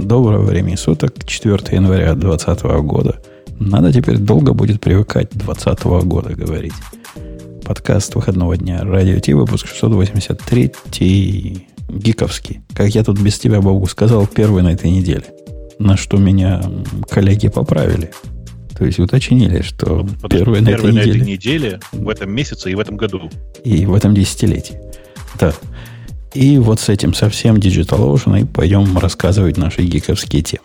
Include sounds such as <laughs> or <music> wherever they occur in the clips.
Доброго времени суток, 4 января 2020 года. Надо теперь долго будет привыкать 2020 года говорить. Подкаст выходного дня. Радио Ти, выпуск 683 гиковский. Как я тут без тебя, Богу, сказал, первый на этой неделе. На что меня коллеги поправили. То есть уточнили, что Подожди, первый на этой первый на неделе. этой неделе, в этом месяце и в этом году. И в этом десятилетии. Да. И вот с этим совсем DigitalOcean и пойдем рассказывать наши гиковские темы.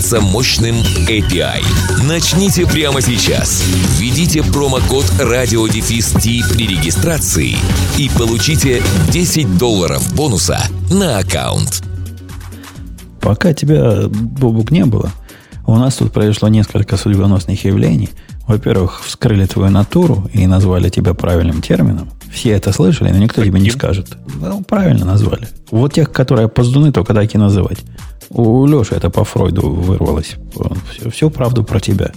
мощным API. Начните прямо сейчас. Введите промокод RadioDefist при регистрации и получите 10 долларов бонуса на аккаунт. Пока тебя, Бобук, не было, у нас тут произошло несколько судьбоносных явлений. Во-первых, вскрыли твою натуру и назвали тебя правильным термином. Все это слышали, но никто тебе не Каким? скажет. Ну, правильно назвали. Вот тех, которые поздуны, только так и называть. У Леши это по Фройду вырвалось. Он все, всю правду про тебя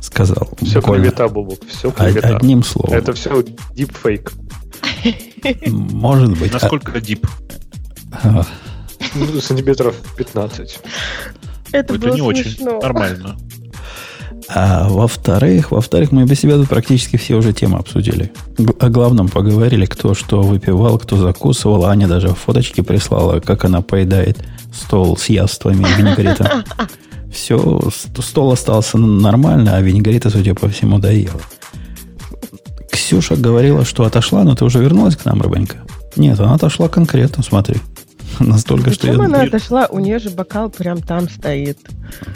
сказал. Все Буквально клевета, Бубук, все клевета. Одним словом. Это все дипфейк. Может быть. Насколько дип? а, Ну, сантиметров 15. Это, Это было не очень смешно. нормально. А во-вторых, во-вторых, мы без себя тут практически все уже темы обсудили. Г- О главном поговорили, кто что выпивал, кто закусывал. Аня даже фоточки прислала, как она поедает стол с яствами и винегретом. <laughs> Все, стол остался нормально, а винегрета, судя по всему, доела. Ксюша говорила, что отошла, но ты уже вернулась к нам, Рыбонька? Нет, она отошла конкретно, смотри. <laughs> Настолько, что Зачем я- она отошла? У нее же бокал прям там стоит.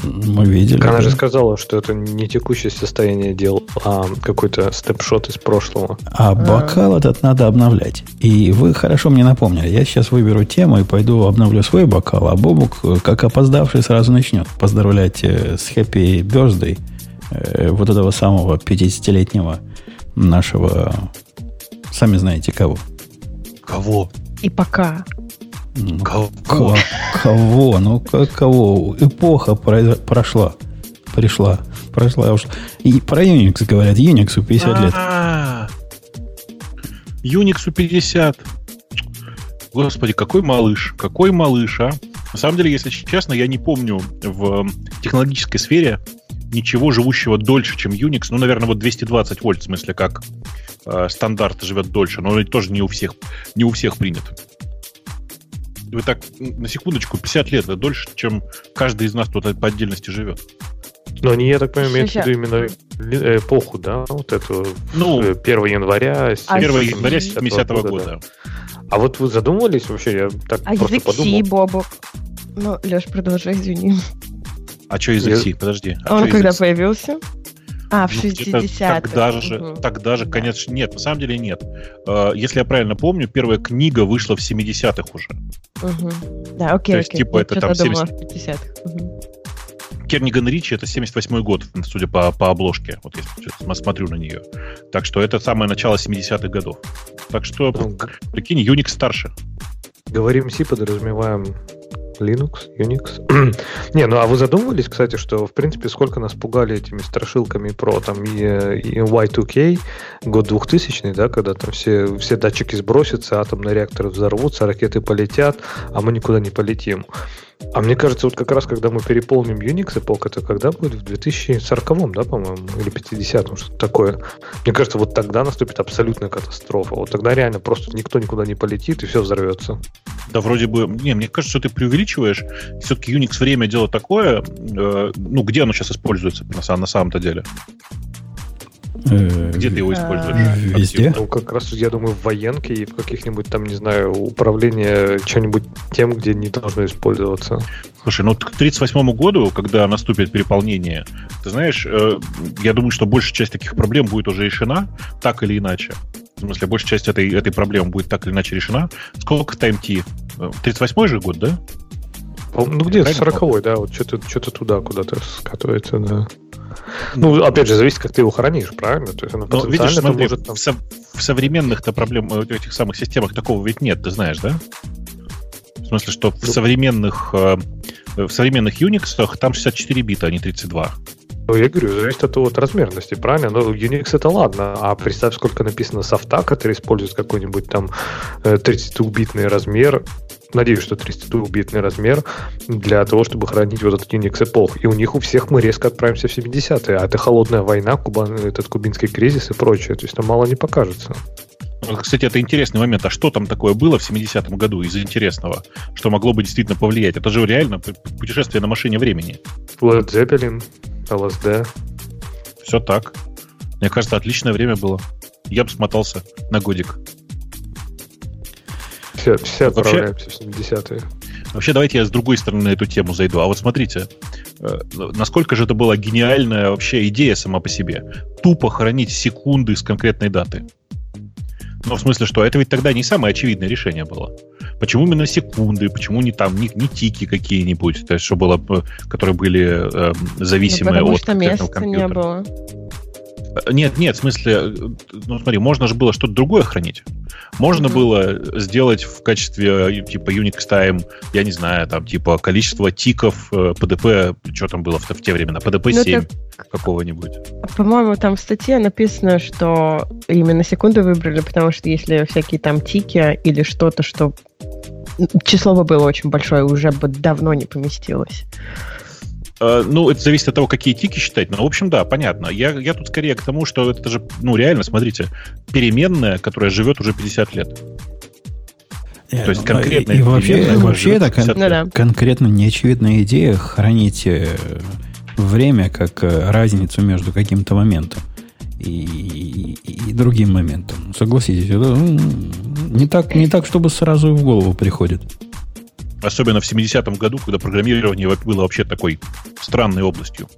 мы видели. Она же сказала, что это не текущее состояние дел, а какой-то степшот из прошлого. А бокал этот надо обновлять. И вы хорошо мне напомнили. Я сейчас выберу тему и пойду обновлю свой бокал, а Бобук, э, как опоздавший, сразу начнет поздравлять э, с Happy Birthday э, вот этого самого 50-летнего нашего, сами знаете кого. Кого? И пока. Ну, Кого? ко- Кого? Ну, как кого? Эпоха прошла. Пришла. Прошла уж. И про Unix говорят. Unix 50 лет. А, Unix 50. Господи, какой малыш, какой малыш, а? На самом деле, если честно, я не помню в технологической сфере ничего живущего дольше, чем Unix. Ну, наверное, вот 220 вольт, в смысле, как э, стандарт живет дольше, но это тоже не у всех, не у всех принят. Вы так, на секундочку, 50 лет, это дольше, чем каждый из нас тут по отдельности живет. Но они, я так понимаю, имеют в виду именно ли- эпоху, да, вот эту Ну, э, 1 января. А 1 с- января 70-го 70 да. года. А вот вы задумывались вообще, я так А просто язык подумал. Си, Бобок. Ну, Леш, продолжай, извини. А что из Я- Си? Подожди. А А он когда язык появился? А, в Ну, где-то 60-х. Тогда же, Мгм. тогда же, Да. конечно, нет. На самом деле нет. Э, Если я правильно помню, первая книга вышла в 70-х уже. Мгм. Да, окей, То есть, окей. типа, Я это там думала в 50-х. Мгм. Керниган Ричи это 78 год, судя по, по обложке. Вот если чё-то смотрю на нее. Так что это самое начало 70-х годов. Так что, Ну, прикинь, Unix старше. Говорим C, подразумеваем Linux, Unix. <clears throat> Не, ну а вы задумывались, кстати, что, в принципе, сколько нас пугали этими страшилками про там и, и Y2K, год 2000 да, когда там все, все датчики сбросятся, атомные реакторы взорвутся, ракеты полетят, а мы никуда не полетим. А мне кажется, вот как раз когда мы переполним Unix эпох, это когда будет? В 2040, да, по-моему, или 50-м, что-то такое. Мне кажется, вот тогда наступит абсолютная катастрофа. Вот тогда реально просто никто никуда не полетит, и все взорвется. Да, вроде бы... Не, мне кажется, что ты преувеличиваешь. Все-таки Unix время дело такое. э, ну, где оно сейчас используется на, на самом-то деле? Э, Где ты его используешь? Везде. Ну, как раз, я думаю, в военке и в каких-нибудь там, не знаю, управлении что-нибудь тем, где не должно использоваться. Слушай, ну к 1938 году, когда наступит переполнение, ты знаешь, э, я думаю, что большая часть таких проблем будет уже решена, так или иначе. В смысле, большая часть этой, этой проблемы будет так или иначе решена. Сколько тайм T? 38 же год, да? Ну, где-то Правильно 40 да, вот что-то, что-то туда куда-то скатывается, да. Ну, опять же, зависит, как ты его хранишь, правильно? То есть оно Но видишь, смотри, может там... в, со- в современных-то проблем, э, этих самых системах такого ведь нет, ты знаешь, да? В смысле, что в Ну. современных, э, в современных Unix там 64 бита, а не 32. Ну, я говорю, зависит от, от размерности, правильно? Но Unix это ладно, а представь, сколько написано софта, который использует какой-нибудь там э, 32-битный размер, надеюсь, что 32-битный размер для того, чтобы хранить вот этот Unix эпох. И у них у всех мы резко отправимся в 70-е, а это холодная война, Кубан, этот кубинский кризис и прочее. То есть там мало не покажется. Вот, Кстати, это интересный момент. А что там такое было в 70-м году из интересного, что могло бы действительно повлиять? Это же реально путешествие на машине времени. Led Zeppelin, LSD. Все так. Мне кажется, отличное время было. Я бы смотался на годик. Все, все Вообще- отправляемся в 70-е. Вообще, давайте я с другой стороны на эту тему зайду. А вот смотрите, э, насколько же это была гениальная вообще идея сама по себе. Тупо хранить секунды с конкретной даты. Ну, в смысле, что это ведь тогда не самое очевидное решение было. Почему именно секунды? Почему не там, не, не тики какие-нибудь, то есть, что было, которые были э, Ну, зависимые потому от что места компьютера? не было. Нет, нет, в смысле, э, ну смотри, можно же было что-то другое хранить. Можно Мгм. было сделать в качестве э, типа Unix Time, я не знаю, там типа количество тиков э, PDP, что там было в, в те времена, PDP Ну, 7 так- какого-нибудь. По-моему, там в статье написано, что именно секунду выбрали, потому что если всякие там тики или что-то, что число бы было очень большое, уже бы давно не поместилось. Э, Ну, это зависит от того, какие тики считать. Но, в общем, да, понятно. Я, я тут скорее к тому, что это же, ну, реально, смотрите, переменная, которая живет уже 50 лет. То есть конкретно И, и вообще, вообще это кон- 50 Ну да. конкретно неочевидная идея хранить э, время как э, разницу между каким-то моментом и, и- и другим моментом. Согласитесь, это не так, не так, чтобы сразу в голову приходит. Особенно в 70-м году, когда программирование было вообще такой странной областью.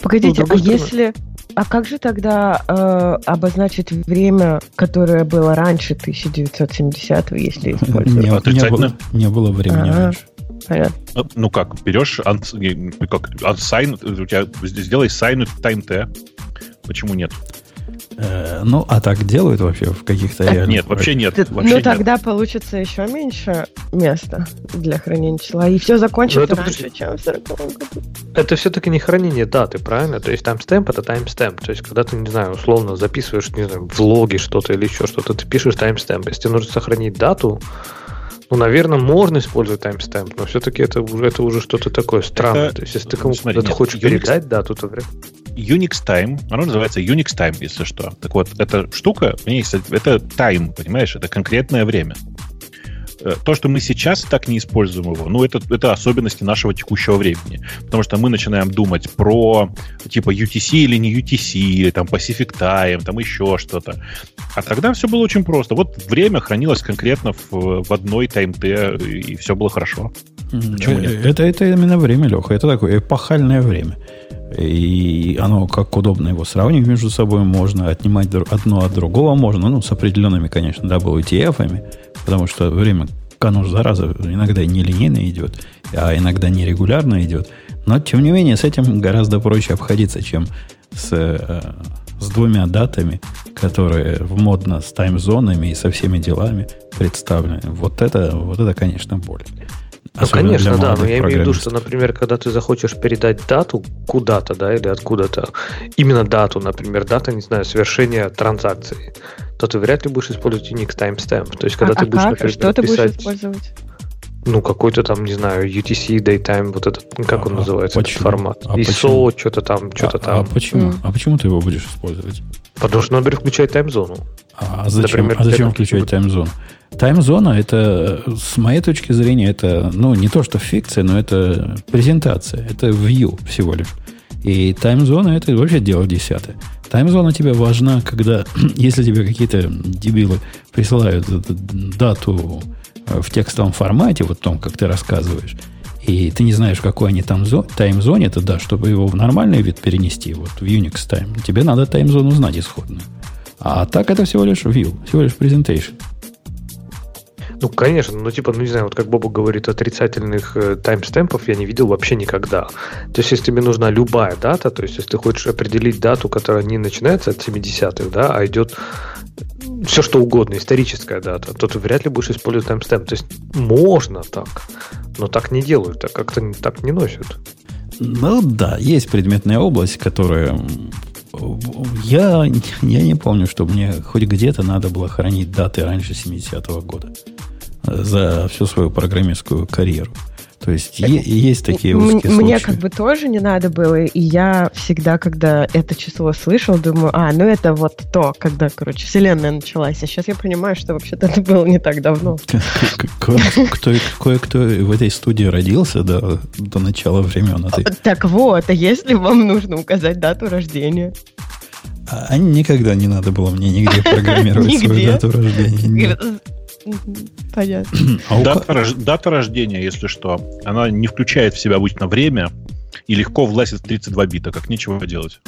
Погодите, Ну, а стороны- если... А как же тогда э, обозначить время, которое было раньше 1970-го, если использовать? не было, не было времени раньше. Понятно. Ну, Ну как, берешь, анс- не, как, unsigned, у тебя сделай signed time T. Почему нет? Э, ну, а так делают вообще в каких-то реальных... Нет, вообще нет. Т- Вообще ну, нет. тогда получится еще меньше места для хранения числа. И все закончится это раньше, чем в 40 году. Это все-таки не хранение даты, правильно? То есть таймстемп это таймстемп. То есть, когда ты, не знаю, условно записываешь, не знаю, в логе что-то или еще что-то, ты пишешь таймстемп. Если тебе нужно сохранить дату, ну, наверное, можно использовать таймстемп, но все-таки это уже, это уже что-то такое странное. Это- То есть, если ты ну, кому-то нет, хочешь Unix- передать дату, то вряд Unix Time, оно называется Unix Time, если что. Так вот, эта штука, у нее есть- это time, понимаешь, это конкретное время. Э, То, что мы сейчас так не используем его, ну, это, это особенности нашего текущего времени. Потому что мы начинаем думать про, типа, UTC или не UTC, или там Pacific Time, там еще что-то. А тогда все было очень просто. Вот время хранилось конкретно в, в одной тайм-Т, и все было хорошо. Почему нет? Это, это именно время, Леха. Это такое эпохальное время. И оно, как удобно его сравнивать между собой, можно отнимать одно от другого, можно, ну, с определенными, конечно, WTF-ами, потому что время, оно же, зараза, иногда нелинейно идет, а иногда нерегулярно идет. Но, тем не менее, с этим гораздо проще обходиться, чем с, э, с двумя датами, которые модно с таймзонами и со всеми делами представлены. Вот это, вот это конечно, боль. Ну, конечно, для да, но я имею в виду, что, например, когда ты захочешь передать дату куда-то, да, или откуда-то, именно дату, например, дата, не знаю, совершения транзакции, то ты вряд ли будешь использовать Unix timestamp. То есть, когда а, ты а будешь, как? например, Что ты будешь писать, использовать? Ну, какой-то там, не знаю, UTC, Daytime, вот этот, ну, как он А, называется, этот почему? формат. А ISO, почему? что-то там, что-то а, там. А почему? М. А почему ты его будешь использовать? Потому что, например, включает таймзону. А зачем, Например, а зачем включать таймзону? Таймзона это, с моей точки зрения, это, ну, не то что фикция, но это презентация. Это view всего лишь. И таймзона это вообще дело десятое. Таймзона тебе важна, когда, <clears throat> если тебе какие-то дебилы присылают дату в текстовом формате, вот том, как ты рассказываешь, и ты не знаешь, какой они там зо- таймзоне, то да, чтобы его в нормальный вид перенести, вот в Unix time, тебе надо таймзону знать исходную. А так это всего лишь view, всего лишь presentation. Ну, конечно, ну, типа, ну, не знаю, вот как Боба говорит, отрицательных э, таймстемпов я не видел вообще никогда. То есть, если тебе нужна любая дата, то есть, если ты хочешь определить дату, которая не начинается от 70-х, да, а идет все что угодно, историческая дата, то ты вряд ли будешь использовать таймстемп. То есть, можно так, но так не делают, так как-то так не носят. Ну да, есть предметная область, которая я, я не помню, что мне хоть где-то надо было хранить даты раньше 70-го года за всю свою программистскую карьеру. То есть е- есть такие узкие Мне случаи. как бы тоже не надо было, и я всегда, когда это число слышал, думаю, а, ну это вот то, когда, короче, вселенная началась. А сейчас я понимаю, что вообще-то это было не так давно. <laughs> Кто, кое-кто в этой студии родился до, до начала времен. этой. Так вот, а если вам нужно указать дату рождения? А а никогда не надо было мне нигде <laughs> программировать свою дату рождения. Понятно. <clears throat> А Дата, рож- дата рождения, если что, она не включает в себя обычно время и легко влазит в 32 бита, как нечего делать.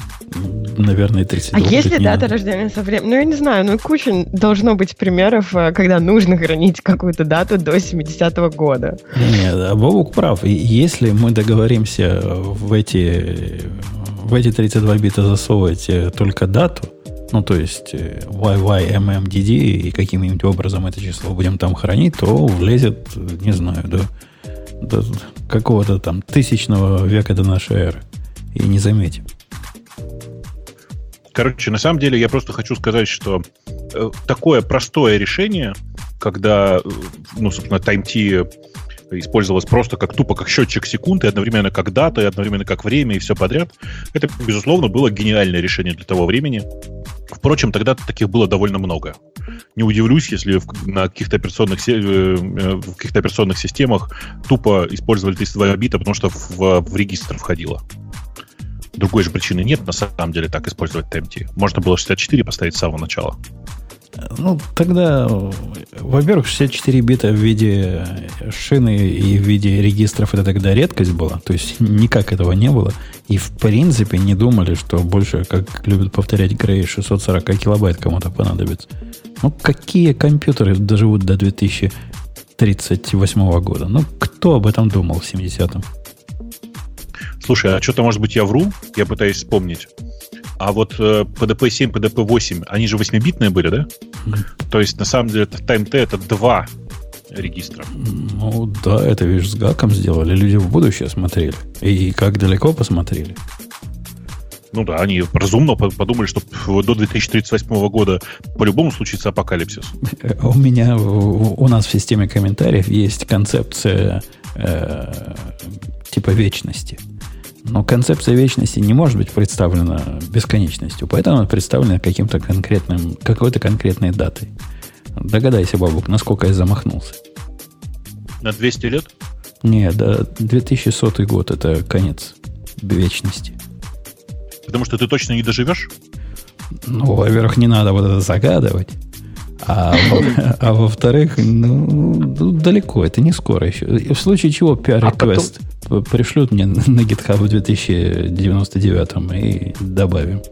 Наверное, 32 А если дата надо. рождения со временем? Ну, я не знаю, ну, куча должно быть примеров, э, когда нужно хранить какую-то дату до 70-го года. Нет, а Бобук прав. И Если мы договоримся в эти, в эти 32 бита засовывать э, только дату, ну, то есть э, YYMMDD и каким-нибудь образом это число будем там хранить, то влезет, не знаю, до, до какого-то там тысячного века до нашей эры. И не заметим. Короче, на самом деле я просто хочу сказать, что э, такое простое решение, когда, э, ну, собственно, TimeT использовалось просто как тупо как счетчик секунд, и одновременно как дата, и одновременно как время, и все подряд, это, безусловно, было гениальное решение для того времени. Впрочем, тогда таких было довольно много. Не удивлюсь, если в- на каких-то операционных, э, э, в каких-то операционных системах тупо использовали 32 бита, потому что в, в регистр входило. Другой же причины нет, на самом деле, так использовать TMT. Можно было 64 поставить с самого начала. Ну, тогда, во-первых, 64 бита в виде шины и в виде регистров это тогда редкость была. То есть никак этого не было. И в принципе не думали, что больше, как любят повторять Грей, 640 килобайт кому-то понадобится. Ну, какие компьютеры доживут до 2038 года? Ну, кто об этом думал в 70-м? Слушай, а что-то, может быть, я вру? Я пытаюсь вспомнить. А вот э, PDP-7, PDP-8, они же 8-битные были, да? Мгм. То есть, на самом деле, TMT это два регистра. Ну, да, это, видишь, с гаком сделали. Люди в будущее смотрели. И как далеко посмотрели. Ну да, они разумно по- подумали, что до 2038 года по-любому случится апокалипсис. Э, У меня, у нас в системе комментариев есть концепция э, типа вечности. Но концепция вечности не может быть представлена бесконечностью, поэтому она представлена каким-то конкретным, какой-то конкретной датой. Догадайся, Бабук, насколько я замахнулся. На 200 лет? Не, да, 2100 год это конец вечности. Потому что ты точно не доживешь? Ну, во-первых, не надо вот это загадывать. А, а во-вторых, ну, далеко, это не скоро еще. В случае чего А PR-реквест п- пришлют мне на GitHub в 2099 и добавим.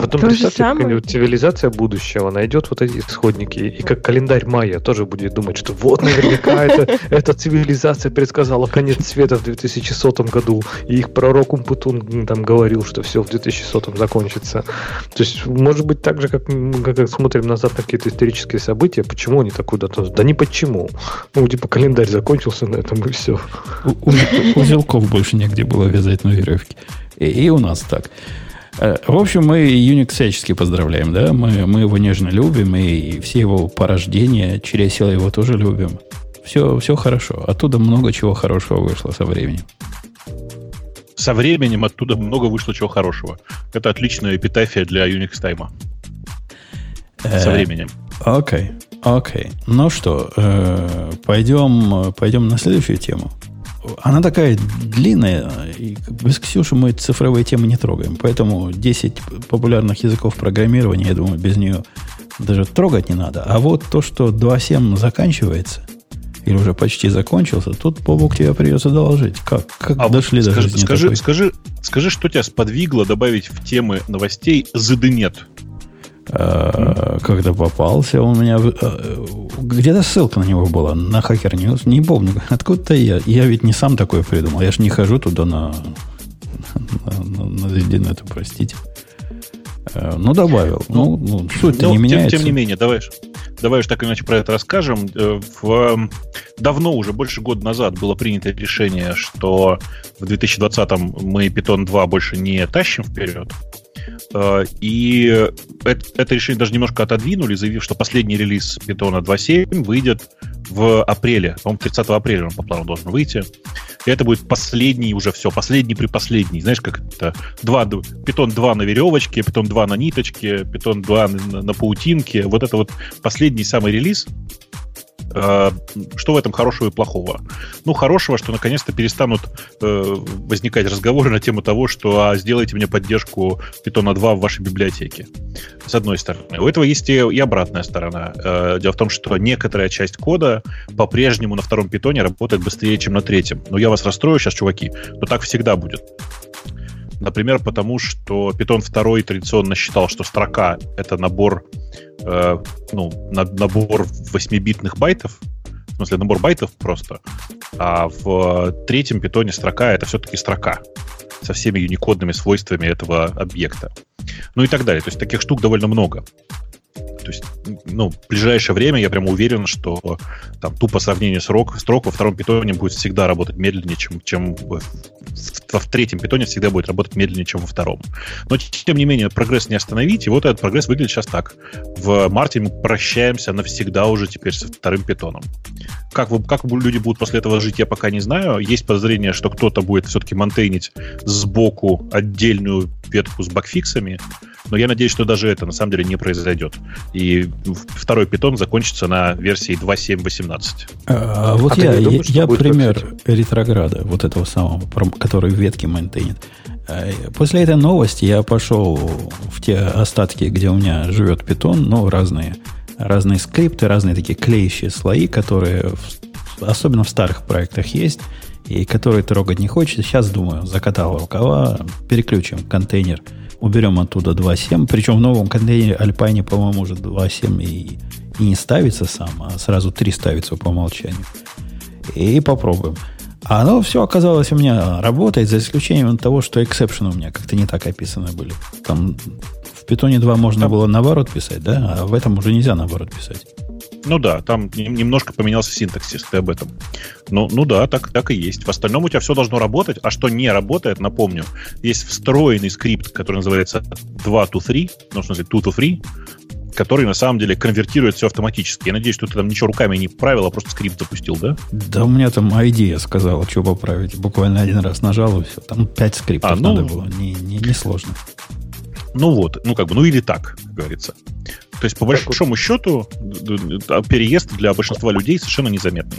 Потом То представьте, какая-нибудь цивилизация будущего найдет вот эти исходники, и как календарь майя тоже будет думать, что вот наверняка <laughs> это, эта цивилизация предсказала конец света в 2100 году, и их пророк Умпутун там говорил, что все в 2100 закончится. То есть, может быть, так же, как мы как смотрим назад на какие-то исторические события, почему они такую дату? Да не почему. Ну, типа, календарь закончился на этом, и все. У- у- Узелков больше негде было вязать на веревке. И, и у нас так. Э, В общем, мы Unix всячески поздравляем, да? Мы, мы его нежно любим, и все его порождения, чересила его тоже любим. Все, все хорошо. Оттуда много чего хорошего вышло со временем. Со временем оттуда много вышло чего хорошего. Это отличная эпитафия для Unix тайма. Со Э, временем. Окей, окей. Ну что, э, пойдем, пойдем на следующую тему. Она такая длинная, и без Ксюши мы цифровые темы не трогаем. Поэтому 10 популярных языков программирования, я думаю, без нее даже трогать не надо. А вот то, что 2.7 заканчивается, или уже почти закончился, тут, Бобук, тебе придется доложить. Как, как А вот дошли до скажи, жизни скажи, такой? скажи, скажи, что тебя сподвигло добавить в темы новостей ZDNet? Э, когда попался, у меня... э, Где-то ссылка на него была, на Hacker News. Не помню, <laughs> откуда-то я. Я ведь не сам такое придумал. Я же не хожу туда на... На, на, на ZDNet, простите. Э, Ну, добавил. Ну, ну суть-то Ну, не тем, меняется. тем не менее, давай, давай уж так иначе про это расскажем. Э, В, эм, давно, уже больше года назад, было принято решение, что в 2020-м мы Python 2 больше не тащим вперед. Э, И это, решение даже немножко отодвинули, заявив, что последний релиз Python 2.7 выйдет в апреле. По-моему, 30 апреля он по плану должен выйти. И это будет последний уже все, последний при последний. Знаешь, как это? Два, Python 2 на веревочке, Python 2 на ниточке, Python 2 на, на паутинке. Вот это вот последний самый релиз. Э, Что в этом хорошего и плохого? Ну, хорошего, что наконец-то перестанут э, возникать разговоры на тему того, что а, сделайте мне поддержку Python 2 в вашей библиотеке. С одной стороны. У этого есть и, и обратная сторона. Э, дело в том, что некоторая часть кода по-прежнему на втором питоне работает быстрее, чем на третьем. Но я вас расстрою сейчас, чуваки, но так всегда будет. Например, потому что Python 2 традиционно считал, что строка — это набор, э, ну, на- набор 8-битных байтов, в смысле, набор байтов просто, а в третьем питоне строка — это все-таки строка со всеми юникодными свойствами этого объекта. Ну и так далее. То есть таких штук довольно много. То есть, ну, в ближайшее время я прямо уверен, что там тупо сравнение срок, строк во втором питоне будет всегда работать медленнее, чем, чем в, в- в третьем питоне всегда будет работать медленнее, чем во втором. Но, тем не менее, прогресс не остановить, и вот этот прогресс выглядит сейчас так. В марте мы прощаемся навсегда уже теперь со вторым питоном. Как, вы, как люди будут после этого жить, я пока не знаю. Есть подозрение, что кто-то будет все-таки монтейнить сбоку отдельную ветку с багфиксами, но я надеюсь, что даже это на самом деле не произойдет. И второй питон закончится на версии 2.7.18. А, вот А я, я, думаешь, я пример ретрограда, вот этого самого, который в ветке мейнтейнит. Э, После этой новости я пошел в те остатки, где у меня живет питон, ну, разные, разные скрипты, разные такие клеящие слои, которые в- особенно в старых проектах есть, и которые трогать не хочется. Сейчас, думаю, закатал рукава, переключим контейнер, уберем оттуда 2.7, причем в новом контейнере Alpine, по-моему, уже 2.7 и, и не ставится сам, а сразу 3 ставится по умолчанию. И попробуем. А оно все оказалось у меня работает, за исключением того, что эксепшены у меня как-то не так описаны были. Там в Python 2 можно было наоборот писать, да? А в этом уже нельзя наоборот писать. Ну да, там нем- немножко поменялся синтаксис, ты об этом. Ну, ну да, так, так и есть. В остальном у тебя все должно работать, а что не работает, напомню, есть встроенный скрипт, который называется 2 to 3, ну, в смысле 2 to 3, который на самом деле конвертирует все автоматически. Я надеюсь, что ты там ничего руками не правил, а просто скрипт запустил, да? Да у меня там идея сказала, что поправить. Буквально один раз нажал, и все. Там 5 скриптов А, ну- надо было. Не, не, не сложно. Ну вот, ну как бы, ну или так, как говорится. То есть, по Так большому счету, д- д- переезд для большинства людей совершенно незаметный.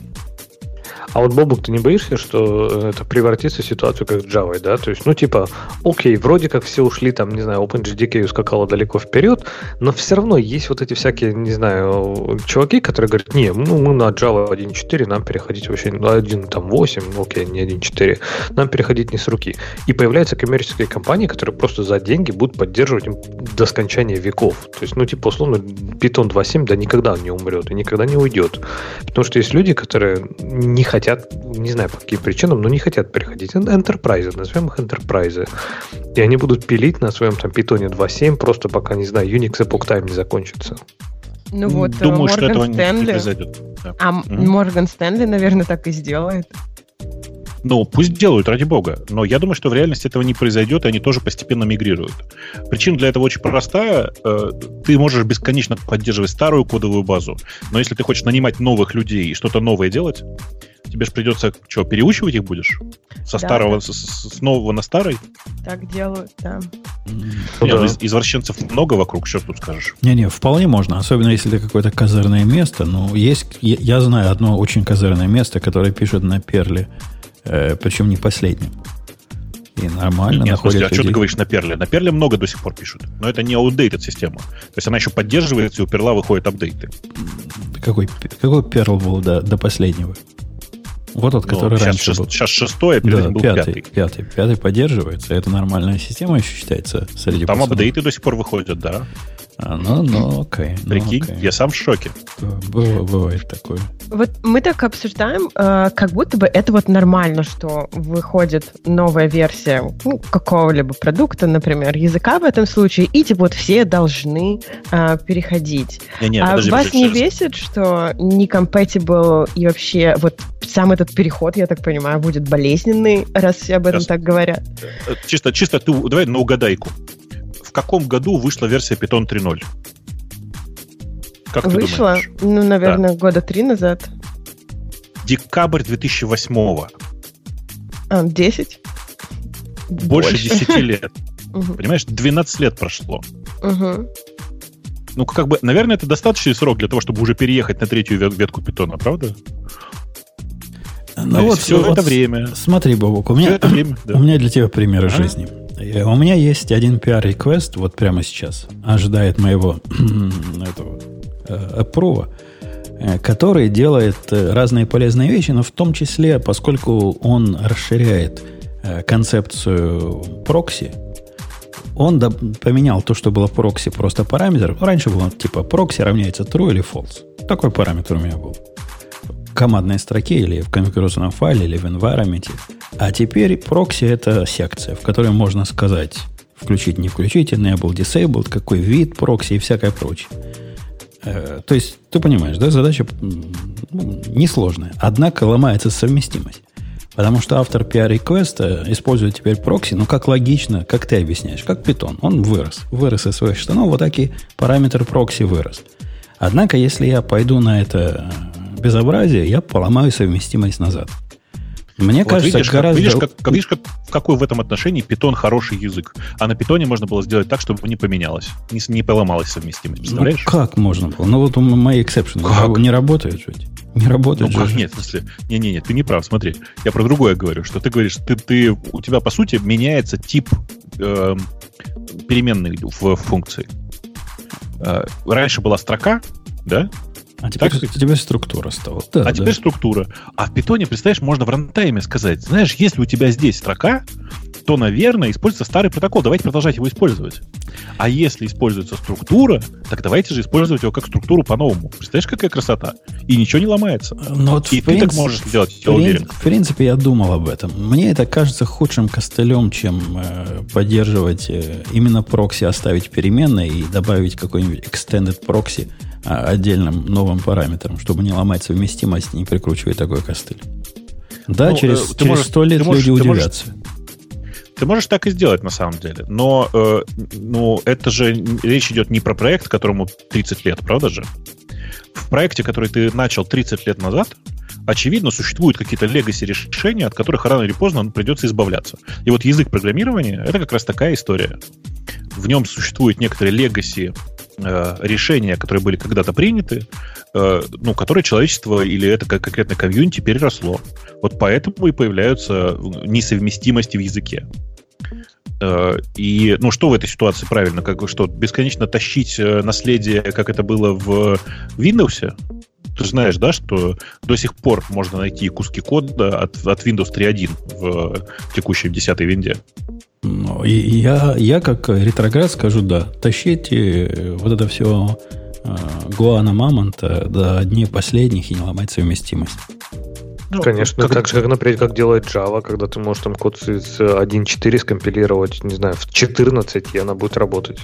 А вот, Бобук, ты не боишься, что это превратится в ситуацию как с Java, да? То есть, ну, типа, окей, вроде как все ушли, там, не знаю, OpenJDK ускакало далеко вперед, но все равно есть вот эти всякие, не знаю, чуваки, которые говорят, не, ну, мы на Java 1.4, нам переходить вообще на 1.8, окей, не 1.4, нам переходить не с руки. И появляются коммерческие компании, которые просто за деньги будут поддерживать им до скончания веков. То есть, ну, типа, условно, Python 2.7, да, никогда он не умрет и никогда не уйдет. Потому что есть люди, которые не хотят, не знаю по каким причинам, но не хотят переходить. Enterprise, назовем их enterprise. И они будут пилить на своем там питоне 2.7 просто пока, не знаю, Unix Epoch Time не закончится. Ну вот, э, Думаю, что этого Морган не- не Стэнли... произойдет. Да. А Мгм. Морган Стэнли, наверное, так и сделает. Ну, пусть делают, ради бога. Но я думаю, что в реальности этого не произойдет, и они тоже постепенно мигрируют. Причина для этого очень простая. Э, Ты можешь бесконечно поддерживать старую кодовую базу, но если ты хочешь нанимать новых людей и что-то новое делать, тебе же придется, что, переучивать их будешь? Со Да, старого, да. С, с- нового на старый? Так делают, да. Ну Не, да. ну, из- извращенцев много вокруг, что тут скажешь? Не-не, вполне можно, особенно если это какое-то козырное место. Ну, есть, я, я знаю одно очень козырное место, которое пишет на перле, э, причем не последнем. И нормально Нет, в смысле, находят а что ты людей. говоришь на Перле? На Перле много до сих пор пишут. Но это не outdated система. То есть она еще поддерживается, и у Перла выходят апдейты. Какой, какой перл был до, до последнего? Вот тот, Ну, который сейчас, раньше шест- был. сейчас шестой, а перед Да, этим был пятый, пятый. пятый. Пятый поддерживается. Это нормальная система еще считается среди Там пацанов. апдейты до сих пор выходят, да. А, ну, ну, окей. ну, Прикинь, окей. я сам в шоке. Быва- Бывает такое. Вот мы так обсуждаем, э, как будто бы это вот нормально, что выходит новая версия ну, какого-либо продукта, например, языка в этом случае, и типа вот все должны э, переходить. Не-не, а подожди, вас подожди, не подожди. бесит, что не compatible и вообще вот сам этот переход, я так понимаю, будет болезненный, раз все об этом Сейчас. так говорят? Э, Чисто, чисто ты давай на угадайку. В каком году вышла версия Python 3.0? Как ты Вышла, думаешь? ну, наверное, года три назад. Декабрь 2008 А, 10? Больше 10 лет. <laughs> Понимаешь, 12 лет прошло. Ну, как бы, наверное, это достаточный срок для того, чтобы уже переехать на третью ве- ветку питона, правда? Ну вот, все вот это время. Смотри, Бобок, у меня, это время, <clears throat> да. у меня для тебя пример из Ага. жизни. Э, У меня есть один PR-реквест вот прямо сейчас. Ожидает моего <clears throat> этого э, approve, э, который делает э, разные полезные вещи, но в том числе, поскольку он расширяет э, концепцию прокси, он поменял то, что было в прокси, просто параметр. Раньше было типа прокси равняется true или false. Такой параметр у меня был командной строке или в конфигурационном файле, или в environment. А теперь прокси это секция, в которой можно сказать включить, не включить, enable, disabled, какой вид прокси и всякое прочее. Э, то есть, ты понимаешь, да, задача ну, несложная. Однако ломается совместимость. Потому что автор PR-реквеста использует теперь прокси, ну, как логично, как ты объясняешь, как питон. Он вырос. Вырос из своих штанов, вот так и параметр прокси вырос. Однако, если я пойду на это безобразие, я поломаю совместимость назад. Мне Вот кажется, видишь, гораздо... как, видишь, как, как- видишь, как, в какой в этом отношении питон хороший язык. А на питоне можно было сделать так, чтобы не поменялось, не, не поломалась совместимость. Ну, Представляешь? как можно было? Ну, вот у мои эксепшены не работают ведь. Не Ну работают как? же. Нет, в смысле, не-не-не, ты не прав, смотри. Я про другое говорю, что ты говоришь, ты, ты, у тебя, по сути, меняется тип эм, переменной в, функции. Э, раньше была строка, да? А теперь, Так ведь? теперь структура стала. Да, а да. теперь структура. А в питоне, представляешь, можно в рантайме сказать, знаешь, если у тебя здесь строка, то, наверное, используется старый протокол. Давайте продолжать его использовать. А если используется структура, так давайте же использовать его как структуру по-новому. Представляешь, какая красота? И ничего не ломается. Ну, вот И ты так принцип- можешь сделать, я уверен. В принципе, я думал об этом. Мне это кажется худшим костылем, чем э, поддерживать э, именно прокси, оставить переменной и добавить какой-нибудь extended прокси а, отдельным новым параметром, чтобы не ломать совместимость не прикручивать такой костыль. Да, Ну, через, э, 100 лет можешь- люди ты можешь- удивятся. Ты можешь так и сделать на самом деле. Но э, ну, это же речь идет не про проект, которому 30 лет, правда же? В проекте, который ты начал 30 лет назад, очевидно, существуют какие-то легаси решения, от которых рано или поздно придется избавляться. И вот язык программирования это как раз такая история. В нем существуют некоторые легаси э, решения, которые были когда-то приняты, э, ну, которые человечество или это как конкретно комьюнити переросло. Вот поэтому и появляются несовместимости в языке. Э, И, ну, что в этой ситуации правильно? Как что, бесконечно тащить э, наследие, как это было в Windows? Ты знаешь, да, что до сих пор можно найти куски кода от, от Windows 3.1 в текущей 10 винде. Ну, я, я как ретроград скажу, да, тащите э, вот это все э, Гуана Мамонта до дней последних и не ломать совместимость. Ну, Конечно, как- так же, как, например, как делает Java, когда ты можешь там код с 1.4 скомпилировать, не знаю, в 14, и она будет работать.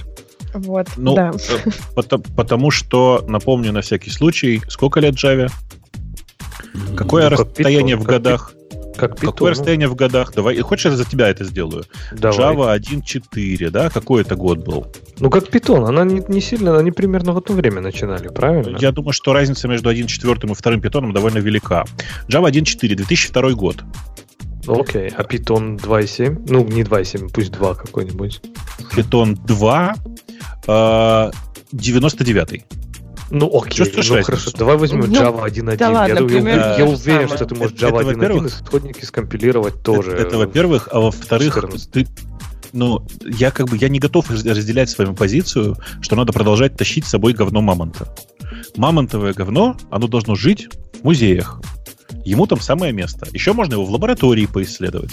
Вот, Ну, да. э, потому, потому что, напомню на всякий случай, сколько лет Java? Какое Ну, расстояние в годах? Как Какое Python, ну, расстояние в годах? Давай, хочешь, я за тебя это сделаю? давай. Java 1.4, да? Какой это год был? Ну, как Python, она не, не сильно, они примерно в одно время начинали, правильно? Я думаю, что разница между 1.4 и вторым питоном довольно велика. Java 1.4, 2002 год. Окей, а Python 2.7? Ну, не 2.7, пусть 2 какой-нибудь. Python 2, э, 99 Ну, окей, Чувствуешь ну разницу? хорошо, давай возьмем Ну, Java 1.1. да ладно, я, я, я уверен, что ты можешь Java это, 1.1 во-первых, исходники скомпилировать тоже. Это, это, во-первых, а во-вторых, 14. ты, ну, я как бы я не готов раз- разделять с вами позицию, что надо продолжать тащить с собой говно мамонта. Мамонтовое говно, оно должно жить в музеях. Ему там самое место. Еще можно его в лаборатории поисследовать.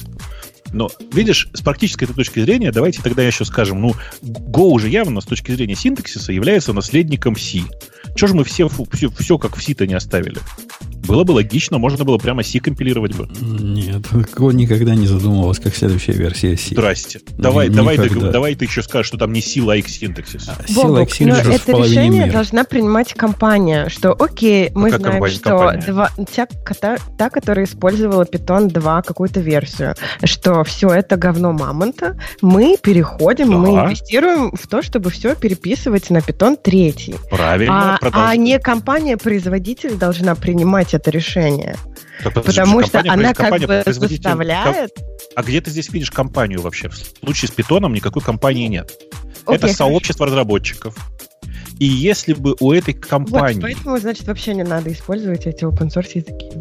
Но, видишь, с практической точки зрения, давайте тогда еще скажем, ну, Go уже явно с точки зрения синтаксиса является наследником C. Чего же мы все, все, все как в C-то не оставили? Было бы логично, можно было прямо C компилировать бы. Нет, Go никогда не задумывалась, как следующая версия C. Здрасте. Давай, давай, ты, давай ты еще скажешь, что там не C-like синтаксис. А, Бобок, но это решение мира. должна принимать компания, что окей, мы а знаем, что два, та, та, та, которая использовала Python 2 какую-то версию, что все это говно мамонта, мы переходим, да. мы инвестируем в то, чтобы все переписывать на Python 3. Правильно. А, а не компания-производитель должна принимать это решение. Так, Потому что она как бы заставляет... А где ты здесь видишь компанию вообще? В случае с питоном никакой компании нет. Okay, Это сообщество хорошо. разработчиков. И если бы у этой компании... Вот, поэтому, значит, вообще не надо использовать эти open source языки.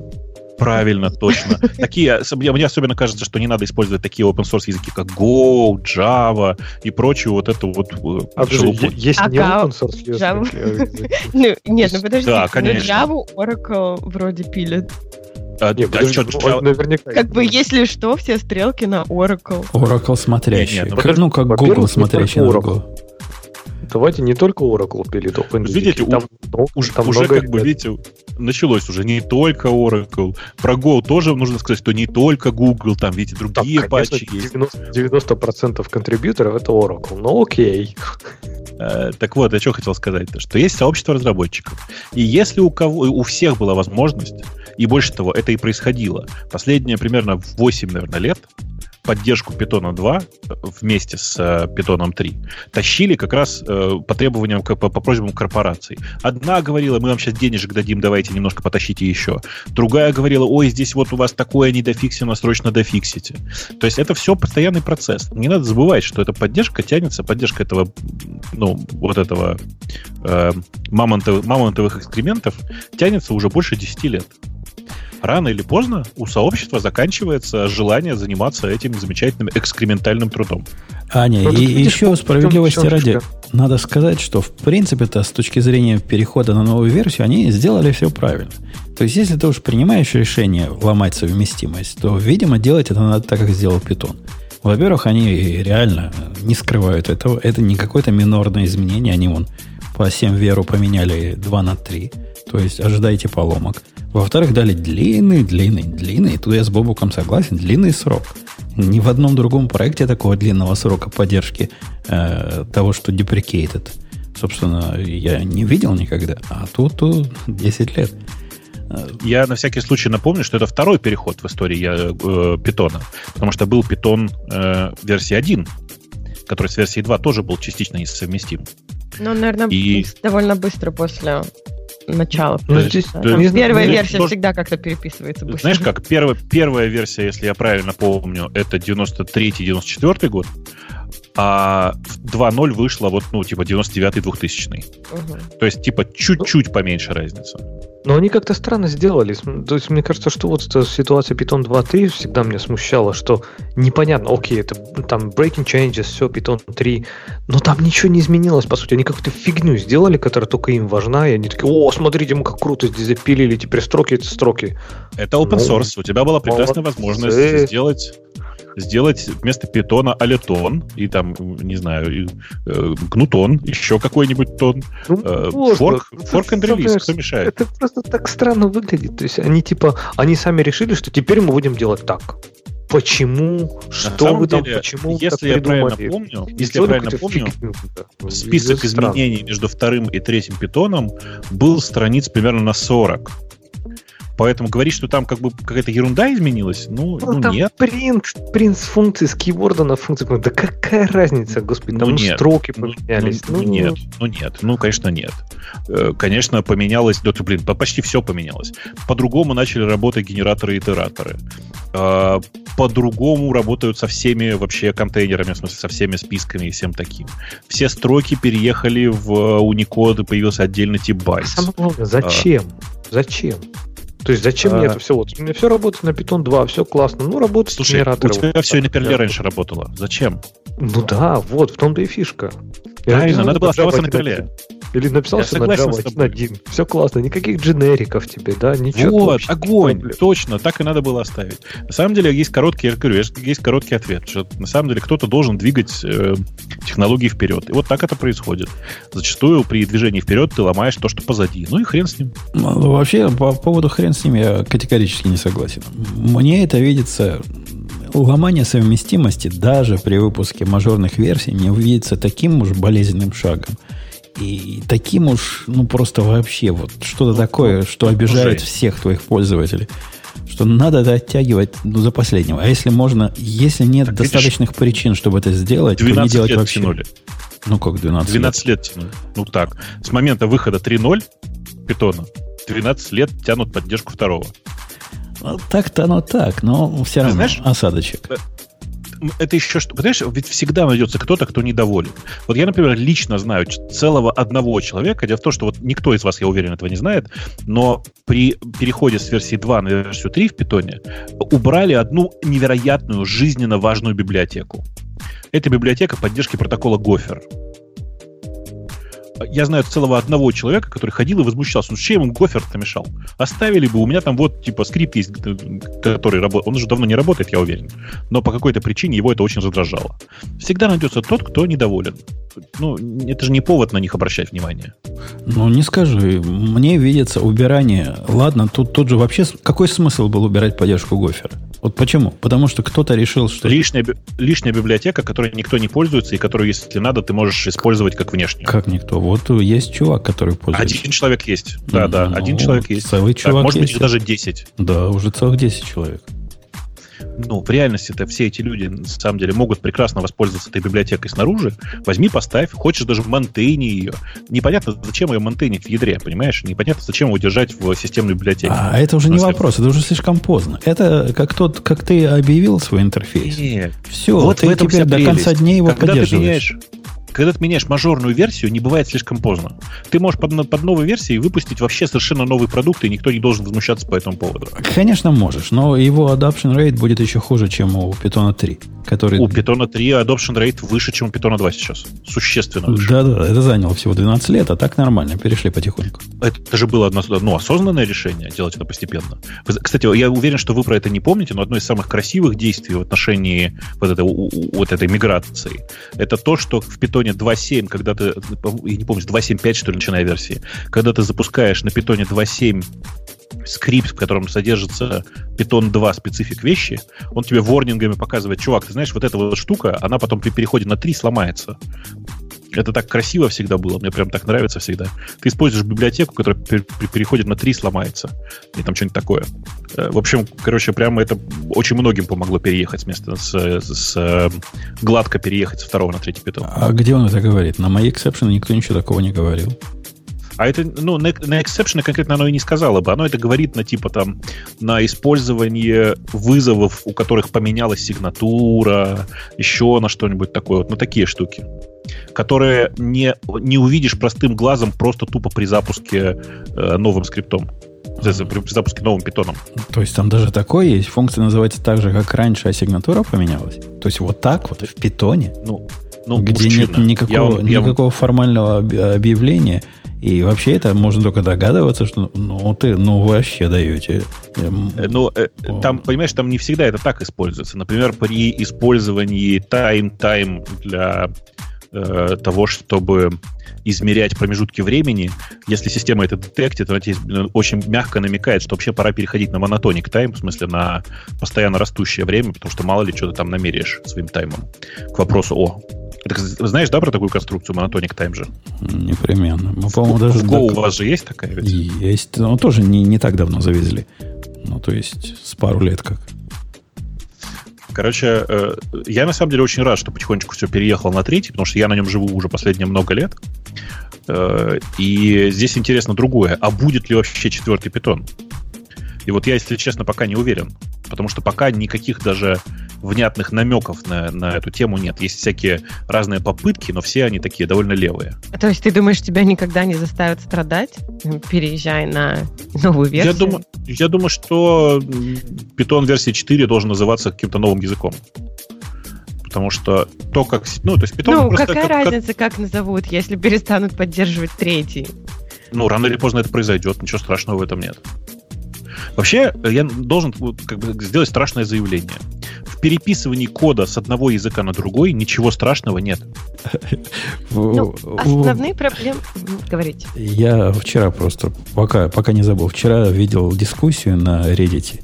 Правильно, точно. Такие, мне особенно кажется, что не надо использовать такие open source языки, как Go, Java и прочую вот эту вот э, а, Есть не open source языки? <laughs> Ну, нет, ну подожди. Да, ну, конечно. Java, Oracle вроде пилят. А, Нет, а что, что, наверняка. Как бы, если что, все стрелки на Oracle. Oracle смотрящий. Нет, нет, ну, как, ну, как Google смотрящий на Oracle. Давайте не только Oracle пилит OpenGDK. Видите, там, у, уже, там уже как бы, видите, началось уже не только Oracle. Про Go тоже нужно сказать, что не только Google, там, видите, другие там, конечно, патчи 90, есть. 90% контрибьюторов это Oracle, но окей. Э, так вот, я что хотел сказать, что есть сообщество разработчиков. И если у кого, у всех была возможность, и больше того, это и происходило, последние примерно 8, наверное, лет, поддержку Python 2 вместе с э, Python 3 тащили как раз э, по требованиям, по, по просьбам корпораций. Одна говорила, мы вам сейчас денежек дадим, давайте немножко потащите еще. Другая говорила, ой, здесь вот у вас такое недофиксено, срочно дофиксите. То есть это все постоянный процесс. Не надо забывать, что эта поддержка тянется, поддержка этого, ну, вот этого э, мамонтов, мамонтовых экскрементов тянется уже больше 10 лет рано или поздно у сообщества заканчивается желание заниматься этим замечательным экскрементальным трудом. Аня, ну, и еще справедливости ради, надо сказать, что в принципе-то с точки зрения перехода на новую версию они сделали все правильно. То есть, если ты уж принимаешь решение ломать совместимость, то, видимо, делать это надо так, как сделал Python. Во-первых, они реально не скрывают этого. Это не какое-то минорное изменение. Они вон по 7 веру поменяли 2 на 3. То есть ожидайте поломок. Во-вторых, дали длинный, длинный, длинный, тут я с Бобуком согласен, длинный срок. Ни в одном другом проекте такого длинного срока поддержки э, того, что deprecated, собственно, я не видел никогда. А тут, тут 10 лет. Я на всякий случай напомню, что это второй переход в истории э, питона. Потому что был питон э, версии 1, который с версией 2 тоже был частично несовместим. Ну, наверное, и... довольно быстро после начала. Ну, здесь, да, да, первая ну, версия тоже, всегда как-то переписывается быстро. Знаешь, как первая, первая версия, если я правильно помню, это 93-94 год, а 2.0 вышла вот, ну, типа 99-2000. Угу. То есть, типа, чуть-чуть поменьше разница. Но они как-то странно сделали. То есть, мне кажется, что вот эта ситуация Python 2.3 всегда меня смущала, что непонятно, окей, это там breaking changes, все, Python 3, но там ничего не изменилось, по сути. Они какую-то фигню сделали, которая только им важна, и они такие, о, смотрите, мы как круто здесь запилили, теперь строки это строки. Это open ну, source. У тебя была прекрасная возможность сделать сделать вместо питона алетон и там, не знаю, э, гнутон, еще какой-нибудь тон. Ну, э, форк, форк and release, кто мешает? Это просто так странно выглядит. То есть они типа, они сами решили, что теперь мы будем делать так почему, что вы там, деле, почему если я правильно помню, если я правильно помню, фигню, да, список изменений между вторым и третьим питоном был страниц примерно на 40. Поэтому говорить, что там как бы какая-то ерунда изменилась, ну, ну, ну там нет. Принт, принт с функции, с кейворда на функцию. Да какая разница, господи, там ну, нет. строки ну, поменялись. Ну, ну, ну, нет, ну нет, ну, конечно, нет. Э, конечно, поменялось, да, блин, почти все поменялось. По-другому начали работать генераторы и итераторы. Э, по-другому работают со всеми вообще контейнерами, в смысле, со всеми списками и всем таким. Все строки переехали в Unicode, появился отдельный тип байт. Самое главное, зачем? А, зачем? То есть зачем а... мне это все? Вот у меня все работает на Python 2, все классно. Ну, работает Слушай, генераторы. у тебя вот, все и на перле раньше работало. Зачем? Ну да, вот, в том-то и фишка. Правильно, надо было оставаться на перле. Или написался на Java 1.1. Все классно, никаких дженериков тебе, да, ничего. Вот, огонь, проблем. точно, так и надо было оставить. На самом деле есть короткий, я говорю, есть короткий ответ, что на самом деле кто-то должен двигать э, технологии вперед. И вот так это происходит. Зачастую при движении вперед ты ломаешь то, что позади. Ну и хрен с ним. Ну, вообще, по поводу хрен с ним я категорически не согласен. Мне это видится ломание совместимости даже при выпуске мажорных версий мне видится таким уж болезненным шагом. И таким уж, ну просто вообще вот что-то такое, что обижает всех твоих пользователей. Что надо это оттягивать ну, за последнего. А если можно, если нет так достаточных видишь, причин, чтобы это сделать, то не делать лет вообще. Тянули. Ну как 12 12 лет? лет тянули. Ну так. С момента выхода 3.0 питона 12 лет тянут поддержку второго. Ну, так-то оно так, но все равно Знаешь, осадочек. Это еще что... Понимаешь, ведь всегда найдется кто-то, кто недоволен. Вот я, например, лично знаю целого одного человека. Дело в том, что вот никто из вас, я уверен, этого не знает, но при переходе с версии 2 на версию 3 в питоне убрали одну невероятную, жизненно важную библиотеку. Это библиотека поддержки протокола Гофер я знаю целого одного человека, который ходил и возмущался. Ну, чем ему гофер-то мешал? Оставили бы, у меня там вот, типа, скрипт есть, который работает. Он уже давно не работает, я уверен. Но по какой-то причине его это очень раздражало. Всегда найдется тот, кто недоволен. Ну, это же не повод на них обращать внимание. Ну, не скажи. Мне видится убирание. Ладно, тут, тут же вообще... Какой смысл был убирать поддержку гофера? Вот почему? Потому что кто-то решил, что... Лишняя, лишняя библиотека, которой никто не пользуется, и которую, если надо, ты можешь использовать как внешнюю. Как никто? Вот есть чувак, который пользуется. Один человек есть. Да, да, ну, один человек есть. Целый чувак так, может есть. быть, даже 10. Да, уже целых 10 человек ну, в реальности-то все эти люди, на самом деле, могут прекрасно воспользоваться этой библиотекой снаружи. Возьми, поставь, хочешь даже монтейни ее. Непонятно, зачем ее монтейнить в ядре, понимаешь? Непонятно, зачем его держать в системной библиотеке. А это уже не вопрос, это уже слишком поздно. Это как тот, как ты объявил свой интерфейс. Нет. Все, вот ты теперь до конца дней его Когда поддерживаешь. Ты меняешь, когда ты меняешь мажорную версию, не бывает слишком поздно. Ты можешь под, под новой версией выпустить вообще совершенно новый продукт, и никто не должен возмущаться по этому поводу. Конечно, можешь, но его adoption rate будет еще хуже, чем у Python 3. Который... У Python 3 adoption rate выше, чем у Python 2 сейчас. Существенно выше. Да-да, это заняло всего 12 лет, а так нормально, перешли потихоньку. Это же было одно, ну, осознанное решение делать это постепенно. Кстати, я уверен, что вы про это не помните, но одно из самых красивых действий в отношении вот этой, вот этой миграции, это то, что в Python 2.7, когда ты, я не помню, 2.7.5, что ли, начиная версии, когда ты запускаешь на Python 2.7 скрипт, в котором содержится Python 2 специфик вещи, он тебе ворнингами показывает, чувак, ты знаешь, вот эта вот штука, она потом при переходе на 3 сломается. Это так красиво всегда было, мне прям так нравится всегда. Ты используешь библиотеку, которая при переходе на 3 сломается. И там что-нибудь такое. Э, в общем, короче, прямо это очень многим помогло переехать вместо с, с, с гладко переехать со второго на третий питон. А где он это говорит? На мои эксепшены никто ничего такого не говорил. А это, ну, на, на exception конкретно оно и не сказала бы. Оно это говорит на типа там на использование вызовов, у которых поменялась сигнатура, еще на что-нибудь такое, вот на такие штуки которые не, не увидишь простым глазом просто тупо при запуске э, новым скриптом. При запуске новым питоном. То есть там даже такое есть? Функция называется так же, как раньше, а сигнатура поменялась? То есть вот так вот в питоне? Ну, ну где нет никакого, я, никакого я... формального объявления, и вообще это можно только догадываться, что ну ты ну вообще даете. Э, ну, э, там, понимаешь, там не всегда это так используется. Например, при использовании time-time для э, того, чтобы измерять промежутки времени, если система это детектит, она тебе очень мягко намекает, что вообще пора переходить на монотоник тайм, в смысле на постоянно растущее время, потому что мало ли что ты там намеряешь своим таймом. К вопросу о ты знаешь, да, про такую конструкцию Monotonic Time же? Непременно. Мы, по-моему, даже... В Go у вас же есть такая ведь? Есть. Но тоже не, не так давно завезли. Ну, то есть, с пару лет как. Короче, э, я на самом деле очень рад, что потихонечку все переехало на третий, потому что я на нем живу уже последние много лет. Э, и здесь интересно другое. А будет ли вообще четвертый питон? И вот я, если честно, пока не уверен. Потому что пока никаких даже внятных намеков на, на эту тему нет. Есть всякие разные попытки, но все они такие довольно левые. То есть ты думаешь, тебя никогда не заставят страдать, переезжая на новую версию? Я думаю, я думаю что Python версии 4 должен называться каким-то новым языком. потому что то, как... Ну, то есть Python Ну, просто какая как- как- разница, как назовут, если перестанут поддерживать третий? Ну, рано или поздно это произойдет, ничего страшного в этом нет. Вообще, я должен вот, как бы, сделать страшное заявление. В переписывании кода с одного языка на другой ничего страшного нет. <laughs> Ну, основные проблемы... Говорите. Я вчера просто, пока, пока не забыл, вчера видел дискуссию на Reddit,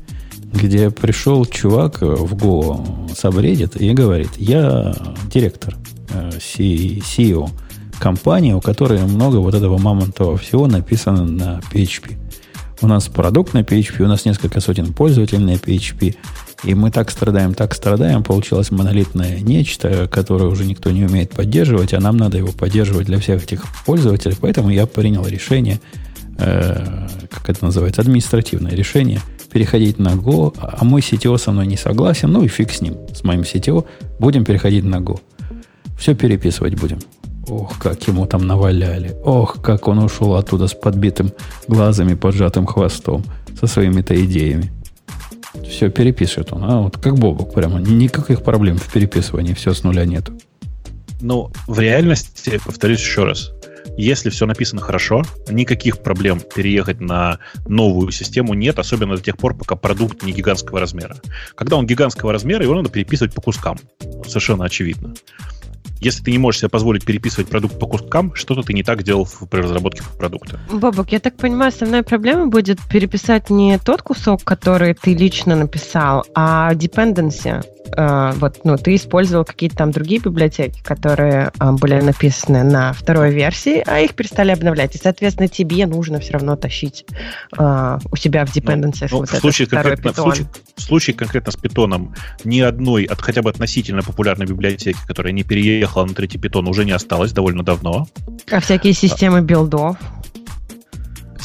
где пришел чувак в Go subreddit и говорит, я директор, э, CEO компании, у которой много вот этого мамонтового всего написано на PHP. У нас продукт на PHP, у нас несколько сотен пользователей на PHP, и мы так страдаем, так страдаем, получилось монолитное нечто, которое уже никто не умеет поддерживать, а нам надо его поддерживать для всех этих пользователей, поэтому я принял решение, э, как это называется, административное решение, переходить на Go, а мой CTO со мной не согласен, ну и фиг с ним, с моим CTO, будем переходить на Go. Все переписывать будем. Ох, как ему там наваляли. Ох, как он ушел оттуда с подбитым глазами, поджатым хвостом, со своими-то идеями. Все перепишет он. А вот как Бобок прямо. Никаких проблем в переписывании. Все с нуля нету. Но в реальности, повторюсь еще раз, если все написано хорошо, никаких проблем переехать на новую систему нет, особенно до тех пор, пока продукт не гигантского размера. Когда он гигантского размера, его надо переписывать по кускам. Совершенно очевидно. Если ты не можешь себе позволить переписывать продукт по кускам, что-то ты не так делал при разработке продукта. Бобок, я так понимаю, основная проблема будет переписать не тот кусок, который ты лично написал, а dependency. Э, вот, ну, ты использовал какие-то там другие библиотеки, которые э, были написаны на второй версии, а их перестали обновлять. И, соответственно, тебе нужно все равно тащить э, у себя в dependencies Ну, вот в, этот случае второй конкретно, в, случае, в случае конкретно с питоном ни одной, от, хотя бы относительно популярной библиотеки, которая не переехала на третий питон, уже не осталось довольно давно. А всякие системы билдов.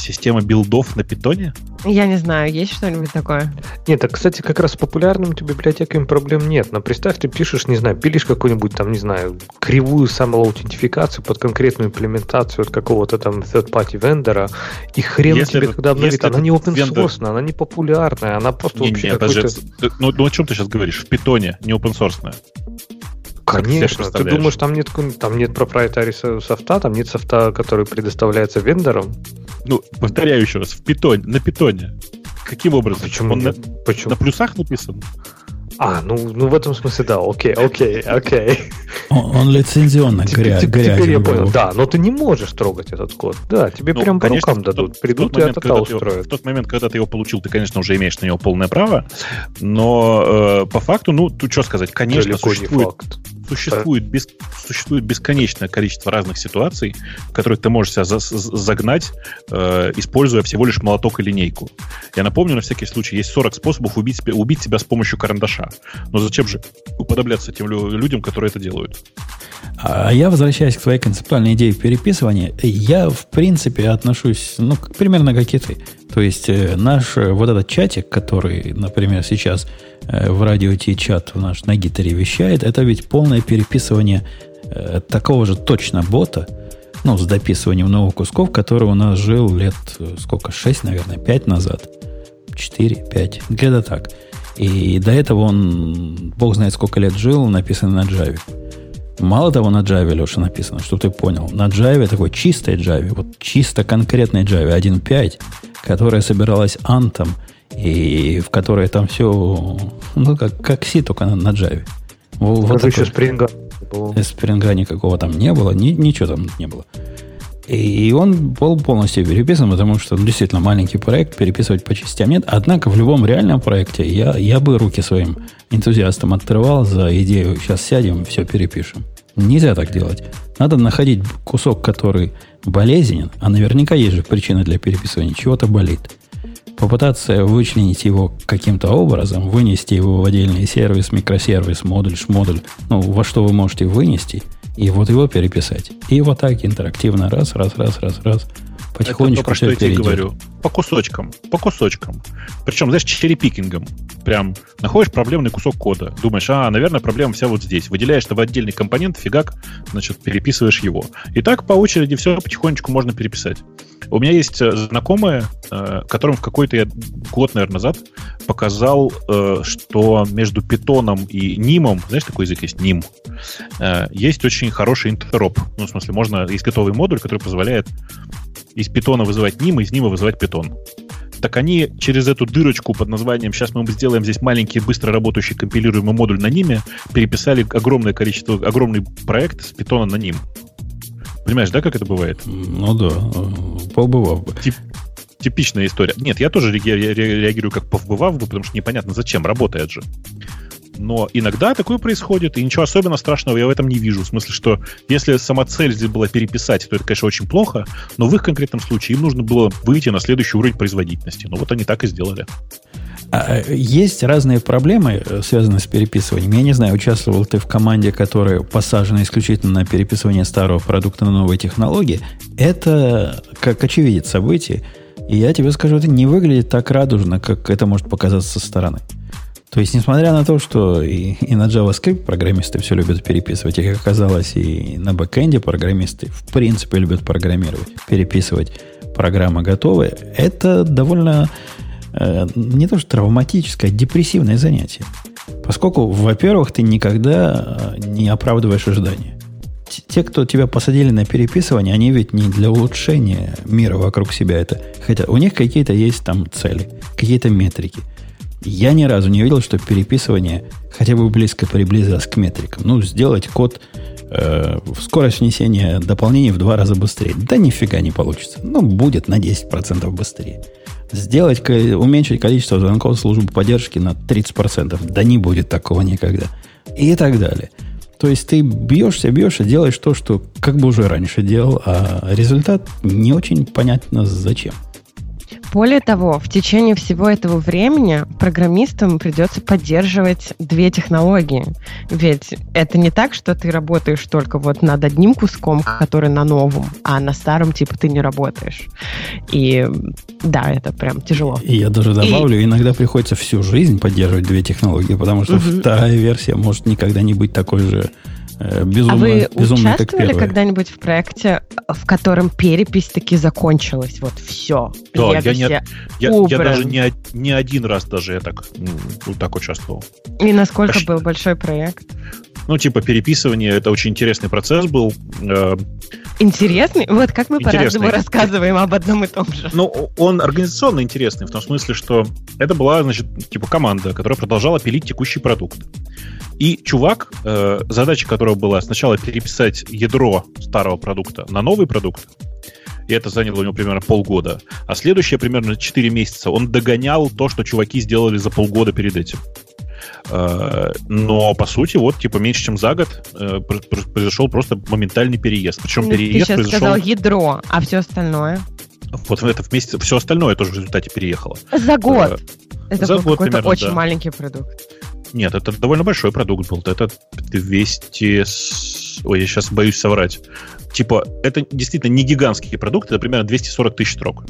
Система билдов на питоне? Я не знаю, есть что-нибудь такое? Нет, так, кстати, как раз с популярными библиотеками проблем нет. Но представь, ты пишешь, не знаю, пилишь какую-нибудь там, не знаю, кривую самоаутентификацию под конкретную имплементацию от какого-то там third-party вендора, и хрен Если тебе это- тогда обновит. Она не open вендор- source, она не популярная, она просто Не, вообще не, даже, какой-то... ты- ну, ну о чем ты сейчас говоришь? В питоне, не open source. Конечно, ты думаешь, там нет, там нет proprietary со- софта, там нет софта, который предоставляется вендором? Ну, повторяю еще раз, в питоне, на питоне. Каким образом? Почему Он на? Почему? на плюсах написан? А, ну, ну в этом смысле да, окей, окей, окей. Он, он лицензионно Теперь, гря- те- теперь я понял. Да, но ты не можешь трогать этот код. Да, тебе Ну, прям по конечно, рукам в тот- дадут. в Придут тот и момент, ты его- устроят. В тот момент, когда ты его получил, ты, конечно, уже имеешь на него полное право. Но э, по факту, ну, тут что сказать, конечно, Далеко не существует, факт. Существует, бес- существует бесконечное количество разных ситуаций, в которых ты можешь себя за- за- загнать, э, используя всего лишь молоток и линейку. Я напомню, на всякий случай, есть 40 способов убить, убить себя с помощью карандаша. Но зачем же уподобляться тем лю- людям, которые это делают? А я, возвращаясь к твоей концептуальной идее переписывания, я, в принципе, отношусь, ну, примерно как и ты. То есть э, наш э, вот этот чатик, который, например, сейчас в радио Ти-чат наш на гитаре вещает, это ведь полное переписывание э, такого же точно бота, ну, с дописыванием новых кусков, который у нас жил лет, э, сколько, 6, наверное, 5 назад. 4, 5, где-то так. И до этого он, бог знает, сколько лет жил, написан на Java. Мало того, на Java, Леша, написано, чтобы ты понял. На Java, такой чистой Java, вот чисто конкретной Java 1.5, которая собиралась антом, и в которой там все, ну, как, как C, только на, на Java. Во- Вот Даже еще спринга было. спринга никакого там не было, ни- ничего там не было. И он был полностью переписан, потому что ну, действительно маленький проект, переписывать по частям нет. Однако в любом реальном проекте я, я бы руки своим энтузиастам открывал за идею, сейчас сядем, все перепишем. Нельзя так делать. Надо находить кусок, который болезненен, а наверняка есть же причина для переписывания, чего-то болит. Попытаться вычленить его каким-то образом, вынести его в отдельный сервис, микросервис, модуль, шмодуль, ну, во что вы можете вынести, и вот его переписать. И вот так интерактивно раз, раз, раз, раз, раз. Это то, Потихонечку про что я тебе говорю. По кусочкам, по кусочкам. Причем, знаешь, черепикингом. Прям находишь проблемный кусок кода. Думаешь, а, наверное, проблема вся вот здесь. Выделяешь это в отдельный компонент, фигак, значит, переписываешь его. И так по очереди все потихонечку можно переписать. У меня есть э, знакомые, э, которым в какой-то я год, наверное, назад показал, э, что между питоном и нимом, знаешь, такой язык есть, ним, есть очень хороший интероп. Ну, в смысле, можно, есть готовый модуль, который позволяет из питона вызывать ним, из нима вызывать питон так они через эту дырочку под названием «Сейчас мы сделаем здесь маленький, быстро работающий компилируемый модуль на Ниме», переписали огромное количество, огромный проект с питона на Ним. Понимаешь, да, как это бывает? Ну да, побывав бы. Тип, типичная история. Нет, я тоже реагирую как побывав бы, потому что непонятно зачем, работает же. Но иногда такое происходит, и ничего особенно страшного я в этом не вижу. В смысле, что если сама цель здесь была переписать, то это, конечно, очень плохо, но в их конкретном случае им нужно было выйти на следующий уровень производительности. Ну вот они так и сделали. А, э, есть разные проблемы, э, связанные с переписыванием. Я не знаю, участвовал ты в команде, которая посажена исключительно на переписывание старого продукта на новые технологии. Это как очевидец событий. И я тебе скажу, это не выглядит так радужно, как это может показаться со стороны. То есть, несмотря на то, что и, и на JavaScript программисты все любят переписывать, и, как оказалось, и на бэкэнде программисты в принципе любят программировать, переписывать программы готовые, это довольно Э, не то что травматическое, а депрессивное занятие. Поскольку, во-первых, ты никогда э, не оправдываешь ожидания. Те, кто тебя посадили на переписывание, они ведь не для улучшения мира вокруг себя это. Хотя у них какие-то есть там цели, какие-то метрики. Я ни разу не видел, что переписывание хотя бы близко приблизилось к метрикам. Ну, сделать код, э, скорость внесения дополнений в два раза быстрее. Да нифига не получится. Ну, будет на 10% быстрее. Сделать, уменьшить количество звонков службы поддержки на 30%. Да не будет такого никогда. И так далее. То есть ты бьешься, бьешься, делаешь то, что как бы уже раньше делал, а результат не очень понятно зачем. Более того, в течение всего этого времени программистам придется поддерживать две технологии. Ведь это не так, что ты работаешь только вот над одним куском, который на новом, а на старом типа ты не работаешь. И да, это прям тяжело. И я даже добавлю, и... иногда приходится всю жизнь поддерживать две технологии, потому что угу. вторая версия может никогда не быть такой же безумно, а вы безумно участвовали когда-нибудь в проекте, в котором перепись таки закончилась? Вот все. Да, я, не, я, я даже не, не один раз даже я так, вот так участвовал. И насколько Аж... был большой проект? Ну, типа переписывание, это очень интересный процесс был. Э, интересный? Вот как мы по-разному рассказываем об одном и том же. Ну, он организационно интересный, в том смысле, что это была, значит, типа команда, которая продолжала пилить текущий продукт. И чувак, э, задача которого была сначала переписать ядро старого продукта на новый продукт, и это заняло у него примерно полгода. А следующее примерно 4 месяца он догонял то, что чуваки сделали за полгода перед этим. Э, но, по сути, вот, типа, меньше, чем за год э, произошел просто моментальный переезд. Причем ну, переезд ты сейчас произошел... сказал ядро, а все остальное? Вот это вместе, все остальное тоже в результате переехало. За год. Это за был год какой-то очень да. маленький продукт. Нет, это довольно большой продукт был. Это 200... Ой, я сейчас боюсь соврать. Типа, это действительно не гигантский продукт, это примерно 240 тысяч строк.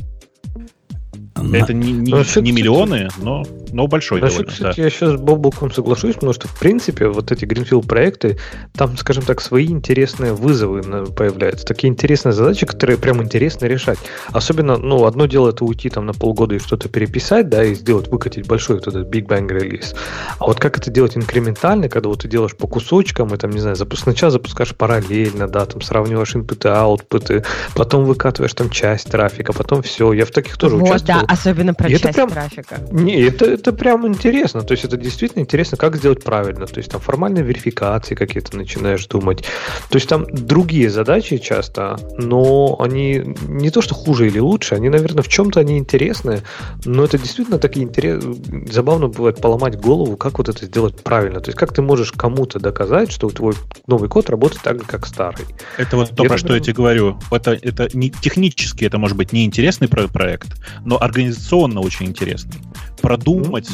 Это не, не, Вообще, не миллионы, но, но большой Вообще, довольно. Кстати, да. я сейчас с Бобуком соглашусь, потому что, в принципе, вот эти Greenfield проекты, там, скажем так, свои интересные вызовы появляются. Такие интересные задачи, которые прям интересно решать. Особенно, ну, одно дело это уйти там на полгода и что-то переписать, да, и сделать, выкатить большой вот этот Big Bang релиз. А вот как это делать инкрементально, когда вот ты делаешь по кусочкам, и там, не знаю, запуск... сначала запускаешь параллельно, да, там сравниваешь инпуты, аутпуты, потом выкатываешь там часть трафика, потом все. Я в таких тоже вот, участвовал. Да, Особенно про и часть это прям, трафика. Не, это, это прям интересно. То есть это действительно интересно, как сделать правильно. То есть там формальные верификации какие-то начинаешь думать. То есть там другие задачи часто, но они не то, что хуже или лучше, они, наверное, в чем-то они интересны, но это действительно такие интересные. Забавно бывает поломать голову, как вот это сделать правильно. То есть как ты можешь кому-то доказать, что твой новый код работает так же, как старый. Это вот то, про что я тебе говорю. Это, это не технически, это может быть неинтересный проект, но организационно очень интересный. Продумать,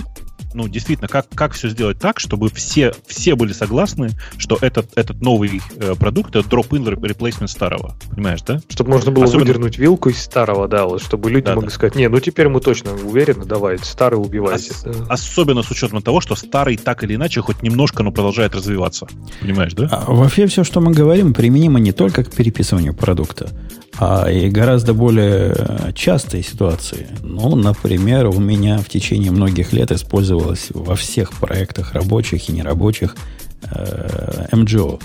ну, действительно, как, как все сделать так, чтобы все, все были согласны, что этот, этот новый э, продукт это drop-in replacement старого. Понимаешь, да? Чтобы можно было Особенно... выдернуть вилку из старого, да, вот, чтобы люди да, могли да. сказать, не, ну теперь мы точно уверены, давай, старый убивайте. Ос- да. Особенно с учетом того, что старый так или иначе хоть немножко, но продолжает развиваться. Понимаешь, да? А, вообще все, что мы говорим, применимо не только к переписыванию продукта, а и гораздо более частые ситуации. Ну, например, у меня в течение многих лет использовалось во всех проектах рабочих и нерабочих э, MGO.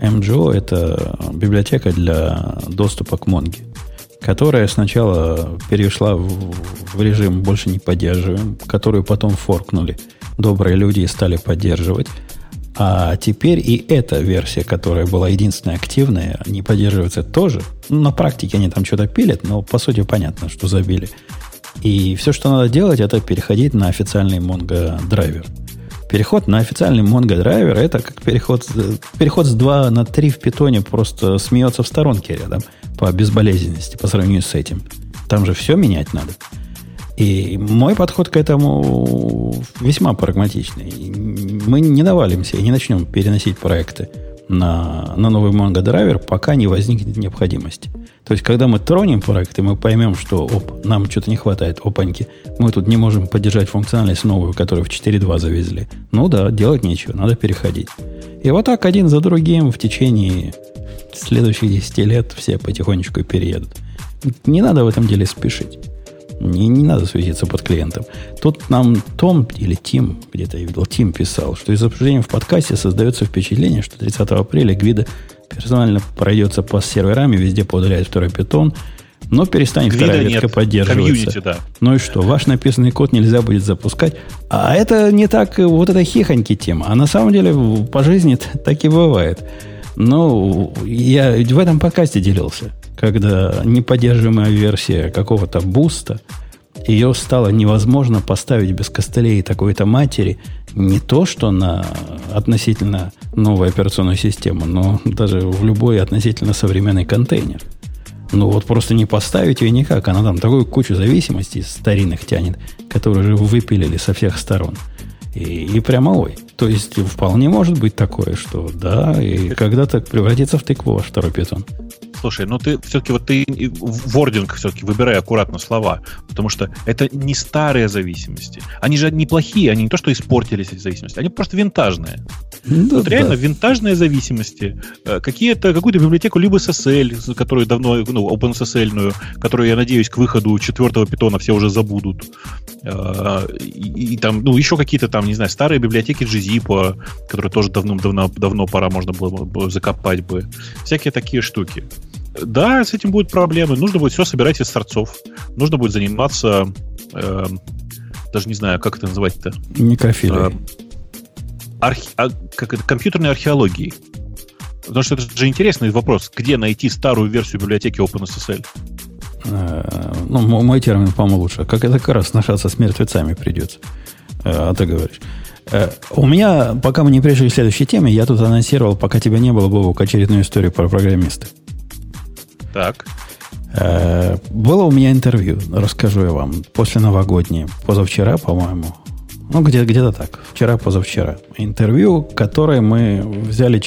MGO – это библиотека для доступа к Монге, которая сначала перешла в, в режим «больше не поддерживаем», которую потом форкнули добрые люди и стали поддерживать – а теперь и эта версия, которая была единственная активная, не поддерживается тоже. На практике они там что-то пилят, но по сути понятно, что забили. И все, что надо делать, это переходить на официальный Mongo драйвер. Переход на официальный Mongo драйвер это как переход, переход с 2 на 3 в питоне просто смеется в сторонке рядом по безболезненности по сравнению с этим. Там же все менять надо. И мой подход к этому весьма прагматичный. Мы не навалимся и не начнем переносить проекты на, на новый Mongo драйвер, пока не возникнет необходимости. То есть, когда мы тронем проекты, мы поймем, что оп, нам что-то не хватает, опаньки, мы тут не можем поддержать функциональность новую, которую в 4.2 завезли. Ну да, делать нечего, надо переходить. И вот так один за другим в течение следующих 10 лет все потихонечку переедут. Не надо в этом деле спешить. Не, не надо светиться под клиентом. Тут нам Том или Тим, где-то я видел, Тим писал, что из обсуждения в подкасте создается впечатление, что 30 апреля Гвида персонально пройдется по серверам и везде поудаляет второй питон, но перестанет Гвида вторая ветка поддерживаться. Да. Ну и что, ваш написанный код нельзя будет запускать. А это не так, вот это хихоньки тема. А на самом деле по жизни так и бывает. Ну, я в этом подкасте делился когда неподдерживаемая версия какого-то буста, ее стало невозможно поставить без костылей такой-то матери не то, что на относительно новую операционную систему, но даже в любой относительно современный контейнер. Ну вот просто не поставить ее никак. Она там такую кучу зависимостей старинных тянет, которые же выпилили со всех сторон. И, и прямо ой. То есть вполне может быть такое, что да, и когда-то превратится в тыкву второй питон. Слушай, ну ты все-таки вот ты вординг все-таки выбирай аккуратно слова, потому что это не старые зависимости. Они же неплохие, они не то, что испортились эти зависимости, они просто винтажные. Ну, вот да. реально винтажные зависимости. Э, какие-то, какую-то библиотеку либо SSL, которую давно, ну, OpenSSL, которую, я надеюсь, к выходу четвертого питона все уже забудут. Э, и, и там, ну, еще какие-то там, не знаю, старые библиотеки GZIP, которые тоже давно-давно давно пора можно было бы закопать бы. Всякие такие штуки. Да, с этим будут проблемы. Нужно будет все собирать из сорцов. Нужно будет заниматься, э, даже не знаю, как это называть-то. Некрофилией. Э, архи, а, как это, компьютерной археологией. Потому что это же интересный вопрос, где найти старую версию библиотеки OpenSSL? Э, ну, мой термин, по-моему, лучше. Как это как раз сношаться с мертвецами придется. Э, а ты говоришь. Э, у меня, пока мы не пришли к следующей теме, я тут анонсировал, пока тебя не было, Бобок, очередную историю про программиста. Так. Э, было у меня интервью, расскажу я вам, после новогоднее, позавчера, по-моему. Ну, где, где-то так, вчера-позавчера. Интервью, которое мы взяли...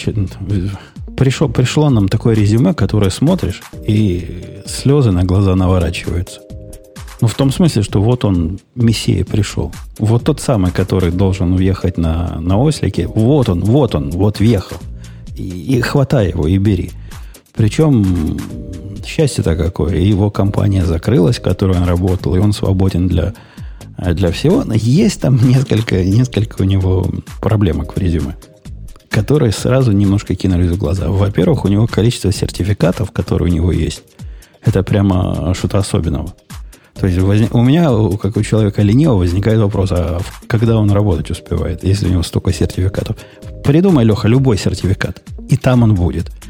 Пришло, пришло нам такое резюме, которое смотришь, и слезы на глаза наворачиваются. Ну, в том смысле, что вот он, Мессия, пришел. Вот тот самый, который должен уехать на, на ослике. Вот он, вот он, вот въехал. И, и хватай его, и бери. Причем счастье-то какое. Его компания закрылась, в которой он работал, и он свободен для, для всего. Но есть там несколько, несколько у него проблемок в резюме, которые сразу немножко кинулись в глаза. Во-первых, у него количество сертификатов, которые у него есть, это прямо что-то особенного. То есть возник, у меня, как у человека ленивого, возникает вопрос, а когда он работать успевает, если у него столько сертификатов? Придумай, Леха, любой сертификат, и там он будет –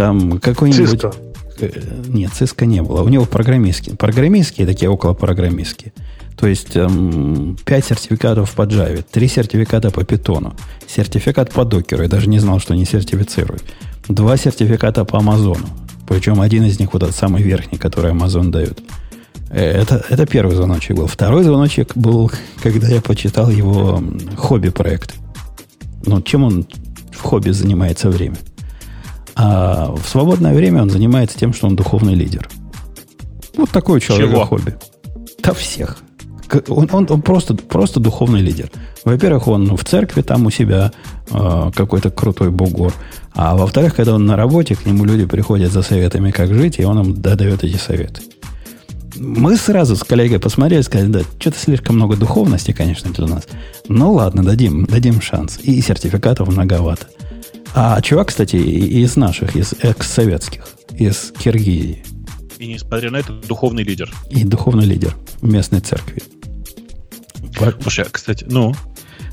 там какой-нибудь... Cisco. Э, нет, Cisco не было. У него программистские. Программистские такие около программистские. То есть эм, 5 сертификатов по Java, 3 сертификата по Python, сертификат по докеру, я даже не знал, что они сертифицируют, два сертификата по Амазону, причем один из них вот этот самый верхний, который Amazon дает. Это, это первый звоночек был. Второй звоночек был, когда я почитал его хобби-проект. Ну, чем он в хобби занимается время. А в свободное время он занимается тем, что он духовный лидер. Вот такой человек Чего? хобби. Да всех. Он, он, он просто, просто духовный лидер. Во-первых, он в церкви там у себя э, какой-то крутой бугор. А во-вторых, когда он на работе, к нему люди приходят за советами, как жить, и он им дает эти советы. Мы сразу с коллегой посмотрели, сказали, да, что-то слишком много духовности, конечно, для нас. Ну ладно, дадим, дадим шанс. И сертификатов многовато. А чувак, кстати, из наших, из экс-советских, из Киргизии. И несмотря на это, духовный лидер. И духовный лидер местной церкви. Слушай, а, кстати, ну,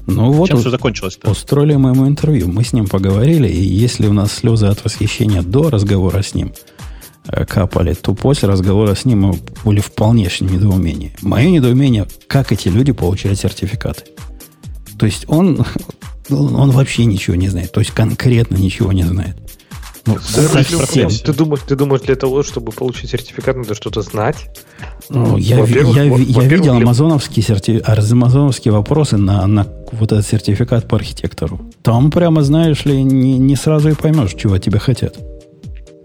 ну вот Чем все закончилось-то? Устроили мы ему интервью. Мы с ним поговорили, и если у нас слезы от восхищения до разговора с ним капали, то после разговора с ним мы были в полнейшем недоумении. Мое недоумение, как эти люди получают сертификаты. То есть <laughs> он, он вообще ничего не знает. То есть конкретно ничего не знает. Ну, совсем. Ты думаешь, ты думаешь, для того, чтобы получить сертификат, надо что-то знать? Ну, я, я, я, я видел амазоновские, серти... амазоновские вопросы на, на вот этот сертификат по архитектору. Там прямо, знаешь ли, не, не сразу и поймешь, чего тебе хотят.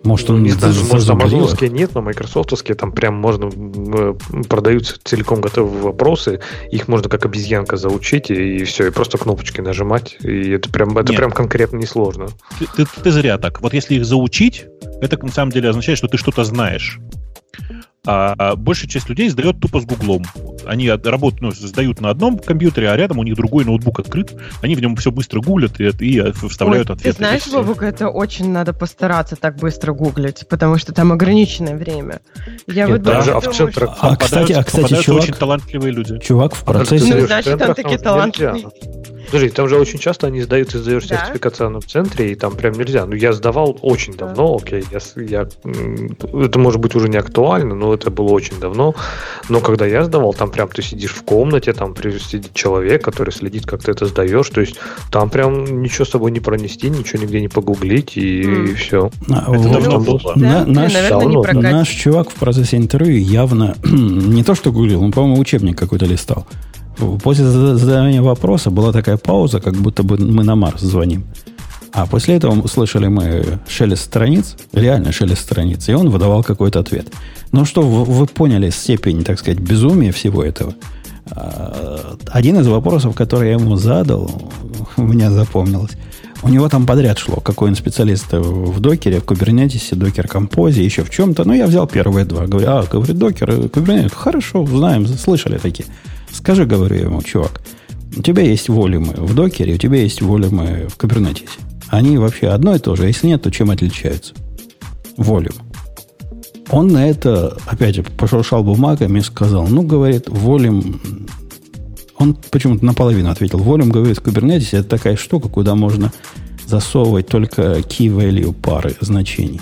Может, он ну, не знаю, может, амазоновские нет, но майкрософтовские там прям можно э, продаются целиком готовые вопросы, их можно как обезьянка заучить и все, и просто кнопочки нажимать, и это прям это нет. прям конкретно несложно. Ты, ты, ты зря так. Вот если их заучить, это на самом деле означает, что ты что-то знаешь а большая часть людей сдает тупо с Гуглом. Они работают, ну, сдают на одном компьютере, а рядом у них другой ноутбук открыт. Они в нем все быстро гуглят и, и вставляют Ой, ответы. Ты знаешь, Бобук, это очень надо постараться так быстро гуглить, потому что там ограниченное время. Я Нет, вот даже а, в центр... а, кстати, а, кстати, чувак, очень талантливые люди. Чувак в процессе... Ну, значит, он такие талантливые. Подожди, там же очень часто они сдают и сдаешь да? сертификационном центре, и там прям нельзя. Ну, я сдавал очень давно, окей, я, я, это может быть уже не актуально, но это было очень давно. Но когда я сдавал, там прям ты сидишь в комнате, там сидит человек, который следит, как ты это сдаешь. То есть там прям ничего с собой не пронести, ничего нигде не погуглить, и, mm. и все. А, это вот, давно было. Да? наш, давно. наш чувак в процессе интервью явно <clears throat> не то что гуглил, он, по-моему, учебник какой-то листал. После задания вопроса была такая пауза, как будто бы мы на Марс звоним. А после этого услышали мы шелест страниц, реально шелест страниц, и он выдавал какой-то ответ. Ну что, вы поняли степень, так сказать, безумия всего этого. А, один из вопросов, который я ему задал, <laughs> у меня запомнилось. У него там подряд шло, какой он специалист в докере, в кубернетисе, докер-композе, еще в чем-то. Ну, я взял первые два. Говорю, а, говорит, докер, кубернетис, хорошо, знаем, слышали такие. Скажи, говорю ему, чувак, у тебя есть волюмы в докере, у тебя есть волюмы в кубернетисе. Они вообще одно и то же. Если нет, то чем отличаются? Волюм. Он на это, опять же, пошуршал бумагами и сказал, ну, говорит, волюм... Он почему-то наполовину ответил. Волюм, говорит, в Kubernetes это такая штука, куда можно засовывать только key value пары значений.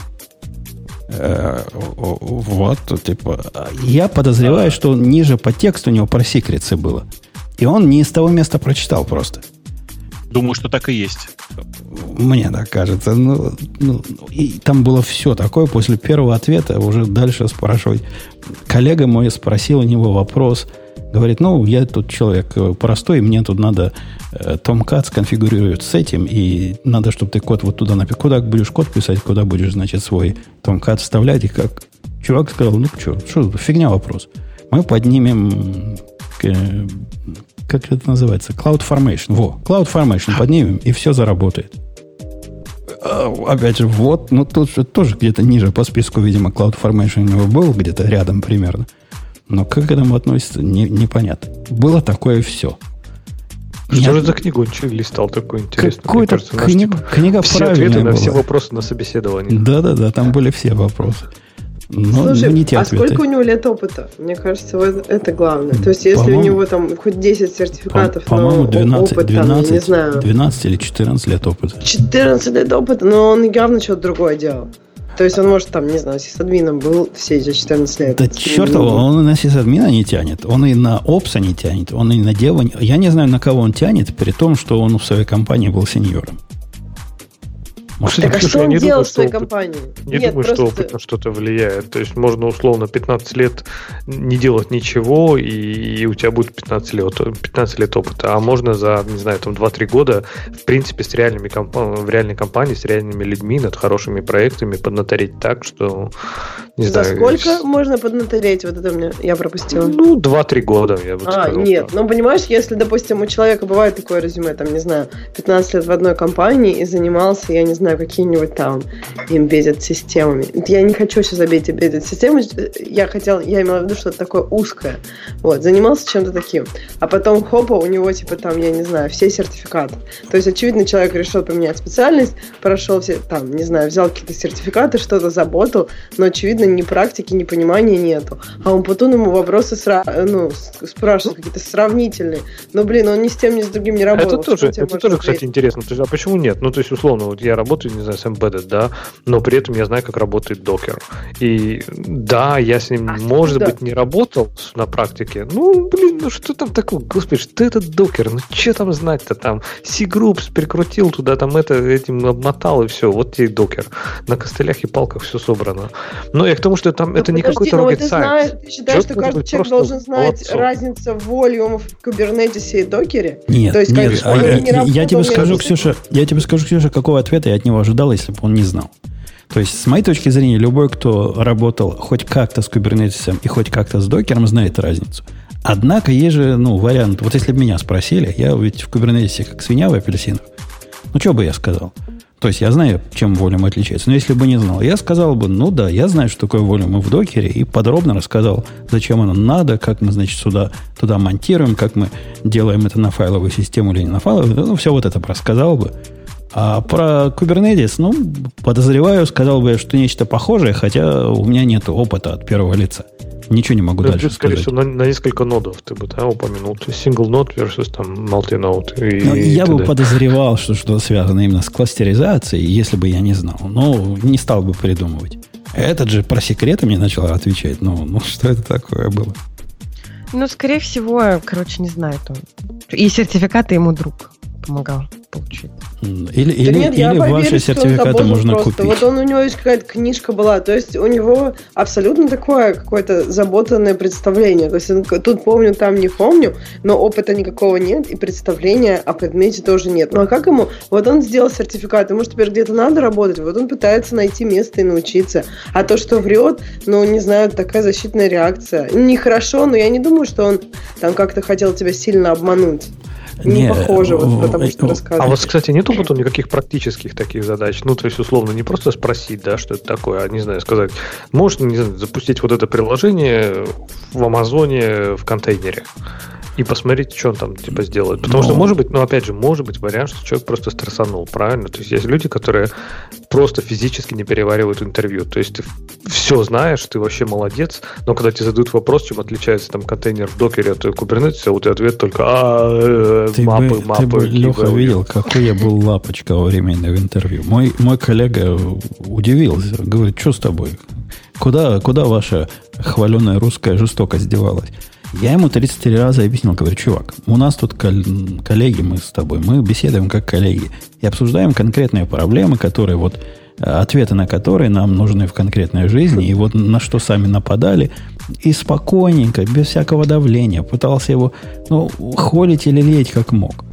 Э, вот, типа, я подозреваю, что ниже по тексту у него про секреты было. И он не из того места прочитал просто. Думаю, что так и есть. Мне так кажется. Ну, ну, и там было все такое. После первого ответа уже дальше спрашивать. Коллега мой спросил у него вопрос. Говорит, ну, я тут человек простой, мне тут надо э, Tomcat сконфигурировать с этим, и надо, чтобы ты код вот туда написал. Куда будешь код писать, куда будешь, значит, свой Tomcat вставлять. И как чувак сказал, ну, что, что фигня вопрос. Мы поднимем э, как это называется? Cloud Formation. Во, Cloud Formation поднимем, и все заработает. А, опять же, вот, ну тут же тоже где-то ниже по списку, видимо, Cloud Formation у него был, где-то рядом примерно. Но как к этому относится, не, непонятно. Было такое все. Что же за книгу он листал такой интересный? Какой-то книга, типа, книга все ответы на все вопросы на собеседовании. Да-да-да, там были все вопросы. Но, Слушай, но не те а ответы. сколько у него лет опыта? Мне кажется, вот это главное. То есть, если у него там хоть 10 сертификатов, по, но 12, опыт 12, там, не знаю. 12 или 14 лет опыта. 14 лет опыта, но он явно что-то другое делал. То есть он, может, там, не знаю, сисадмином был все эти 14 лет. Да черт его, он и на сисадмина не тянет, он и на опса не тянет, он и на дева... Я не знаю, на кого он тянет, при том, что он в своей компании был сеньором. Может, так а что он делал в своей компании? Не Нет, думаю, просто... что опыт на что-то влияет. То есть можно условно 15 лет не делать ничего, и, и у тебя будет 15 лет, 15 лет опыта. А можно за, не знаю, там 2-3 года, в принципе, с реальными комп... в реальной компании, с реальными людьми, над хорошими проектами поднатореть так, что, не за знаю... сколько можно поднатореть? Вот это мне я пропустила. Ну, 2-3 года, я бы а, сказал. нет. Да. Ну, понимаешь, если, допустим, у человека бывает такое резюме, там, не знаю, 15 лет в одной компании и занимался, я не знаю, какими-нибудь там embedded системами. Я не хочу сейчас забить embedded системы, я хотел, я имела в виду что-то такое узкое. Вот, занимался чем-то таким. А потом, хопа, у него, типа, там, я не знаю, все сертификаты. То есть, очевидно, человек решил поменять специальность, прошел все, там, не знаю, взял какие-то сертификаты, что-то заботал, но, очевидно, ни практики, ни понимания нету. А он потом ему вопросы сра... ну, спрашивает, какие-то сравнительные. Но, блин, он ни с тем, ни с другим не работал. Это тоже, это тоже кстати, интересно. То есть, а почему нет? Ну, то есть, условно, вот я работаю, не знаю, с embedded, да, но при этом я знаю, как работает докер. И да, я с ним, а, может да. быть, не работал на практике. Ну, блин, ну что там такое? Господи, что это докер? Ну, что там знать-то там? C-Groups прикрутил туда, там это, этим обмотал, и все. Вот тебе докер. На костылях и палках все собрано. Но я к тому, что там ну, это подожди, не какой-то rocket ты, знаешь, ты считаешь, что каждый человек должен знать молодцом. разницу волюмов в кубернетисе и докере? Нет, То есть, нет, а, я, не я тебе скажу, Ксюша, я тебе скажу, Ксюша, какого ответа я от него ожидал, если бы он не знал. То есть, с моей точки зрения, любой, кто работал хоть как-то с кубернетисом и хоть как-то с докером, знает разницу. Однако есть же, ну, вариант. Вот если бы меня спросили, я ведь в кубернетисе как свинья в апельсинах. Ну, что бы я сказал? То есть я знаю, чем волюм отличается. Но если бы не знал, я сказал бы, ну да, я знаю, что такое волюм в докере, и подробно рассказал, зачем оно надо, как мы, значит, сюда, туда монтируем, как мы делаем это на файловую систему или не на файловую. Ну, все вот это рассказал бы. А про Kubernetes, ну, подозреваю, сказал бы, что нечто похожее, хотя у меня нет опыта от первого лица. Ничего не могу да, дальше скорее сказать. Всего, на, на несколько нодов ты бы да, упомянул. То есть single node versus там multi-node. И, ну, и я бы подозревал, что что-то связано именно с кластеризацией, если бы я не знал. Но не стал бы придумывать. Этот же про секреты мне начал отвечать. Ну, ну что это такое было? Ну, скорее всего, короче, не знает он. И сертификаты ему друг помогал получить. Или, или, нет, или ваши сертификаты можно просто. купить. Вот он, у него есть какая-то книжка была, то есть у него абсолютно такое какое-то заботанное представление. То есть тут помню, там не помню, но опыта никакого нет, и представления о предмете тоже нет. Ну а как ему? Вот он сделал сертификат, ему теперь где-то надо работать, вот он пытается найти место и научиться. А то, что врет, ну не знаю, такая защитная реакция. Нехорошо, но я не думаю, что он там как-то хотел тебя сильно обмануть. Не, не похоже, вот, потому что рассказываешь. А вот, кстати, нету потом никаких практических таких задач? Ну, то есть, условно, не просто спросить, да, что это такое, а, не знаю, сказать, можешь, не знаю, запустить вот это приложение в Амазоне в контейнере? И посмотреть, что он там типа сделает. Потому Но... что, может быть, ну, опять же, может быть вариант, что человек просто стрессанул, правильно? То есть есть люди, которые просто физически не переваривают интервью. То есть ты все знаешь, ты вообще молодец, но когда тебе задают вопрос, чем отличается там контейнер в докере от Kubernetes, вот и ответ только а, э, ты мапы, бы, мапы. Ты бы, Леха, видел, какой я был лапочка во время интервью. Мой, мой коллега удивился, говорит, что с тобой? Куда, куда ваша хваленая русская жестокость девалась? Я ему 33 раза объяснил, говорю, чувак, у нас тут коллеги, мы с тобой, мы беседуем как коллеги и обсуждаем конкретные проблемы, которые вот э, ответы на которые нам нужны в конкретной жизни, и вот на что сами нападали, и спокойненько, без всякого давления, пытался его ну, холить или леять как мог.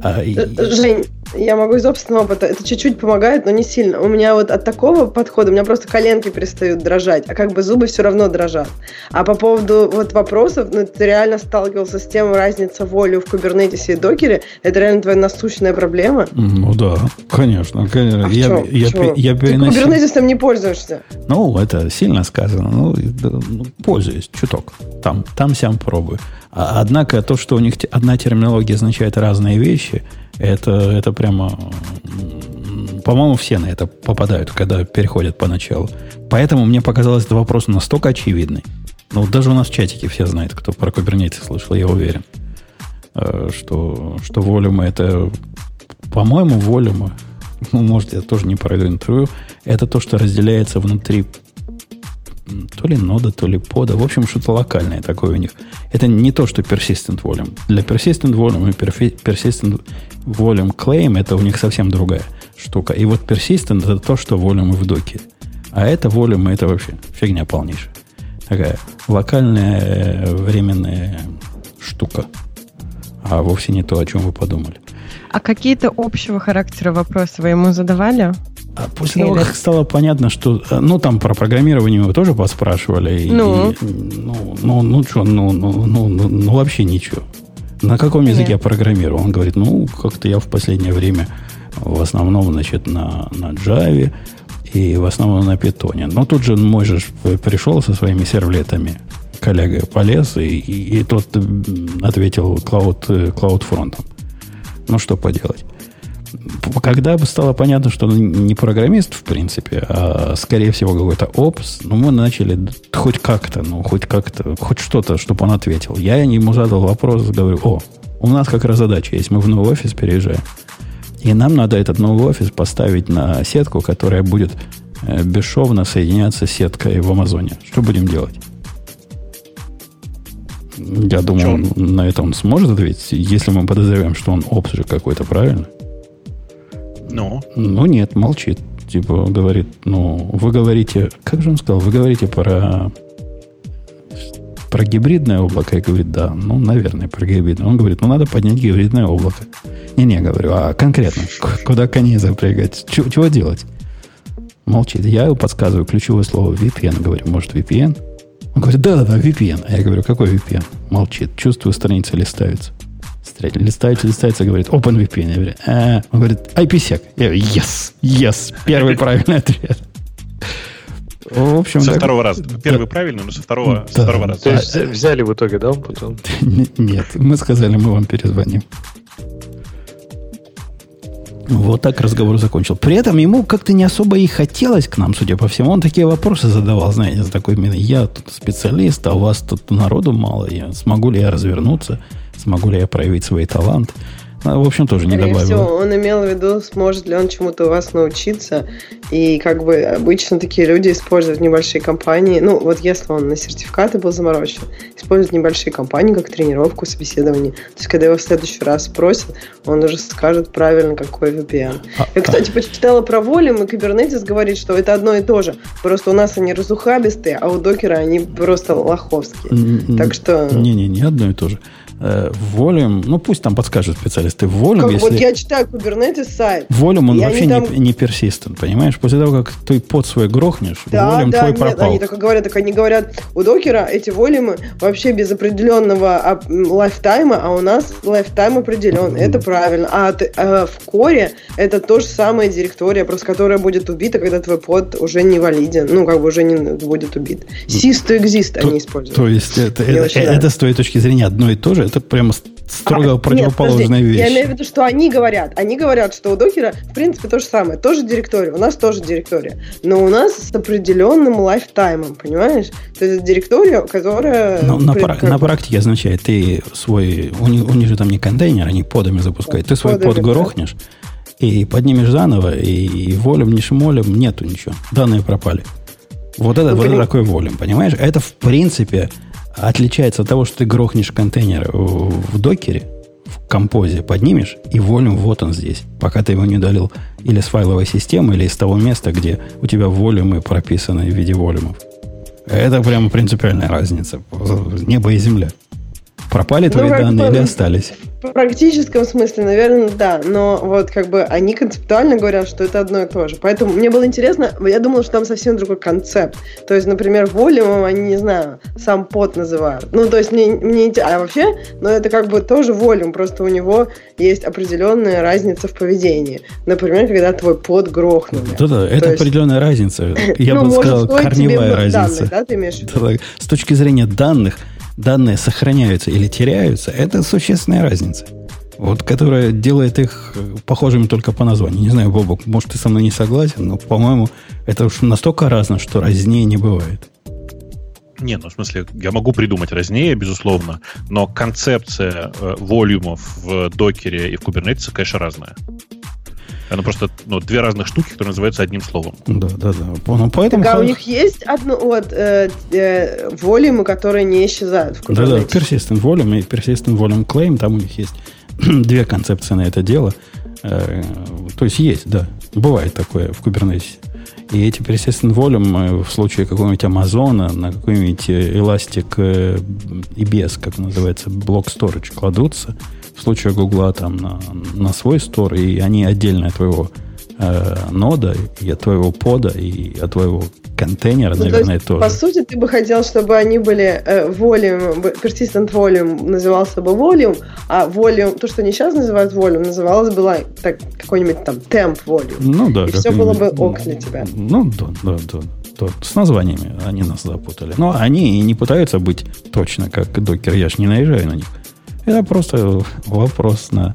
А, Жень, я могу из собственного опыта. Это чуть-чуть помогает, но не сильно. У меня вот от такого подхода у меня просто коленки перестают дрожать, а как бы зубы все равно дрожат. А по поводу вот вопросов, ну, ты реально сталкивался с тем, разница волю в кубернетисе и докере, это реально твоя насущная проблема? Ну да, конечно. конечно. А я, я, я, я переносил... Ты кубернетисом не пользуешься? Ну, это сильно сказано. Ну, ну пользуюсь чуток. Там, там сям пробую. А, однако то, что у них одна терминология означает разные вещи, это, это прямо... По-моему, все на это попадают, когда переходят поначалу. Поэтому мне показалось этот вопрос настолько очевидный. Ну, даже у нас в чатике все знают, кто про Kubernetes слышал, я уверен. Э, что, что волюмы это... По-моему, волюмы, <laughs> ну, может, я тоже не пройду интервью, это то, что разделяется внутри то ли нода, то ли пода. В общем, что-то локальное такое у них. Это не то, что persistent volume. Для persistent volume и persistent volume claim это у них совсем другая. штука. И вот persistent это то, что волюмы в доке. А это волюмы, это вообще фигня полнейшая. Такая локальная э, временная штука. А вовсе не то, о чем вы подумали. А какие-то общего характера вопросы вы ему задавали? А после того, как стало понятно, что... э, Ну, там про программирование его тоже поспрашивали. Ну? и, ну, ну, ну, что, ну, ну, ну, ну, ну, вообще ничего. На каком Нет. языке я программирую? Он говорит, ну, как-то я в последнее время в основном, значит, на, на Java и в основном на Python. Но тут же мой же пришел со своими сервлетами. Коллега полез, и, и, и тот ответил Cloud, э, CloudFront. Ну, что поделать. Когда бы стало понятно, что он не программист, в принципе, а скорее всего какой-то опс, ну, мы начали хоть как-то, ну, хоть как-то, хоть что-то, чтобы он ответил. Я ему задал вопрос, говорю, о, у нас как раз задача есть, мы в новый офис переезжаем. И нам надо этот новый офис поставить на сетку, которая будет э, бесшовно соединяться с сеткой в Амазоне. Что будем делать? Я думаю, Чё? на это он сможет ответить, если мы подозреваем, что он опс же какой-то, правильно? Ну, Ну, нет, молчит. Типа говорит, ну, вы говорите, как же он сказал, вы говорите про про гибридное облако, я говорю, да, ну, наверное, про гибридное. Он говорит, ну, надо поднять гибридное облако. Не-не, говорю, а конкретно, куда коней запрягать? Чего, чего делать? Молчит. Я ему подсказываю ключевое слово VPN. Говорю, может, VPN? Он говорит, да-да-да, VPN. А я говорю, какой VPN? Молчит. Чувствую, страницы листаются. Стра- Листается, листается, говорит, OpenVPN. Я говорю, «А». Он говорит, IPsec. Я говорю, yes, yes. Первый <laughs> правильный ответ. В общем, со так- второго раза. Первый правильный, но со второго, со Да. второго раза. То есть взя- взяли в итоге, да, он потом? <laughs> Нет, мы сказали, мы вам перезвоним. Вот так разговор закончил. При этом ему как-то не особо и хотелось к нам, судя по всему. Он такие вопросы задавал, знаете, с такой миной. Я тут специалист, а у вас тут народу мало. Я, смогу ли я развернуться? Смогу ли я проявить свой талант? Ну, в общем, тоже не добавил. всего, он имел в виду, сможет ли он чему-то у вас научиться. И как бы обычно такие люди используют небольшие компании. Ну, вот если он на сертификаты был заморочен, используют небольшие компании как тренировку, собеседование. То есть, когда его в следующий раз спросят, он уже скажет правильно, какой VPN. А- Я, кстати, почитала про Volume, и Kubernetes говорит, что это одно и то же. Просто у нас они разухабистые, а у докера они просто лоховские. Так что... Не-не-не, одно и то же. Э, Volume, ну пусть там подскажут специалисты. Volume, Как, если... Вот я читаю Kubernetes сайт. Volume, он вообще они не, там- не persistent, понимаешь? После того, как ты pod свой грохнешь, Да, Volume да, твой нет, пропал. они так и говорят, так они говорят, у докера эти volume ы вообще без определенного lifetime а, а у нас lifetime определен, это правильно. А, ты- а в коре это то же самое директория, просто которая будет убита, когда твой pod уже не валиден, ну, как бы уже не будет убит. Cease to exist То- они используют. То есть это, Мне это, очень это нравится. с твоей точки зрения одно и то же? Это прямо строго А, нет, противоположная подожди, вещь. Я имею в виду, что они говорят. Они говорят, что у докера, в принципе, то же самое. Тоже директория. У нас тоже директория. Но у нас с определенным лайфтаймом, понимаешь? То есть директория, которая... Ну, на, пра- на практике означает, ты свой... У них, у них же там не контейнер, они подами запускают. Ты свой Подами, под да. грохнешь и поднимешь заново, и, и волем, ни шмолем нету ничего. Данные пропали. Вот это, Ну, вот это такой волем, понимаешь? Это, в принципе, отличается от того, что ты грохнешь контейнер в, докере, в композе поднимешь, и волюм вот он здесь, пока ты его не удалил или с файловой системы, или из того места, где у тебя волюмы прописаны в виде волюмов. Это прямо принципиальная разница. Небо и земля. Пропали Ну, твои как данные или остались? В практическом смысле, наверное, да. Но вот как бы они концептуально говорят, что это одно и то же. Поэтому мне было интересно, я думала, что там совсем другой концепт. То есть, например, волюмом они, не знаю, сам под называют. Ну, то есть, мне, мне А вообще, ну, это как бы тоже волюм, просто у него есть определенная разница в поведении. Например, когда твой под грохнули. Да-да, это есть- определенная разница. <laughs> Я ну, бы сказал, корневая разница. данных, да, ты имеешь в виду? Да-да. С точки зрения данных, данные сохраняются или теряются, это существенная разница. Вот, которая делает их э, похожими только по названию. Не знаю, Бобок, может, ты со мной не согласен, но, по-моему, это уж настолько разно, что разнее не бывает. Не, ну в смысле, я могу придумать разнее, безусловно, но концепция э, волюмов в докере и в кубернетисе, конечно, разная. Она просто ну, две разных штуки, которые называются одним словом. Да, да, да. Ну, поэтому... Так, а у них есть одно, вот, э, э, волюмы, которые не исчезают в Да, да, persistent volume и persistent volume claim, там у них есть <clears throat> две концепции на это дело. Э, то есть есть, да. Бывает такое в Kubernetes. И эти persistent volume в случае какого-нибудь Амазона на какой-нибудь Elastic EBS, как называется, блок storage кладутся. В случае Гугла там на, на свой стор, и они отдельно от твоего э, нода, и от твоего пода, и от твоего контейнера, ну, наверное, то есть, тоже. По сути, ты бы хотел, чтобы они были э, volume, persistent volume назывался бы volume, а volume, то, что они сейчас называют volume, называлось бы так, какой-нибудь там temp volume. Ну да. И все было бы ок для тебя. Ну да, да, да. То, с названиями они нас запутали. Но они и не пытаются быть точно как докер. Я ж не наезжаю на них. Это просто вопрос на,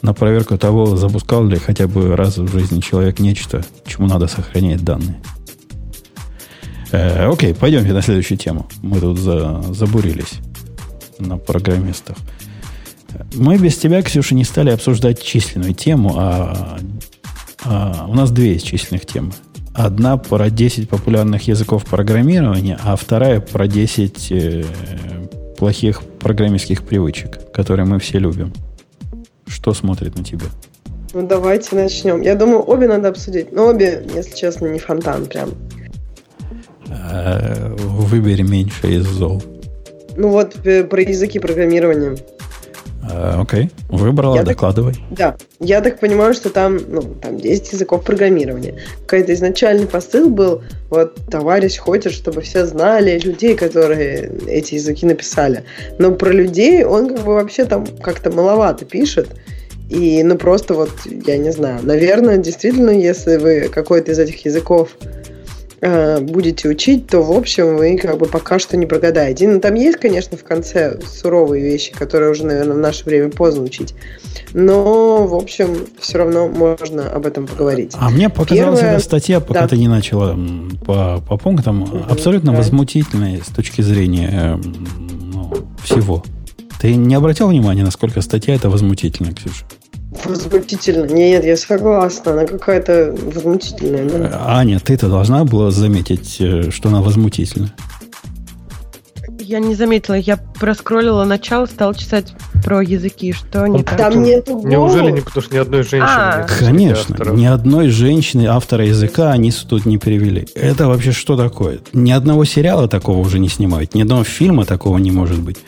на проверку того, запускал ли хотя бы раз в жизни человек нечто, чему надо сохранять данные. Э, окей, пойдемте на следующую тему. Мы тут за, забурились на программистах. Мы без тебя, Ксюша, не стали обсуждать численную тему, а, а у нас две есть численных темы. Одна про 10 популярных языков программирования, а вторая про 10 э, плохих программистских привычек, которые мы все любим. Что смотрит на тебя? Ну, давайте начнем. Я думаю, обе надо обсудить. Но обе, если честно, не фонтан прям. Э, выбери меньше из зол. Ну вот э, про языки программирования. А, окей, выбрала, я докладывай. Так, да, я так понимаю, что там, ну, там 10 языков программирования. Какой-то изначальный посыл был, вот товарищ хочет, чтобы все знали людей, которые эти языки написали. Но про людей он как бы вообще там как-то маловато пишет. И, ну, просто вот, я не знаю, наверное, действительно, если вы какой-то из этих языков Э, будете учить, то, в общем, вы как бы пока что не прогадаете. Ну, там есть, конечно, в конце суровые вещи, которые уже, наверное, в наше время поздно учить. Но, в общем, все равно можно об этом поговорить. А мне показалась Первое... эта статья, пока да. ты не начала по, по пунктам, угу, абсолютно да. возмутительная с точки зрения ну, всего. Ты не обратил внимания, насколько статья это возмутительная, Ксюша? Возмутительно. Нет, я согласна. Она какая-то возмутительная. Да? Аня, ты-то должна была заметить, э, что она возмутительна. Я не заметила. Я проскроллила начало, стал читать про языки. Что не так? Там нету Неужели не потому что ни одной женщины а, нет? Конечно. Ни одной женщины автора языка они тут не привели. Это вообще что такое? Ни одного сериала такого уже не снимают. Ни одного фильма такого не может быть.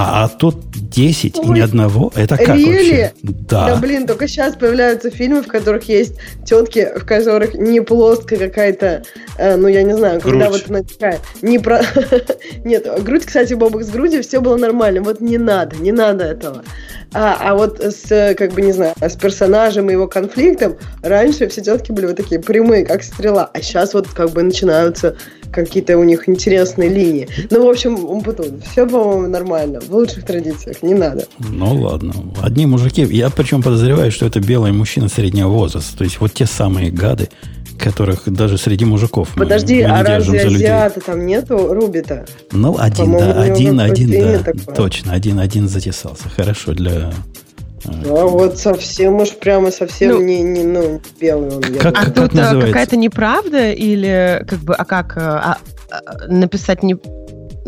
А, а тут 10 Ой, и ни одного? Это как really? вообще? Да. Да, блин, только сейчас появляются фильмы, в которых есть тетки, в которых не плоская какая-то, э, ну, я не знаю, грудь. когда вот она такая, не про... <laughs> Нет, грудь, кстати, Бобок с грудью, все было нормально. Вот не надо, не надо этого. А, а вот с, как бы, не знаю, с персонажем и его конфликтом раньше все тетки были вот такие прямые, как стрела. А сейчас вот как бы начинаются какие-то у них интересные линии. Ну, в общем, все, по-моему, нормально. В лучших традициях, не надо. Ну, ладно. Одни мужики, я причем подозреваю, что это белый мужчина среднего возраста. То есть вот те самые гады, которых даже среди мужиков Подожди, мы, мы а разве азиата там нету Руби-то? Ну, один, да, один, один, да, точно, один-один затесался. Хорошо для а вот совсем уж прямо совсем ну, не, не ну, белый он. Как, а как тут а, какая-то неправда или как бы, а как а, а, написать не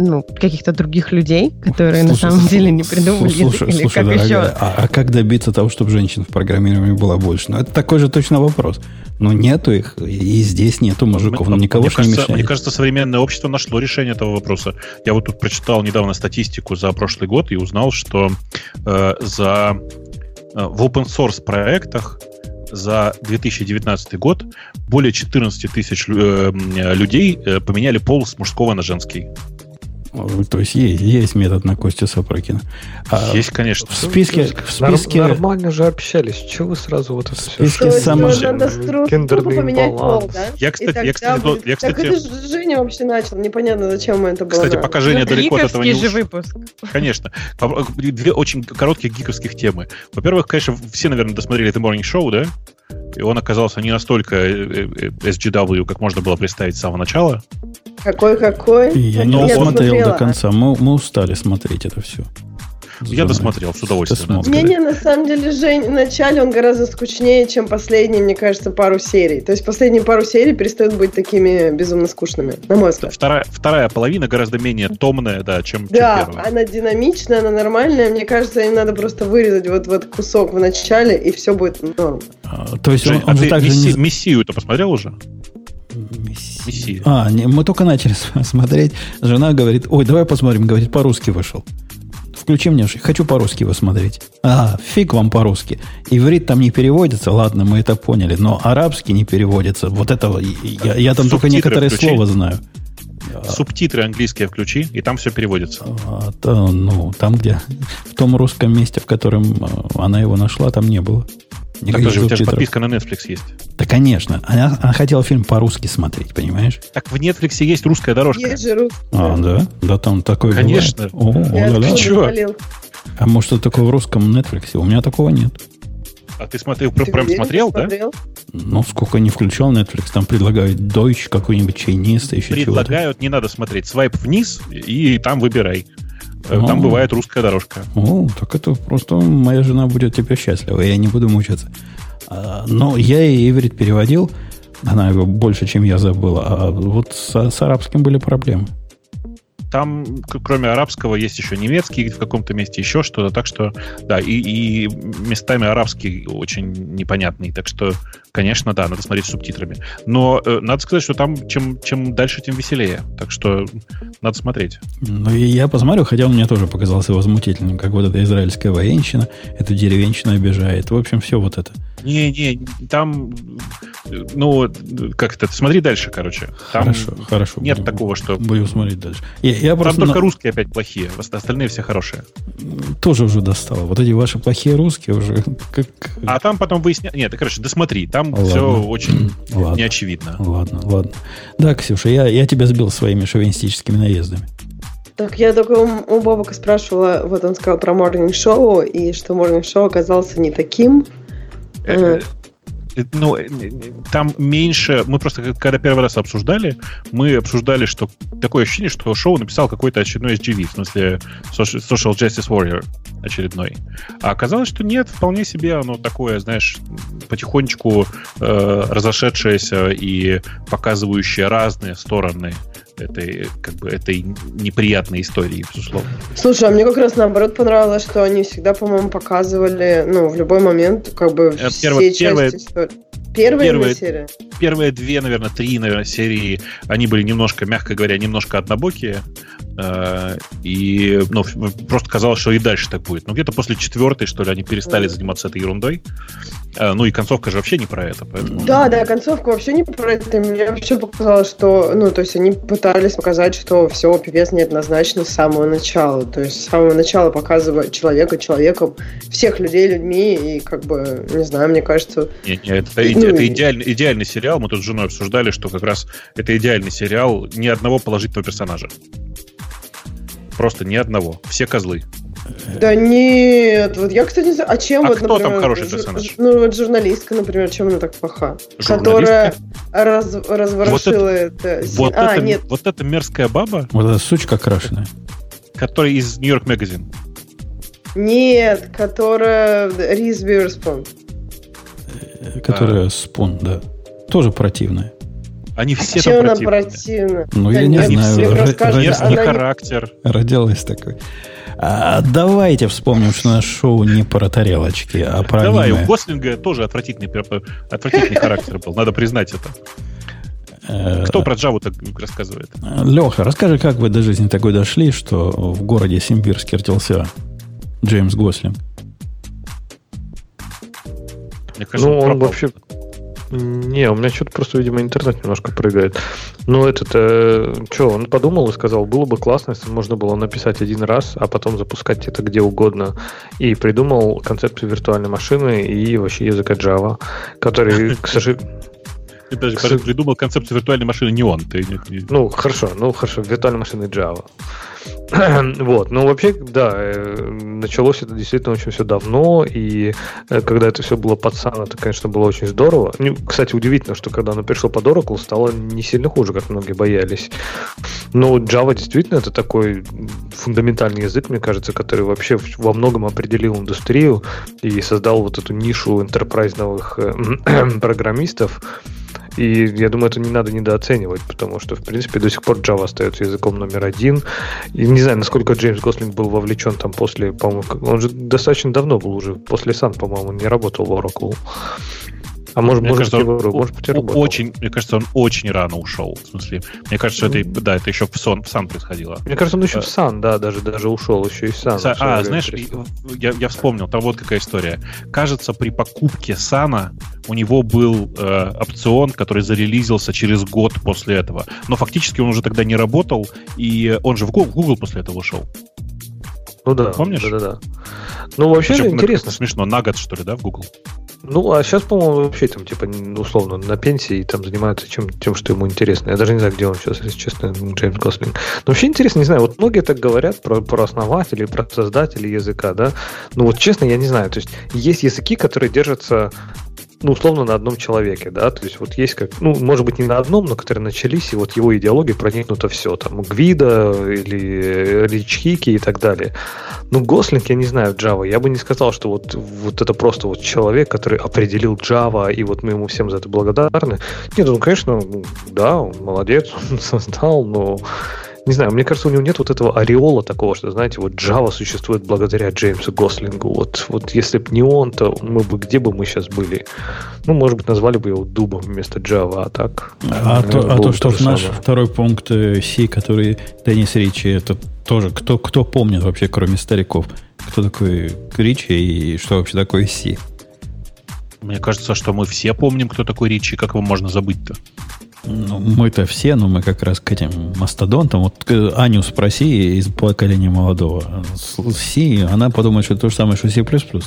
ну, каких-то других людей, которые слушай, на самом деле не придумали слушай, язык, слушай, или как еще. А, а как добиться того, чтобы женщин в программировании было больше? Ну, это такой же точно вопрос. Но нету их, и здесь нету мужиков, нам никого мне не мешает. Мне кажется, современное общество нашло решение этого вопроса. Я вот тут прочитал недавно статистику за прошлый год и узнал, что э, за э, в open source проектах за 2019 год более 14 тысяч э, людей э, поменяли пол с мужского на женский. То есть есть, есть метод на Костю Сапрыкина. А есть, конечно. В списке, в списке... Нормально же общались. Чего вы сразу вот это все? В списке само... Гендерный пол, да? Я, кстати, я, кстати, будет... я, кстати... Так это же Женя вообще начал. Непонятно, зачем это было. Кстати, пока Женя далеко от этого не же выпуск. Конечно. Две очень коротких гиковских темы. Во-первых, конечно, все, наверное, досмотрели это Morning Show, да? И он оказался не настолько э, э, SGW, как можно было представить с самого начала. Какой-какой? Я не досмотрел до конца. Мы, мы устали смотреть это все. Я досмотрел с удовольствием. Ты надо смотришь. Не, сказать. не, на самом деле, Жень, в начале он гораздо скучнее, чем последние, мне кажется, пару серий. То есть последние пару серий перестают быть такими безумно скучными, на мой взгляд. Вторая, вторая половина гораздо менее томная, да, чем, чем Да, первая. она динамичная, она нормальная. Мне кажется, им надо просто вырезать вот, вот кусок в начале, и все будет норм. А, То есть он, Жень, он а же ты также Месси- не... Мессию-то посмотрел уже? Мессия. А, не, мы только начали смотреть. Жена говорит, ой, давай посмотрим. Говорит, по-русски вышел. Включи мне, хочу по-русски его смотреть. А, фиг вам по-русски. Иврит там не переводится, ладно, мы это поняли, но арабский не переводится. Вот это, я, я там только Субтитры некоторые включи. слова знаю. Субтитры английские включи, и там все переводится. А, то, ну, там, где, в том русском месте, в котором э, она его нашла, там не было. Так тоже, у тебя же подписка на Netflix есть. Да, конечно. Она, она хотела фильм по-русски смотреть, понимаешь? Так в Netflix есть русская дорожка. Есть же рус- А, да? Да, там такое Конечно. бывает. О, Я да, да. свалил? А может, что такое в русском Netflix? У меня такого нет. А ты смотрел, Ты прям уверен, смотрел, да? смотрел? Ну, сколько не включал Netflix, там предлагают Deutsch, какой-нибудь чайнист, еще чего-то. Предлагают, не надо смотреть. Свайп вниз, и там выбирай. Э, Ну. Там бывает русская дорожка. О, так это просто моя жена будет теперь счастлива, я не буду мучиться. А, но я и иврит переводил, она его больше, чем я забыл, а вот с, с арабским были проблемы. Там, кроме арабского, есть еще немецкий в каком-то месте, еще что-то. Так что, да, и, и местами арабский очень непонятный. Так что, конечно, да, надо смотреть с субтитрами. Но э, надо сказать, что там чем, чем дальше, тем веселее. Так что надо смотреть. Ну, и я посмотрю, хотя он мне тоже показался возмутительным, как вот эта израильская военщина, эту деревенщину обижает. В общем, все вот это. Не-не, там, ну, как это, смотри дальше, короче. Там хорошо, хорошо. нет будем- такого, что... Будем смотреть дальше. Я, я Там просто только на- русские опять плохие, ост- остальные все хорошие. тоже уже достало. Вот эти ваши плохие русские уже <laughs> как... А там потом выясняют... Нет, короче, досмотри, там Ладно. все очень Ладно. неочевидно. Ладно, ладно. Да, Ксюша, я, я тебя сбил своими шовинистическими наездами. Так, я только у, у Бобока спрашивала, вот он сказал про Morning Show, и что Morning Show оказался не таким. Э, э, Ну, э, э, там меньше... Мы просто, когда первый раз обсуждали, мы обсуждали, что такое ощущение, что шоу написал какой-то очередной SGV, в смысле Social Justice Warrior очередной. А оказалось, что нет, вполне себе оно такое, знаешь, потихонечку э, разошедшееся и показывающее разные стороны этой, как бы, этой неприятной истории, безусловно. Слушай, а мне как раз наоборот понравилось, что они всегда, по-моему, показывали, ну, в любой момент, как бы Э, все первое- части первое- истории. Первая серия? Первые две, наверное, три, наверное, серии, они были немножко, мягко говоря, немножко однобокие. Э, И ну, просто казалось, что и дальше так будет. Но где-то после четвертой, что ли, они перестали заниматься этой ерундой. Э, Ну и концовка же вообще не про это. Поэтому... Да, да, концовка вообще не про это. Мне вообще показалось, что, ну, то есть они пытались показать, что все, пипец неоднозначно с самого начала. То есть с самого начала показывать человека человеком, всех людей людьми, и как бы, не знаю, мне кажется, Не, не, это, Ну, это идеальный, идеальный сериал. Мы тут с женой обсуждали, что как раз это идеальный сериал ни одного положительного персонажа. Просто ни одного. Все козлы. Да нет, вот я, кстати, не знаю, а чем А вот, кто там например, хороший жур- персонаж? Ну, вот журналистка, например, чем она так плоха? Журналистка? Которая раз, разворошила это... Вот, а, это, нет, вот эта мерзкая баба, Вот эта сучка крашеная. которая из Нью-Йорк Магазин. нет, которая Риз Уизерспун. э, Которая спун, да. Тоже противная. Они все Чем там она противные. противна? Ну, Да я не знаю, она не- характер. Родилась такой. А, давайте вспомним, что наше шоу не про тарелочки, а про Давай, аниме. у Гослинга тоже отвратительный, пер- отвратительный характер был, надо признать это. Э, Кто про Джаву так рассказывает? Леха, расскажи, как вы до жизни такой дошли, что в городе Симбирске родился Джеймс Гослинг? Мне кажется, Ну, он пропал. вообще... Не, у меня что-то просто, видимо, интернет немножко прыгает. Ну, этот, э, что, он подумал и сказал, было бы классно, если можно было написать один раз, а потом запускать это где угодно. И придумал концепцию виртуальной машины и вообще языка Java, который, <laughs> к сожалению... Ты даже придумал концепцию виртуальной машины не он. Ты, Ну, хорошо, ну, хорошо, виртуальной машины Java. <clears throat> Вот, ну вообще, да, э, началось это действительно очень все давно, и э, когда это все было под Sun, это, конечно, было очень здорово. Ну, кстати, удивительно, что когда оно перешло под Oracle, стало не сильно хуже, как многие боялись. Но Java действительно это такой фундаментальный язык, мне кажется, который вообще во многом определил индустрию и создал вот эту нишу интерпрайзновых э, <clears throat> программистов, и я думаю, это не надо недооценивать, потому что, в принципе, до сих пор Java остается языком номер один. И не знаю, насколько Джеймс Гослинг был вовлечен там после, по-моему, он же достаточно давно был уже, после Сан, по-моему, не работал в Oracle. А может, мне может, кажется, он, может быть, и работал. очень, мне кажется, он очень рано ушел. В смысле, мне кажется, это, да, это еще в сон, в сан происходило. Мне кажется, он еще Э, в Сан, да, даже, даже ушел еще из Сан. Са- А, знаешь, я, я вспомнил, там вот какая история. Кажется, при покупке Сана у него был э, опцион, который зарелизился через год после этого. Но фактически он уже тогда не работал, и он же в Гу- в Google после этого ушел. Ну да, Помнишь? Да, да, да. Ну, вообще Причем, интересно. смешно, на год, что ли, да, в Google? Ну, а сейчас, по-моему, вообще там, типа, условно, на пенсии и там занимается чем, тем, что ему интересно. Я даже не знаю, где он сейчас, если честно, Джеймс Гослинг. Но вообще интересно, не знаю, вот многие так говорят про, про основателей, про создателей языка, да. Ну, вот честно, я не знаю. То есть, есть языки, которые держатся ну, условно, на одном человеке, да, то есть вот есть как, ну, может быть, не на одном, но которые начались, и вот его идеология проникнуто все, там, Гвида или Рич и так далее. Ну, Гослинг, я не знаю, Java, я бы не сказал, что вот, вот это просто вот человек, который определил Java, и вот мы ему всем за это благодарны. Нет, он, конечно, ну, да, он молодец, <laughs> он создал, но не знаю, мне кажется, у него нет вот этого ореола такого, что, знаете, вот Java существует благодаря Джеймсу Гослингу. Вот, вот если бы не он, то мы бы где бы мы сейчас были? Ну, может быть, назвали бы его Дубом вместо Java, а так... А, то, а то, что наш самое. второй пункт э, Си, который Деннис Ричи, это тоже кто, кто помнит вообще, кроме стариков, кто такой Ричи и что вообще такое Си? Мне кажется, что мы все помним, кто такой Ричи, как его можно забыть-то. Ну, мы-то все, но мы как раз к этим мастодонтам. Вот э, Аню спроси из поколения молодого. Си, она подумает, что это то же самое, что C++.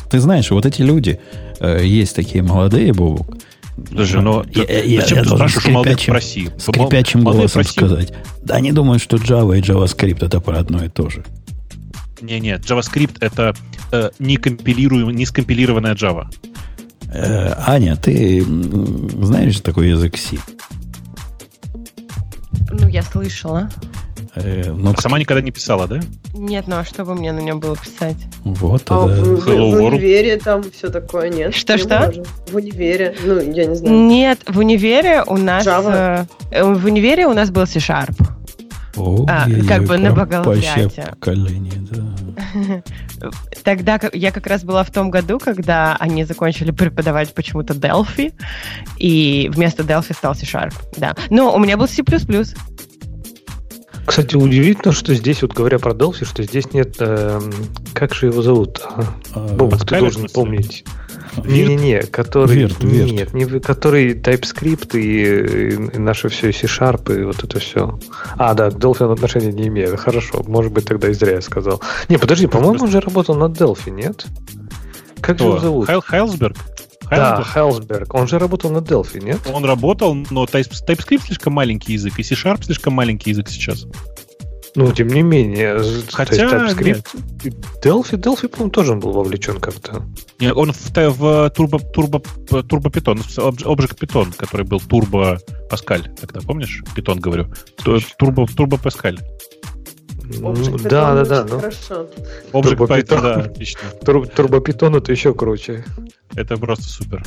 Ты знаешь, вот эти люди, э, есть такие молодые, Бобук. Даже, но Я- я- зачем я ты спрашиваешь молодых скрипячим- проси? Скрипячим голосом сказать. Да они думают, что Java и JavaScript это про одно и то же. Не, нет, JavaScript это э, не, не скомпилированная Java. Э, Аня, ты знаешь такой язык C? Ну, я слышала. Э, ну, А сама никогда не писала, да? Нет, ну а что бы мне на нем было писать? вот А в, это... в- Hello в World. универе там все такое нет. Что-что? Не можем. В универе, ну, я не знаю. Нет, в универе у нас... Java? э, в универе у нас был C-Sharp. О, А, как бы на поколение, да. <laughs> Тогда я как раз была в том году, когда они закончили преподавать почему-то Delphi, и вместо Delphi стал C-Sharp, да. Но у меня был C++. Кстати, удивительно, что здесь, вот говоря про Delphi, что здесь нет... эм, как же его зовут? А, Бобок, ты должен помнить. Не-не-не, который... Вирт, Вирт. Нет, не, который TypeScript и, и наше все C-Sharp и вот это все. А, да, Delphi отношения не имеет. Хорошо, может быть, тогда и зря я сказал. Не, подожди, по-моему, он же работал над Delphi, нет? Как же его Кто? зовут? Хайл, Хайлсберг? Да, Хайлсберг? Хайлсберг. Он же работал над Delphi, нет? Он работал, но Type- TypeScript слишком маленький язык, и C-Sharp слишком маленький язык сейчас. Ну, тем не менее. з- то Хотя, есть TypeScript... и Delphi, Delphi, по-моему, тоже был вовлечен как-то. Не, Он в, в турбо, турбо, турбо Python, Object Python, который был турбо Паскаль, тогда помнишь? Python говорю. Ту- Турбо, турбо Паскаль. Ну, да, да, да. Ну, Хорошо. Object Turbo Python, Python. да, <laughs> отлично. Турбо-питон это еще круче. Это просто супер.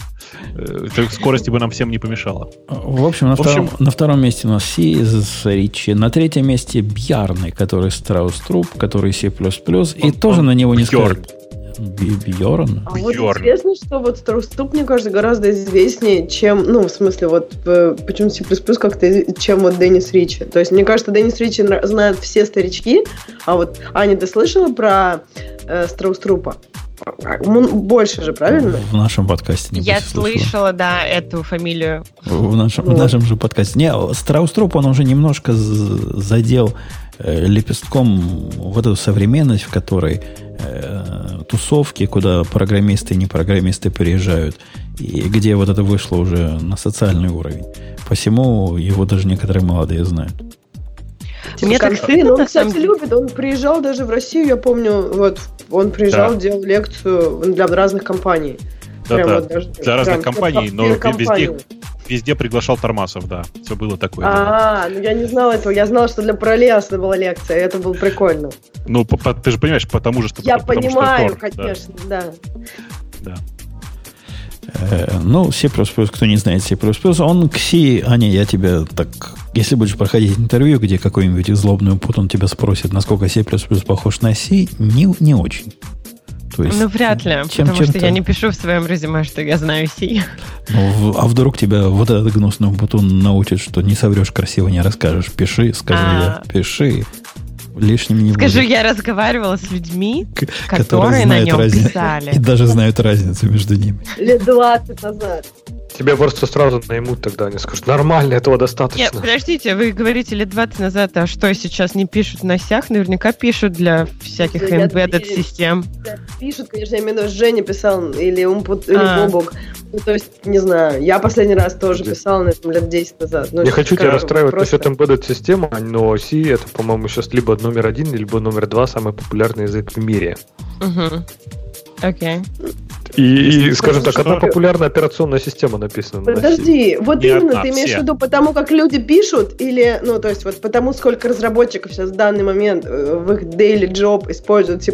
Это Скорости бы нам всем не помешало. В общем, на, В общем- Втором, на втором месте у нас C с Ричи. На третьем месте Бьярный, который Страус Труп, который C++. И Он- тоже он на него не скажут. Бьорн? А вот Бьорн. интересно, что вот Староступ, мне кажется, гораздо известнее, чем, ну, в смысле, вот, э, почему C++ как-то, чем вот Деннис Ричи. То есть, мне кажется, Деннис Ричи знают все старички, а вот, Аня, ты слышала про э, Страуструпа? Больше же, правильно? В нашем подкасте не Я слышала. слышала, да, эту фамилию. В нашем, в Вот. нашем же подкасте. Не, Страустроп, он уже немножко задел лепестком вот эту современность, в которой э, тусовки, куда программисты и непрограммисты приезжают, и где вот это вышло уже на социальный уровень. Посему его даже некоторые молодые знают. Мне Тем Мне так стыдно, Но он, самом кстати, деле. любит. Он приезжал даже в Россию, я помню, вот он приезжал, Да. делал лекцию для разных компаний. Прям Да-да, вот даже- для разных прям компаний, но перед компанией. везде, везде приглашал Тормасов, да. Все было такое. А, ну я не знала этого. Я знала, что для пролеса была лекция, и это было прикольно. Ну, по- по- ты же понимаешь, потому что... Я понимаю, конечно, да. да. Э, Ну, C++, кто не знает C++, он к C, Аня, я тебя так... Если будешь проходить интервью, где какой-нибудь злобный пут, он тебя спросит, насколько C++ похож на C, не, не очень. То есть, Ну, вряд ли, чем- потому что я не пишу в своем резюме, что я знаю C. ну, в- а вдруг тебя вот этот гнусный бутон научит, что не соврешь красиво, не расскажешь. Пиши, скажу А. я, пиши. Лишним не Скажу, будет. я разговаривала с людьми, К- которые на нем разни- писали. <laughs> И даже знают разницу между ними. Лет 20 назад. Тебя просто сразу наймут тогда, они скажут, нормально, этого Нет, достаточно. подождите, вы говорите лет 20 назад, а что сейчас не пишут на сях? Наверняка пишут для всяких Я- embedded я- систем. Да, Пишут, конечно, я имею в виду, Женя писал, или Умпут, или А. Бобок. Ну, то есть, не знаю, я последний раз тоже Да. писал, наверное, лет 10 назад. Ну, Не хочу тебя расстраивать просто- насчет embedded системы, но C это, по-моему, сейчас либо номер один, либо номер два самый популярный язык в мире. Мгм. Окей. И, и, скажем так, одна популярная операционная система написана на C. Подожди, вот Не именно одна, ты имеешь все. в виду потому, как люди пишут, или, ну, то есть вот потому, сколько разработчиков сейчас в данный момент э, в их daily job используют C++,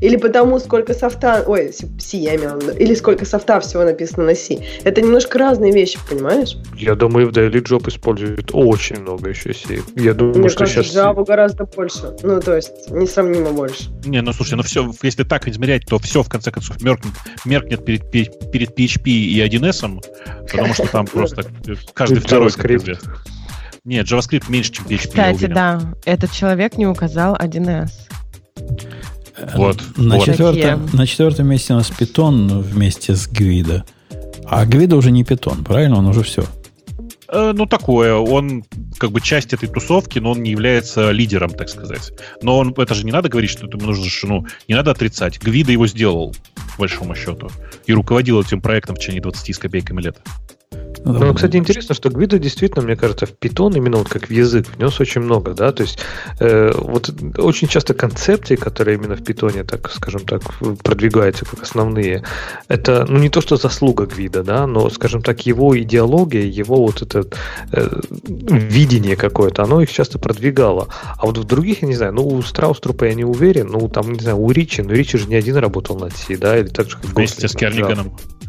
или потому, сколько софта, ой, C, C я имела в виду, или сколько софта всего написано на C. Это немножко разные вещи, понимаешь? Я думаю, в Daily Job используют очень много еще C. Я думаю, Мне что кажется, сейчас... Java гораздо больше. Ну, то есть, несравнимо больше. Не, ну слушай, ну все, если так измерять, то все в конце концов меркнет, меркнет перед, перед PHP и 1С, потому что там просто каждый второй известно. Нет, JavaScript меньше, чем PHP. Кстати, да, этот человек не указал 1С. Вот, На, вот. Четвертом, на четвертом месте у нас Python вместе с Гвида. А Гвида уже не Python, правильно? Он уже все. Э, Ну, такое. Он как бы часть этой тусовки, но он не является лидером, так сказать. Но он, это же не надо говорить, что ему нужно, ну, не надо отрицать. Гвида его сделал, большому счету. И руководил этим проектом в течение 20 с копейками лет. Ну, кстати, интересно, что Гвида действительно, мне кажется, в Python, именно вот как в язык, внес очень много, да, то есть э, вот очень часто концепции, которые именно в Python, так скажем так, продвигаются как основные, это, ну, не то, что заслуга Гвида, да, но, скажем так, его идеология, его вот это э, видение какое-то, оно их часто продвигало. А вот в других, я не знаю, ну, у Страуструпа я не уверен, ну, там, не знаю, у Ричи, ну, Ричи же не один работал над C, да, или так же, как Вместе с Гослинг Java. Керниганом. Да,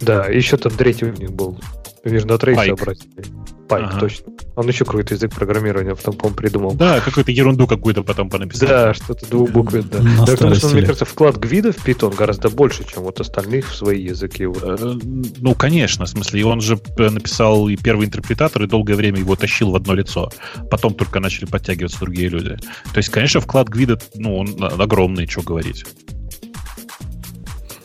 и еще там третий у них был. Верно, трейс Пайк. обратили. Пайк, Ага. точно. Он еще какой-то язык программирования потом, по-моему, придумал. Да, какую-то ерунду какую-то потом понаписал. Да, что-то двухбуквенное. Да. На Да, потому что, мне кажется, вклад Гвида в Python гораздо больше, чем вот остальных в свои языки. Э, Ну, конечно, в смысле, и он же э, написал и первый интерпретатор, и долгое время его тащил в одно лицо. Потом только начали подтягиваться другие люди. То есть, конечно, вклад Гвида, ну, он огромный, что говорить.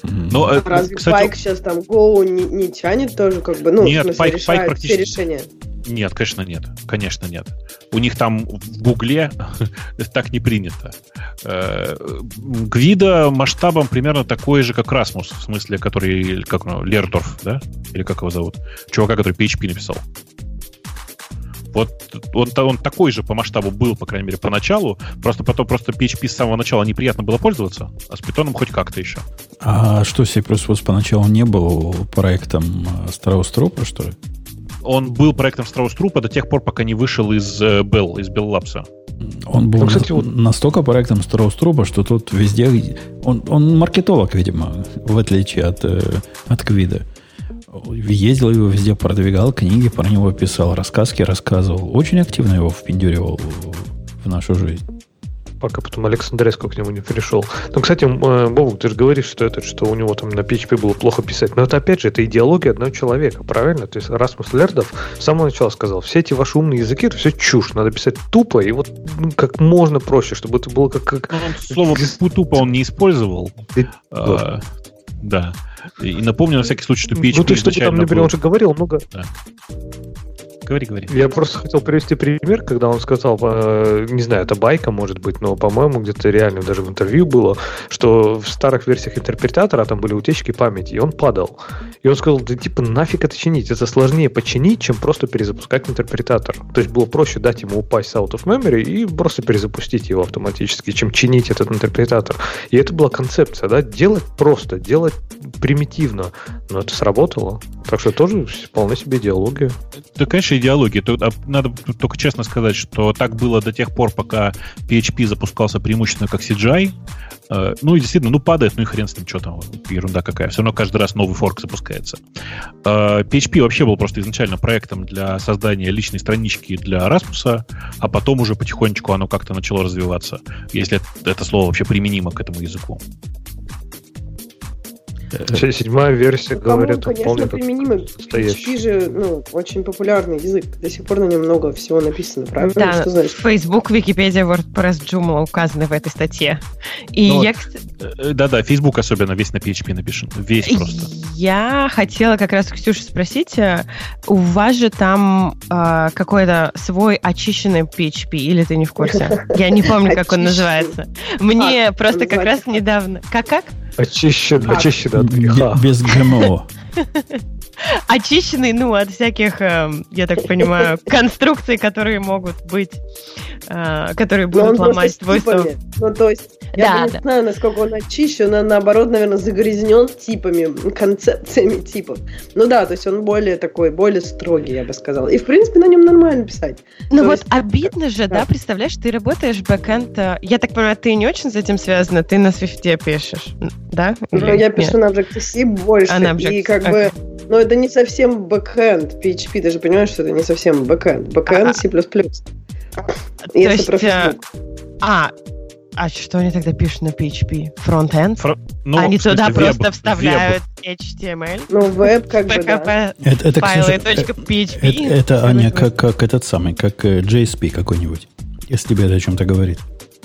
Но, э, Разве кстати, Пайк сейчас там Go не, не тянет тоже, как бы, ну, Нет, в смысле, Пайк- решает Пайк все практически- решения? Нет, конечно, нет. Конечно, нет. У них там в Гугле <laughs> так не принято. Э, Гвида масштабом примерно такой же, как Расмус, в смысле, который, как он, Лердорф, да? Или как его зовут? Чувака, который PHP написал. Вот он, он такой же по масштабу был, по крайней мере, поначалу. Просто потом просто PHP с самого начала неприятно было пользоваться, а с Python хоть как-то еще. А что C++ поначалу не был проектом э, Страус-Трупа, что ли? Он был проектом Страус Трупа до тех пор, пока не вышел из э, Bell, из Bell Labs. Он был Ну, кстати, вот- настолько проектом Страус-Труба, что тут везде... Он, он маркетолог, видимо, в отличие от, э, от Гвида. Ездил его везде, продвигал, книги про него писал, рассказки рассказывал. Очень активно его впендюривал в, нашу жизнь. Пока потом Александреску к нему не пришел. Ну, кстати, э, Бобук, ты же говоришь, что это, что у него там на PHP было плохо писать. Но это опять же, это идеология одного человека, правильно? То есть Расмус Лердов с самого начала сказал, все эти ваши умные языки, это все чушь, надо писать тупо и вот ну, как можно проще, чтобы это было как... как... Ну, он слово тупо он не использовал. Ты- А, Да. И напомню на всякий случай, что PHP ну, ты чтобы там, изначально например, был- он же говорил много... Говори, говори. Я просто хотел привести пример, когда он сказал, э, не знаю, это байка может быть, но, по-моему, где-то реально даже в интервью было, что в старых версиях интерпретатора там были утечки памяти, и он падал. И он сказал, да типа нафиг это чинить, это сложнее починить, чем просто перезапускать интерпретатор. То есть было проще дать ему упасть out of memory и просто перезапустить его автоматически, чем чинить этот интерпретатор. И это была концепция, да, делать просто, делать примитивно, но это сработало. Так что тоже вполне себе идеология. Да, конечно, а, Надо только честно сказать, что так было до тех пор, пока PHP запускался преимущественно как CGI. Э, Ну и действительно, ну падает, ну и хрен с ним, что там, ерунда какая. Все равно каждый раз новый форк запускается. Э, PHP вообще был просто изначально проектом для создания личной странички для Расмуса, а потом уже потихонечку оно как-то начало развиваться, если это слово вообще применимо к этому языку. Се- Седьмая версия, Ну, кому, говорят, конечно, как применимый. настоящий. PHP же, ну, очень популярный язык. До сих пор на нем много всего написано, правильно? Да, Что значит? Facebook, Википедия, WordPress, Joomla указаны в этой статье. И Ну я, Э, Да-да, Facebook особенно весь на PHP напишен. Весь просто. Я хотела как раз Ксюша спросить, э, у вас же там э, какой-то свой очищенный PHP, или ты не в курсе? <laughs> Я не помню, как он называется. Мне А, просто как раз недавно... Как-как? Очищен, Как? очищен от греха. Без ГМО. <laughs> Очищенный, ну, от всяких, эм, я так понимаю, <laughs> конструкций, которые могут быть, э, которые он будут ломать с свойства. типами. Ну, то есть, Да, я да. не знаю, насколько он очищен, он, наоборот, наверное, загрязнен типами, концепциями типов. Ну да, то есть он более такой, более строгий, я бы сказала. И, в принципе, на нем нормально писать. Ну То вот есть- обидно же, да, Да. представляешь, ты работаешь бэкэнд, э, я так понимаю, ты не очень с этим связана, ты на Swift е пишешь, да? Ну, я нет? пишу на Objective-C больше, А, на и как бы, ну, это не совсем бэкэнд PHP, ты же понимаешь, что это не совсем бэкэнд. Бэкэнд А, C++. То Если есть, про э, Facebook. А, а что они тогда пишут на PHP? Фронтенд? Фро- ну, они смысле, туда веб- просто веб. вставляют HTML, Ну, веб как бы, да. PHP, Это, это, файлы, Ксюша, точка э, PHP. это, это, Аня, как, как этот самый, как э, JSP какой-нибудь. Если тебе это о чем-то говорит.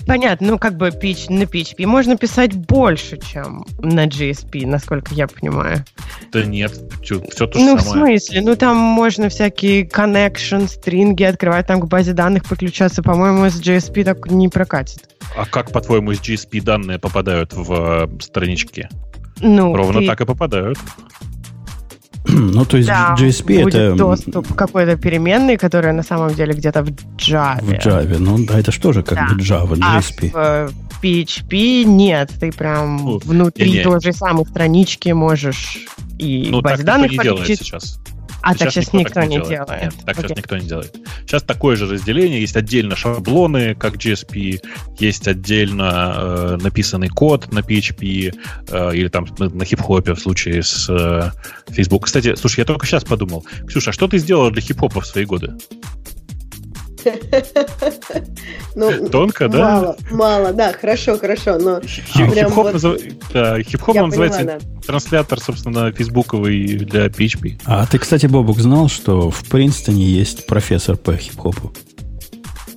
Понятно, ну как бы PH, на PHP можно писать больше, чем на GSP, насколько я понимаю. Да нет, все, то же ну, в самое. смысле? Ну, там можно всякие connection, стринги открывать, там к базе данных подключаться. По-моему, с GSP так не прокатит. А как, по-твоему, из GSP данные попадают в э, странички? Ну, Ровно ты- так и попадают. <clears throat> Ну, то есть Да, JSP будет это доступ к какой-то переменной, которая на самом деле где-то в Java. в Java. Ну, да, это что же как Да. бы Java, А JSP. в э, PHP нет, ты прям Ну, внутри той же самой странички можешь и Ну, так базе никто данных не делает сейчас. А так сейчас никто так не делает. Нет, так сейчас Окей. никто не делает. Сейчас такое же разделение. Есть отдельно шаблоны, как GSP, есть отдельно э, написанный код на PHP э, или там на, на хип-хопе в случае с э, Facebook. Кстати, слушай, я только сейчас подумал. Ксюша, а что ты сделала для хип-хопа в свои годы? <laughs> Ну, Тонко, да? Мало, мало, да, хорошо, хорошо, но Хип- прям Хип-хоп, вот- назыв- да, хип-хоп я он поняла, называется да. транслятор, собственно, фейсбуковый для PHP. А ты, кстати, Бобук, знал, что в Принстоне есть профессор по хип-хопу?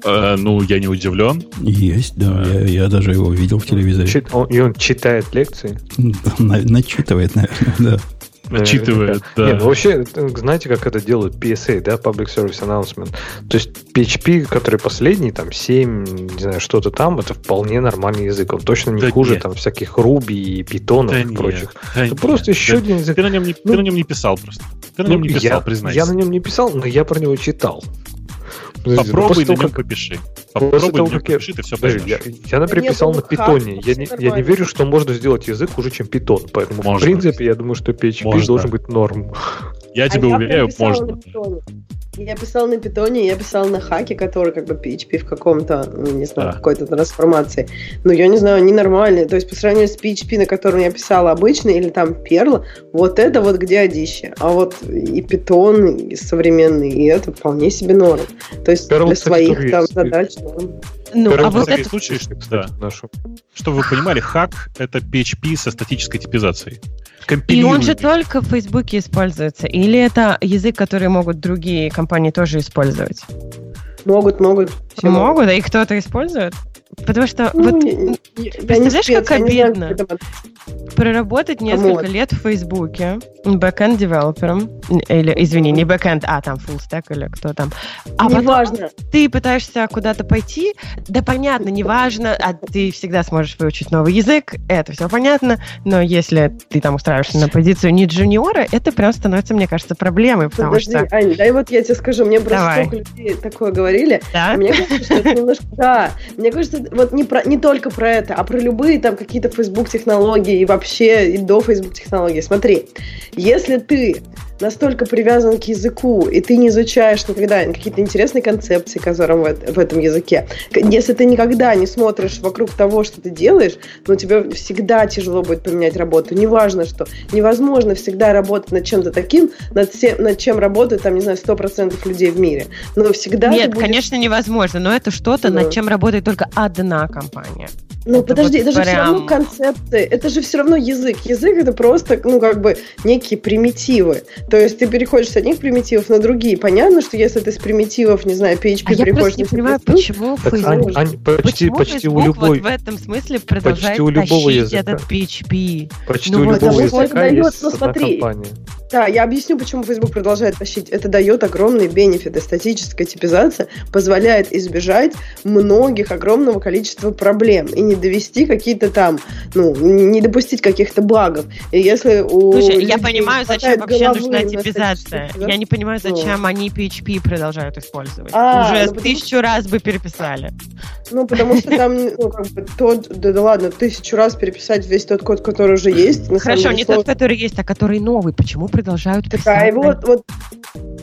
Э, ну, я не удивлен. Есть, да. Я, я даже его видел в телевизоре. Чит- он- и он читает лекции. На- Начитывает, наверное, <laughs> да. Начитывает, Наверняка. да. Не, ну вообще, э, знаете, как это делают PSA, да, Public Service Announcement? То есть PHP, который последний, там, 7, не знаю, что-то там, это вполне нормальный язык. Он точно не Да хуже нет. там всяких Ruby и питонов Да и нет, прочих. да Это нет. просто еще Да один язык. Ты на нем не, ты Ну, на нем не писал просто. Ты на Ну, нем не писал, я, признайся. я на нем не писал, но я про него читал. Подождите, ну, Попробуй после на того, нем как- попиши. после Попробуй того, на нем как я- попиши, ты все Подожди, я, поймешь. я, например, Нет, писал он на питоне. Я не, я не верю, что можно сделать язык хуже, чем питон. Поэтому, Можно. в принципе, я думаю, что PHP Можно. должен быть норм. Я А тебе я уверяю, можно. Я писал на питоне, я писал на хаке, который как бы PHP в каком-то, ну, не знаю, Да. какой-то трансформации. Но я не знаю, они нормальные. То есть по сравнению с PHP, на котором я писала обычный, или там Perl, вот это вот где одище. А вот и питон, и современный, и это вполне себе норм. То есть Perl, для кстати, своих тоже там есть. задач норм. Ну, Первый а вот это... случай, Кстати, да. нашу. Чтобы вы понимали, хак — это PHP со статической типизацией. И он же только в Фейсбуке используется? Или это язык, который могут другие компании тоже использовать? Могут, могут. все могут, а их кто-то использует? Потому что Ну, вот не представляешь, спец, как не обидно? это- проработать несколько лет в Фейсбуке бэкэнд девелопером или, извини, не бэкэнд, а там full stack или кто там. А неважно. ты пытаешься куда-то пойти, да понятно, неважно, а ты всегда сможешь выучить новый язык, это все понятно, но если ты там устраиваешься на позицию не джуниора, это прям становится, мне кажется, проблемой, потому Подожди, что... Ань, дай вот я тебе скажу, мне просто Давай. столько людей такое говорили, Да? Мне кажется, что это немножко, да, мне кажется, вот не, про, не только про это, а про любые там какие-то Facebook технологии и вообще и до Facebook технологий. Смотри, если ты настолько привязан к языку, и ты не изучаешь никогда какие-то интересные концепции, которым в, в этом языке, если ты никогда не смотришь вокруг того, что ты делаешь, ну, тебе всегда тяжело будет поменять работу. Неважно, что невозможно всегда работать над чем-то таким, над, все- над чем работают, там, не знаю, 100% людей в мире. Но всегда Нет, будешь- конечно, невозможно, но это что-то, Да. над чем работает только одна компания. Ну, Это подожди, вот это же все равно прям- концепции, это же все равно язык. Язык это просто, ну, как бы некие примитивы. То есть ты переходишь с одних примитивов на другие. Понятно, что если ты с примитивов, не знаю, PHP А я переходишь просто не на понимаю, C++, почему Так. Ань, Ань, почти, Почему почти у любой, вот в этом смысле продолжает у любого тащить языка. этот PHP? почти ну у любого это языка дает, есть ну, смотри. компания. Да, я объясню, почему Facebook продолжает тащить. Это дает огромные бенефиты. Статическая типизация позволяет избежать многих огромного количества проблем и не довести какие-то там, ну, не допустить каких-то багов. И если у Слушай, я понимаю, зачем вообще нужна на типизация. Я не понимаю, Ну. зачем они PHP продолжают использовать. А, Уже ну, потому тысячу раз бы переписали. Ну, потому что там, <laughs> ну, как бы, тот, да, да ладно, тысячу раз переписать весь тот код, который уже есть. Хорошо, не тот, который есть, а который новый. Почему продолжают Так, писать? а его вот, вот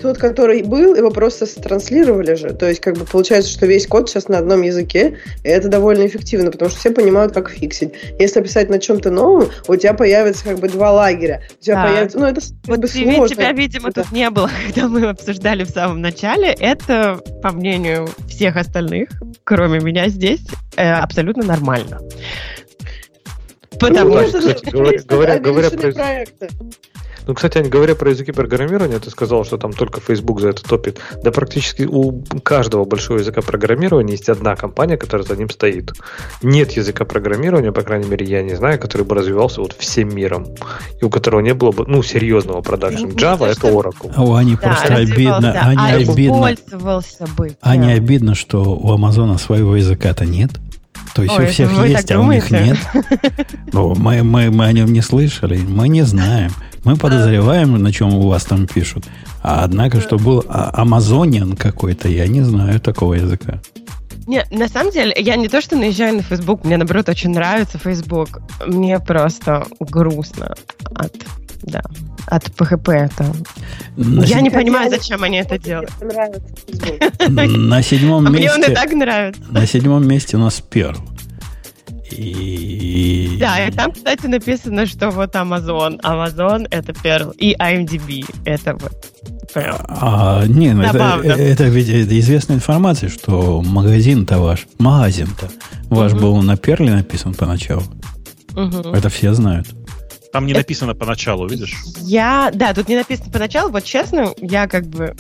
тот, который был, его просто транслировали же. То есть, как бы получается, что весь код сейчас на одном языке, и это довольно эффективно, потому что все понимают, как фиксить. Если писать на чем-то новом, у тебя появится как бы два лагеря. У тебя Так. появится, ну, это как Вот бы тебе- сложно. тебя, видимо, Да. тут не было, <laughs> когда мы обсуждали в самом начале. Это, по мнению всех остальных, кроме меня здесь, э, абсолютно нормально. Потому Ну, Потому что... это же- кстати, <laughs> говоря- это говоря- говоря про- проекты. Ну, кстати, Ань, говоря про языки программирования, ты сказал, что там только Facebook за это топит. Да практически у каждого большого языка программирования есть одна компания, которая за ним стоит. Нет языка программирования, по крайней мере, я не знаю, который бы развивался вот всем миром. И у которого не было бы, ну, серьезного продакшн. Ну, Java то, это Oracle. А у Ани Да, просто обидно. Ане а обидно. бы. Ане обидно, что у Амазона своего языка-то нет. То есть Ой, у всех есть, а у них думаете? нет. <laughs> Ну, мы, мы, мы о нем не слышали, мы не знаем. Мы подозреваем, на чем у вас там пишут. А однако, что был а- Амазониан какой-то, я не знаю такого языка. Не, на самом деле, я не то, что наезжаю на Facebook, мне, наоборот, очень нравится Facebook. Мне просто грустно от, да, от PHP. Это. На, Я се- не понимаю, зачем они это делают. Мне нравится Facebook. <laughs> на седьмом А мне он и месте... так нравится. На седьмом месте у нас Перл. И... Да, и там, кстати, написано, что вот Amazon. Amazon — это Perl. И IMDb — это вот. А, не, ну это, Забавно. это ведь это известная информация, что магазин-то ваш, магазин-то ваш Мгм. был на перле написан поначалу. Мгм. Это все знают. Там не Это- написано поначалу, видишь? Я, да, тут не написано поначалу, вот честно, я как бы,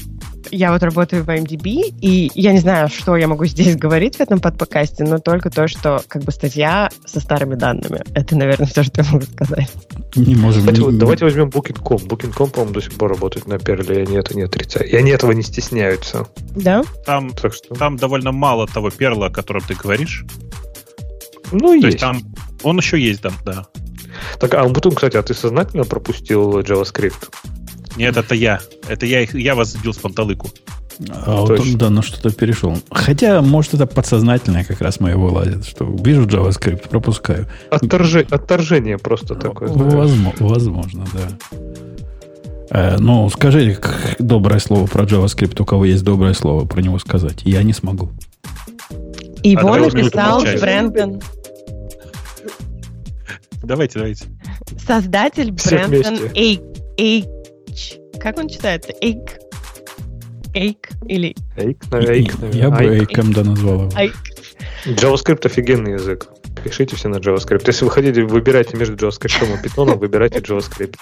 я вот работаю в IMDb, и я не знаю, что я могу здесь <laughs> говорить в этом подкасте, но только то, что как бы статья со старыми данными. Это, наверное, все, что я могу сказать. Не можем... Кстати, не- вот давайте возьмем Booking.com. Booking.com, по-моему, до сих пор работает на перле, и они это не отрицают. И они этого не стесняются. Да? Там, Так что, там довольно мало того перла, о котором ты говоришь. ну, То есть. есть там он еще есть, да, да. Так, а потом, кстати, а ты сознательно пропустил JavaScript? Нет, это я. Это я, их, я вас сбил с панталыку. А вот он, да, на что-то перешел. Хотя, может, это подсознательное как раз моего лазит, что вижу JavaScript, пропускаю. Отторже- Отторжение просто такое. Возможно, возможно, да. Э, ну, скажи доброе слово про JavaScript, у кого есть доброе слово про него сказать. Я не смогу. Его минуту написал. Брэндон, Давайте, давайте. создатель Все Брэндон вместе. Эйк. Как он читается? Эйк. Эйк или Эйк, эйк, наверное. Я бы. Эйком да назвал его. Айк. JavaScript офигенный язык. Пишите все на JavaScript. Если вы хотите, выбирайте между JavaScript и Python, выбирайте JavaScript.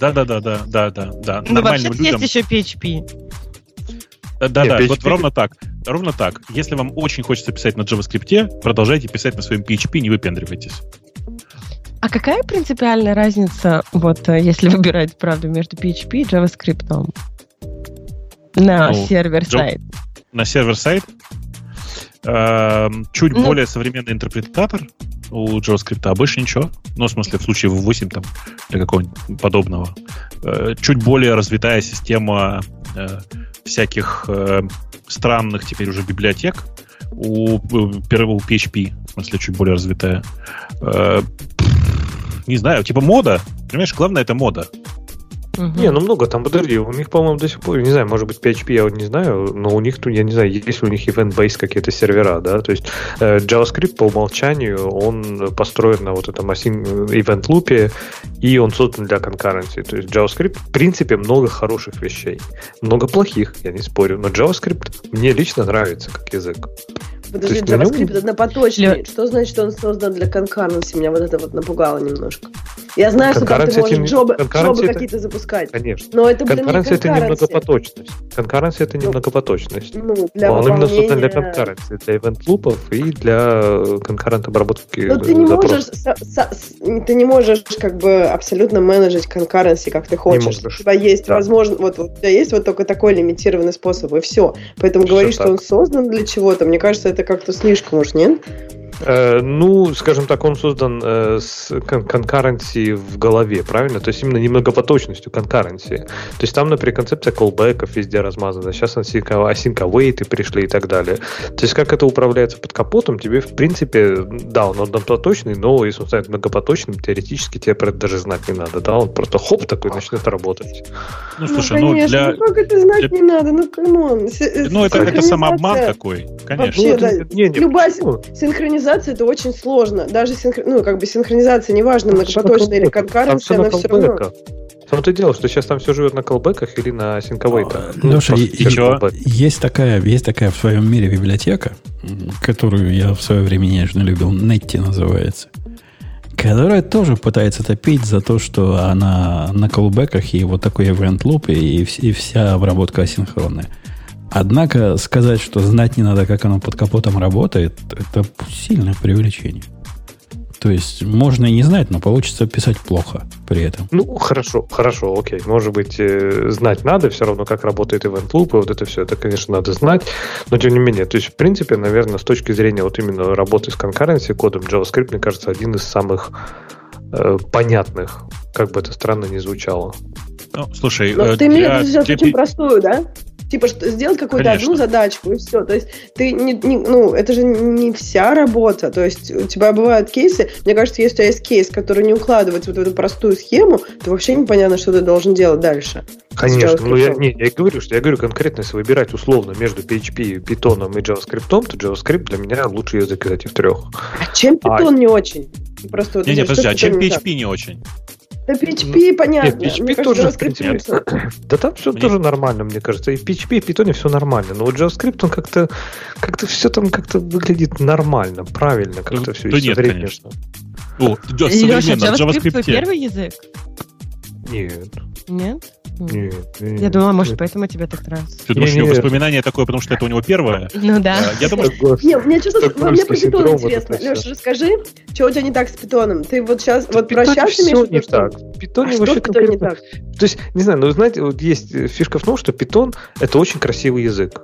Да, да, да, да, да, да, да. Ну, вообще людям. есть еще PHP. Да, да, Не, да, PHP вот ровно так. Ровно так. Если вам очень хочется писать на JavaScript, продолжайте писать на своем PHP, не выпендривайтесь. А какая принципиальная разница, вот э, если <laughs> выбирать, правда, между PHP и JavaScript на Ну, сервер-сайт? На сервер-сайт эм, чуть Ну. более современный интерпретатор у JavaScript, а больше ничего. Ну, в смысле, в случае V8 там, или какого-нибудь подобного. Э, чуть более развитая система э, всяких э, странных теперь уже библиотек у, первого PHP, в смысле, чуть более развитая. Э, не знаю, типа мода. Понимаешь, главное это мода. Мгм. Не, ну много там, подожди, у них, по-моему, до сих пор, не знаю, может быть, PHP я вот не знаю, но у них, тут, я не знаю, есть ли у них event-based какие-то сервера, да, то есть э, JavaScript по умолчанию, он построен на вот этом async- event лупе, и он создан для concurrency, то есть JavaScript, в принципе, много хороших вещей, много плохих, я не спорю, но JavaScript мне лично нравится как язык. Подожди, JavaScript однопоточный. Для- Что значит, что он создан для конкуренции? Меня вот это вот напугало немножко. Я знаю, что там ты можешь не- джобы, джобы какие-то запускать. Конечно. Но это, блин, не Конкуренция это не многопоточность. Конкуренция это не Ну, многопоточность. Ну, для Он именно создан для конкуренции, для ивент-лупов и для конкурент обработки Но ты не можешь, ты не можешь как бы абсолютно менеджить конкуренции, как ты хочешь. У тебя есть Да. возможно, вот, у тебя есть вот только такой лимитированный способ, и все. Поэтому говорить, что он создан для чего-то, мне кажется, это как-то слишком уж, нет? Э, ну, скажем так, он создан э, с кон- конкуренцией в голове, правильно? То есть именно не многопоточностью конкуренции. То есть там, например, концепция колбеков везде размазана. Сейчас async async await пришли и так далее. То есть как это управляется под капотом, тебе, в принципе, да, он однопоточный, но если он станет многопоточным, теоретически тебе про это даже знать не надо. Да, он просто хоп такой начнет работать. Ну, слушай, ну, конечно, для... ну как это знать для- не надо, ну come on. С- Ну, это, это синхронизация- самообман такой, конечно. Вообще, Ну, да. это- не, не, Любая почему? Синхронизация это очень сложно. Даже синхр... ну, как бы синхронизация, неважно, многопоточная или конкуренция, она все равно. том-то и дело, что сейчас там все живет на callback ах или на async await ах. А, Леша, и- чё? Есть такая, есть такая в своем мире библиотека, которую я в свое время нежно любил, Netty называется, которая тоже пытается топить за то, что она на колбеках и вот такой event loop и, и вся обработка асинхронная. Однако сказать, что знать не надо, как оно под капотом работает, это сильное преувеличение. То есть можно и не знать, но получится писать плохо при этом. Ну, хорошо, хорошо, окей. Может быть, э, знать надо, все равно, как работает event loop, и вот это все, это, конечно, надо знать, но тем не менее, то есть, в принципе, наверное, с точки зрения вот именно работы с конкуренцией кодом, JavaScript, мне кажется, один из самых э, понятных, как бы это странно ни звучало. Ну, слушай, Но э, Ну, ты имеешь в для- виду сейчас для очень простую, да? Типа, что сделать какую-то Конечно. одну задачку и все. То есть ты не, не- ну, это же не вся работа. То есть у тебя бывают кейсы. Мне кажется, если у тебя есть кейс, который не укладывается вот в эту простую схему, то вообще непонятно, что ты должен делать дальше. Конечно, ну я, не, я и говорю, что я говорю конкретно, если выбирать условно между PHP, Python и JavaScript, то JavaScript для меня лучший язык из этих трех. А чем А- Python не очень? Просто вот Не-не, что подожди, а чем Python не? PHP не очень? Да PHP понятно. Нет, PHP Мне кажется, тоже, в JavaScript принципе, лучше. Да там все Мне- тоже нормально, мне кажется. И в PHP, и в Python все нормально. Но вот JavaScript, он как-то как все там как-то выглядит нормально, правильно как-то все. да нет, конечно. О, Леша, современно, в JavaScript твой JavaScript. первый язык? Нет, Нет? Нет, нет. Я думала, может, нет. поэтому тебе так нравится. Ты думаешь, у него воспоминание такое, потому что это у него первое? Ну да. Э, Я думаю, Не, мне что-то, Стокгольмский мне про питон интересно. Леша, расскажи, что у тебя не так с питоном? Ты вот сейчас, вот про Питоне сейчас все имеешь в не так. В Питоне А что вообще конкретно- так? То есть, не знаю, но знаете, вот есть фишка в том, что Python это очень красивый язык.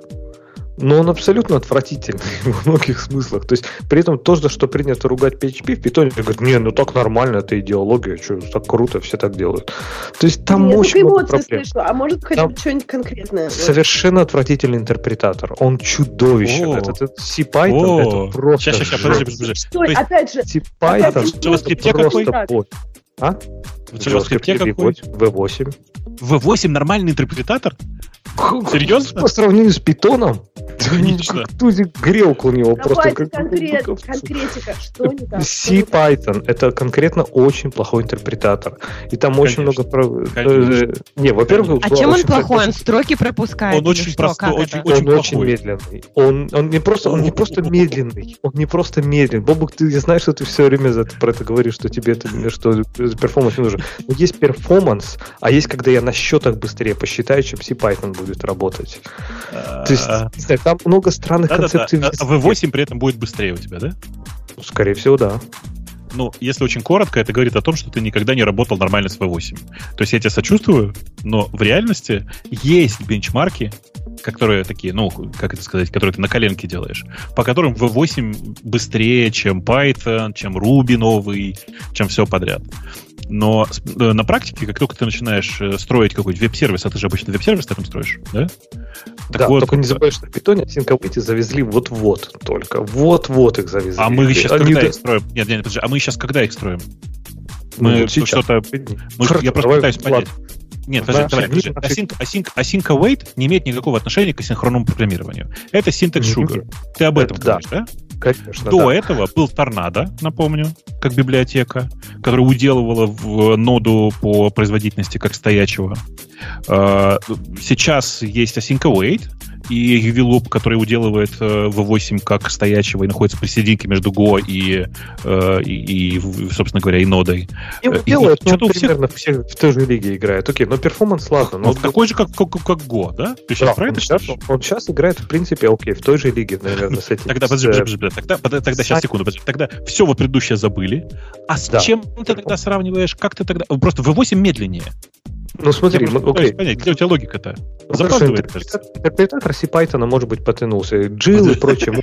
Но он абсолютно отвратительный <laughs> в многих смыслах. То есть, при этом то, за что принято ругать PHP, в Python говорят, не, ну так нормально, это идеология, что так круто, все так делают. То есть, там Я очень только много эмоции проблем. слышала, а может хотя бы что-нибудь конкретное? Совершенно отвратительный интерпретатор. Он чудовищен. О. Этот, этот C-Python О. это просто щас, жесть. подожди, подожди. Есть- опять же, C-Python Опять же, это JavaScript просто. А? в JavaScript какой? V8. V8 нормальный интерпретатор? Серьезно? По сравнению с питоном, Конечно. тузик грелку у него просто. давайте как- конкрет, как- конкретика, что не так? C-Python это конкретно очень плохой интерпретатор. И там очень много... про- Конечно. э, Не, во-первых... А чем он плохой? Он строки пропускает? Он очень простой, очень-? Он очень медленный. Он, он не просто, он не просто медленный, он не просто медленный. Бобук, ты знаешь, что ты все время за про это говоришь, что тебе это, <laughs> что performance не нужен. Но есть performance, а есть, когда я на счетах быстрее посчитаю, чем CPython будет работать. То есть, А, знаю, там много странных концепций. в А языке. V8 при этом будет быстрее у тебя, да? Ну, Скорее всего, да. Ну, если очень коротко, это говорит о том, что ты никогда не работал нормально с V8. То есть я тебе сочувствую, но в реальности есть бенчмарки, которые такие, ну, как это сказать, которые ты на коленке делаешь, по которым V8 быстрее, чем Python, чем Ruby новый, чем все подряд. Но э, на практике, как только ты начинаешь э, строить какой-нибудь веб-сервис, а ты же обычно веб-сервис таком строишь, да? Так да, вот, только не забывай, что в питоне синковыйти завезли вот-вот только. Вот-вот их завезли. А мы сейчас Они... когда их строим? Нет, нет, подожди, а мы сейчас когда их строим? Мы вот что-то... Мы... Я просто пытаюсь понять. Нет, подожди, давай, подожди. Async, async, async await не имеет никакого отношения к асинхронному программированию. Это syntax sugar. Ты об этом это, говоришь, да? Конечно, До да. этого был торнадо, напомню, как библиотека, которая уделывала в ноду по производительности как стоячего. А, сейчас есть async await, и UV-Loop, который уделывает э, V8 как стоячего и находится посерединке между Go и, э, и, и собственно говоря, и нодой. И э, делает, ну, примерно всех... в той же лиге играет. Окей, но перформанс ладно. Но, но такой же, как, как, как Go, да? Ты сейчас да, про это сейчас, он сейчас играет, в принципе, окей, в той же лиге, наверное, с этим. Тогда, подожди, подожди, подожди, тогда, тогда, сейчас, секунду, подожди, тогда все вот предыдущее забыли. А с чем ты тогда сравниваешь? Как ты тогда... Просто V8 медленнее. Ну смотри, мы, окей. понять, где у тебя логика-то? Ну, Запаздывает, кажется. Интерпретатор C-Python, может быть, потянулся. Джил и прочее.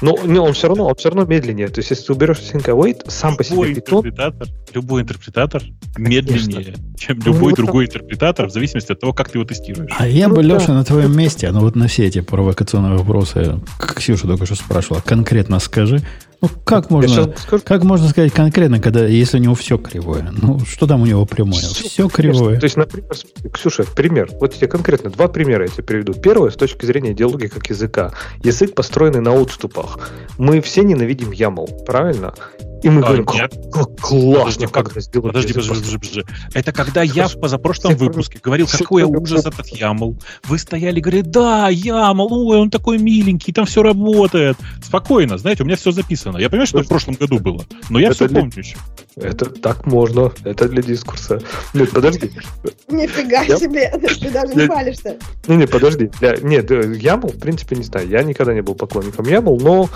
Но не, он все равно, он все равно медленнее. То есть, если ты уберешь sync await, сам по себе. Интерпретатор, любой интерпретатор медленнее, чем ну, любой другой интерпретатор, в зависимости от того, как ты его тестируешь. А я бы, ну Леша, на твоем месте, ну вот на все эти провокационные вопросы, как Ксюша только что спрашивала, конкретно скажи, ну, как можно, как можно сказать конкретно, когда, если у него все кривое? Ну, что там у него прямое? Все, все кривое. То есть, например, Ксюша, пример. Вот тебе конкретно два примера я тебе приведу. Первое, с точки зрения идеологии как языка. Язык, построенный на отступах. Мы все ненавидим YAML, правильно? И мы а, говорим, нет. как классно, как это сделать. Подожди, подожди, подожди, подожди. Это когда я в позапрошлом выпуске говорил, какой ужас этот YAML. Вы стояли и говорили, да, YAML, ой, он такой миленький, там все работает. Спокойно, знаете, у меня все записано. Я понимаю, что это в прошлом году было, но я все помню еще. Это так можно, это для дискурса. Нет, подожди. Нифига себе, ты даже <laughs> не палишься. Не, не, подожди. Нет, YAML, в принципе, не знаю, я никогда не был поклонником YAML, но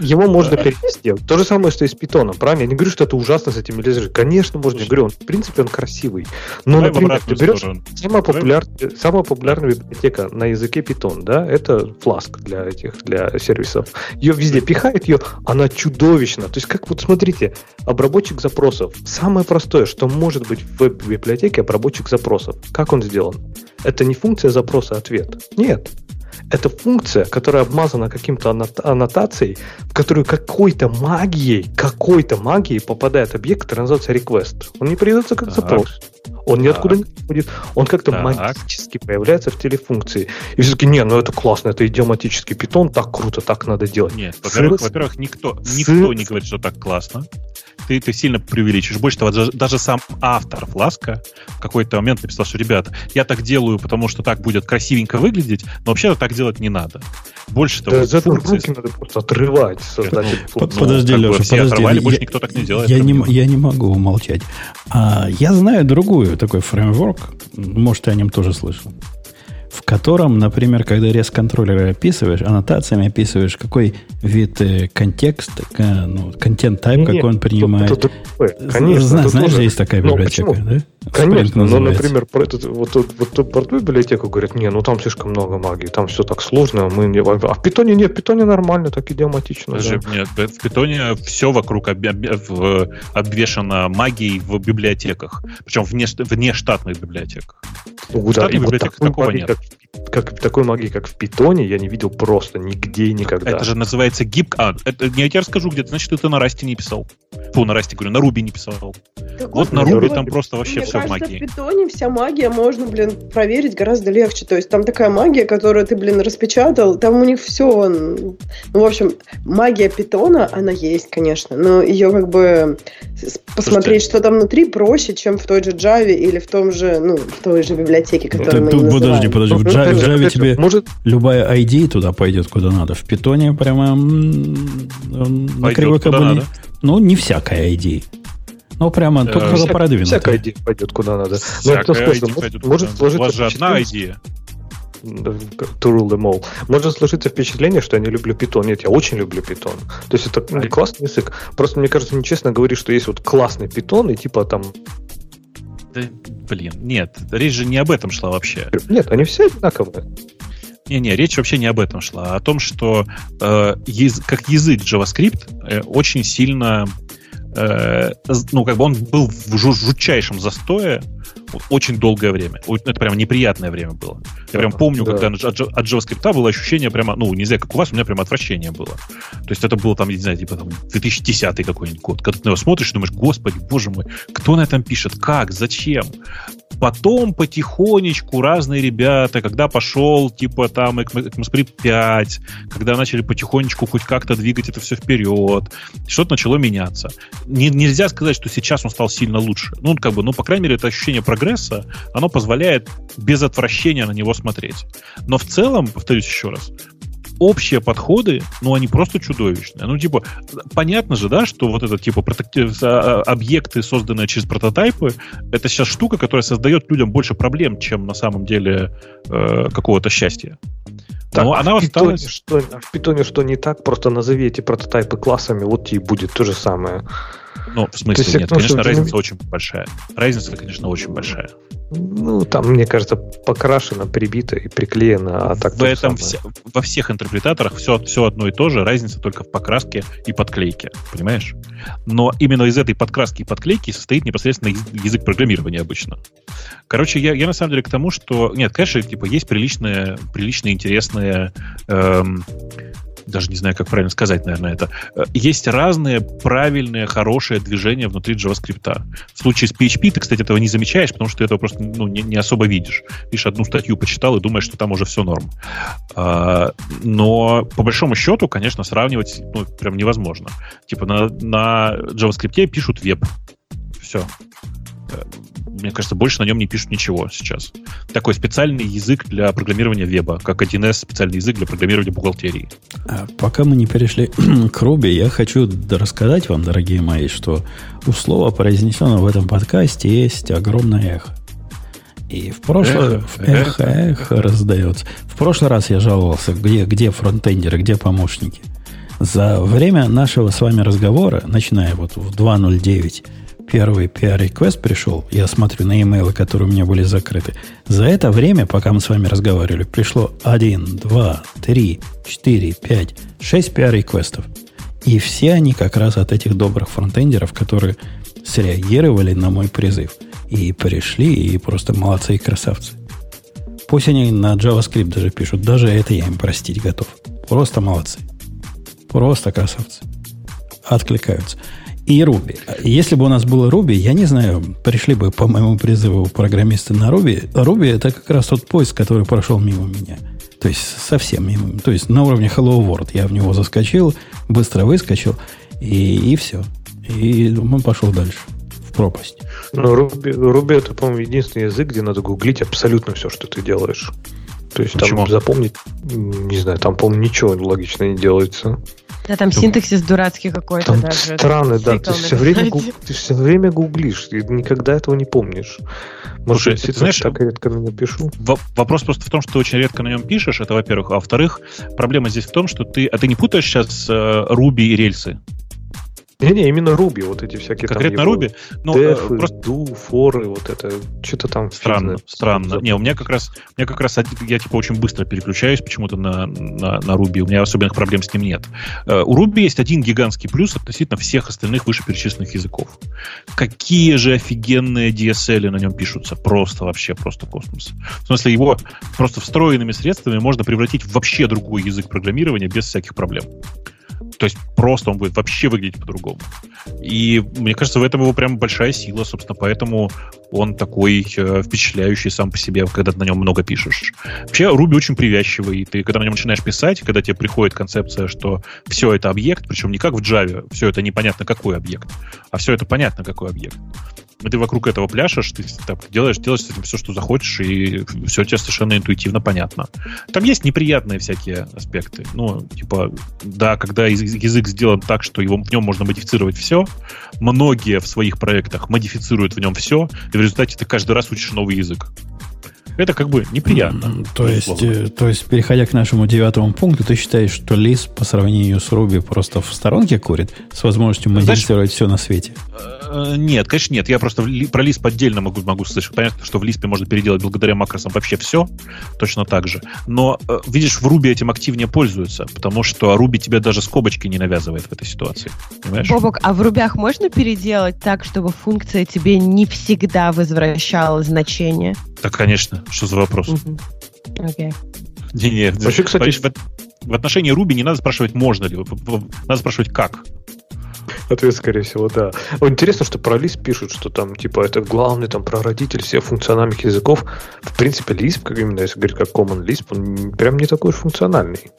его можно перевести. То же самое, что и с питоном, правильно? Я не говорю, что это ужасно с этим лежит. Конечно, можно. Я говорю, он, в принципе, он красивый. Но, Давай например, ты берешь самая, популяр... самая популярная библиотека на языке питон, да, это Flask для этих, для сервисов. Ее везде пихает ее, она чудовищна. То есть, как вот смотрите, обработчик запросов. Самое простое, что может быть в веб-библиотеке обработчик запросов. Как он сделан? Это не функция запроса-ответ. Нет. Это функция, которая обмазана каким-то аннотацией, в которую какой-то магией, какой-то магией попадает объект, который называется request. Он не передается как так. запрос. Он ниоткуда не приходит. Он как-то так. магически появляется в телефункции. И все таки не, ну это классно, это идиоматический питон, так круто, так надо делать. Нет, во-первых, во-первых никто, никто не говорит, что так классно ты, ты сильно преувеличишь. Больше того, даже, даже сам автор Фласка в какой-то момент написал, что, ребята, я так делаю, потому что так будет красивенько выглядеть, но вообще-то так делать не надо. Больше того, да, функции... руки надо просто отрывать. Создатель ну, подожди, Леша, подожди. Оторвали, я, больше никто так не делает. Я не, я не могу умолчать. А, я знаю другую такой фреймворк, может, ты о нем тоже слышал в котором, например, когда рез контроллера описываешь, аннотациями описываешь, какой вид э, контекст, э, ну, контент type, какой он принимает. Это, это, конечно, Зна, знаешь, тоже... есть такая библиотека, да? Конечно, но, например, про, этот, вот, вот, вот, про ту библиотеку говорят, не, ну там слишком много магии, там все так сложно, мы не... а в питоне нет, в питоне нормально, так идиоматично. Даже, да. Нет, в питоне все вокруг об, об, об, обвешано магией в библиотеках, причем вне, вне штатных библиотеках. Ну, в штатных вот библиотеках такого магии, нет. Как, как, такой магии, как в питоне, я не видел просто нигде и никогда. Это же называется гиб... А, это, я тебе расскажу где-то, значит, ты на Расте не писал. Фу, на Расте, говорю, на Руби не писал. Так вот, на Руби там просто вообще все кажется, в магии. в питоне вся магия можно, блин, проверить гораздо легче. То есть там такая магия, которую ты, блин, распечатал, там у них все... Ну, в общем, магия питона, она есть, конечно, но ее как бы посмотреть, Слушайте, что там внутри, проще, чем в той же Java или в том же, ну, в той же библиотеке, которую мы тут, Подожди, подожди, в Java, в Java тебе может... любая ID туда пойдет куда надо. В питоне прямо на кривой кабеле. Ну, не всякая ID. Ну, прямо э, только Вся, продвинутая. Всякая идея пойдет куда надо. Всякая идея пойдет может, куда может сложиться... У вас же одна идея. to rule them all. Можно сложиться впечатление, что я не люблю питон. Нет, я очень люблю питон. То есть это ну, классный язык. Просто, мне кажется, нечестно говорить, что есть вот классный питон, и типа там да, блин, нет, речь же не об этом шла вообще. Нет, они все одинаковые. Не-не, речь вообще не об этом шла, а о том, что э, ез, как язык JavaScript э, очень сильно, э, ну, как бы он был в жутчайшем застое очень долгое время. Это прям неприятное время было. Я прям помню, да. когда от, от JavaScript было ощущение прямо, ну, не знаю, как у вас, у меня прям отвращение было. То есть это было там, не знаю, типа там 2010 какой-нибудь год. Когда ты на него смотришь думаешь, господи, боже мой, кто на этом пишет, как, зачем? Потом потихонечку разные ребята, когда пошел типа там ECMAScript 5, когда начали потихонечку хоть как-то двигать это все вперед, что-то начало меняться. Не, нельзя сказать, что сейчас он стал сильно лучше. Ну, как бы, ну, по крайней мере, это ощущение прогресса, оно позволяет без отвращения на него смотреть. Но в целом, повторюсь еще раз, общие подходы, ну, они просто чудовищные. Ну, типа, понятно же, да, что вот это, типа, а, объекты, созданные через прототайпы, это сейчас штука, которая создает людям больше проблем, чем на самом деле э, какого-то счастья. Так, Но она в осталась... Питоне, что, в питоне что не так, просто назови эти прототайпы классами, вот и будет то же самое. Ну, в смысле, есть, нет, конечно, разница не... очень большая. Разница, конечно, очень большая. Ну, там, мне кажется, покрашено, прибито и приклеено, а так в этом вся, Во всех интерпретаторах все, все одно и то же, разница только в покраске и подклейке, понимаешь? Но именно из этой подкраски и подклейки состоит непосредственно язык программирования обычно. Короче, я, я на самом деле к тому, что... Нет, конечно, типа, есть приличные, приличные интересные эм, даже не знаю, как правильно сказать, наверное, это. Э, есть разные правильные, хорошие движения внутри JavaScript. В случае с PHP ты, кстати, этого не замечаешь, потому что ты этого просто ну, не, не особо видишь. Лишь одну статью почитал и думаешь, что там уже все норм. А, но по большому счету, конечно, сравнивать ну, прям невозможно. Типа на, на JavaScript пишут веб. Все э, мне кажется, больше на нем не пишут ничего сейчас. Такой специальный язык для программирования веба, как 1С специальный язык для программирования бухгалтерии. А пока мы не перешли <clears throat> к Руби, я хочу рассказать вам, дорогие мои, что у слова, произнесенного в этом подкасте, есть огромное эхо. И в прошлое эхо, эхо, эхо раздается. В прошлый раз я жаловался, где, где фронтендеры, где помощники. За время нашего с вами разговора, начиная вот в 2.09 первый PR-реквест пришел, я смотрю на имейлы, которые у меня были закрыты. За это время, пока мы с вами разговаривали, пришло 1, 2, 3, 4, 5, 6 PR-реквестов. И все они как раз от этих добрых фронтендеров, которые среагировали на мой призыв. И пришли, и просто молодцы и красавцы. Пусть они на JavaScript даже пишут, даже это я им простить готов. Просто молодцы. Просто красавцы. Откликаются и Руби. Если бы у нас было Руби, я не знаю, пришли бы по моему призыву программисты на Руби. Руби это как раз тот поиск, который прошел мимо меня. То есть совсем мимо. То есть на уровне Hello World. Я в него заскочил, быстро выскочил, и, и все. И он пошел дальше, в пропасть. Но Руби, Руби это, по-моему, единственный язык, где надо гуглить абсолютно все, что ты делаешь. То есть Почему? там запомнить, не знаю, там, по-моему, ничего логично не делается. Да, там синтаксис дурацкий какой-то там даже. Странный, да. Ты все, время, гуг... ты все время гуглишь, ты никогда этого не помнишь. Может, Слушай, ты знаешь, так редко на нем пишу. Вопрос просто в том, что ты очень редко на нем пишешь, это во-первых. А во-вторых, проблема здесь в том, что ты... А ты не путаешь сейчас э, Ruby и рельсы? Не-не, именно Руби, вот эти всякие Конкретно там Руби? Ну, э, просто... Do, форы, вот это, что-то там... Странно, фигня, странно. Не, у меня как раз, у меня как раз, я типа очень быстро переключаюсь почему-то на, на, на Ruby, у меня особенных проблем с ним нет. Uh, у Ruby есть один гигантский плюс относительно всех остальных вышеперечисленных языков. Какие же офигенные DSL на нем пишутся, просто вообще, просто космос. В смысле, его просто встроенными средствами можно превратить в вообще другой язык программирования без всяких проблем. То есть просто он будет вообще выглядеть по-другому. И мне кажется, в этом его прям большая сила, собственно, поэтому он такой э, впечатляющий сам по себе, когда ты на нем много пишешь. Вообще, Ruby очень привязчивый. Ты, когда на нем начинаешь писать, когда тебе приходит концепция, что все это объект, причем не как в Java, все это непонятно какой объект, а все это понятно какой объект и ты вокруг этого пляшешь, ты так, делаешь, делаешь с этим все, что захочешь, и все тебе совершенно интуитивно понятно. Там есть неприятные всякие аспекты. Ну, типа, да, когда язык сделан так, что его, в нем можно модифицировать все, многие в своих проектах модифицируют в нем все, и в результате ты каждый раз учишь новый язык. Это как бы неприятно. То есть, э, то есть, переходя к нашему девятому пункту, ты считаешь, что Lisp по сравнению с Ruby просто в сторонке курит с возможностью модифицировать все на свете? Э, нет, конечно, нет. Я просто про Lisp отдельно могу, могу слышать. Понятно, что в Lisp можно переделать благодаря макросам вообще все, точно так же. Но, э, видишь, в Ruby этим активнее пользуются, потому что Ruby тебе даже скобочки не навязывает в этой ситуации. Понимаешь? Бобок, а в рубях можно переделать так, чтобы функция тебе не всегда возвращала значение? Да, конечно. Что за вопрос? Окей. Не, не, Вообще, кстати, в, в отношении Ruby не надо спрашивать, можно ли, надо спрашивать, как. Ответ, скорее всего, да. Интересно, что про Lisp пишут, что там, типа, это главный там прародитель всех функциональных языков. В принципе, Lisp, как именно, если говорить как Common Lisp, он прям не такой уж функциональный.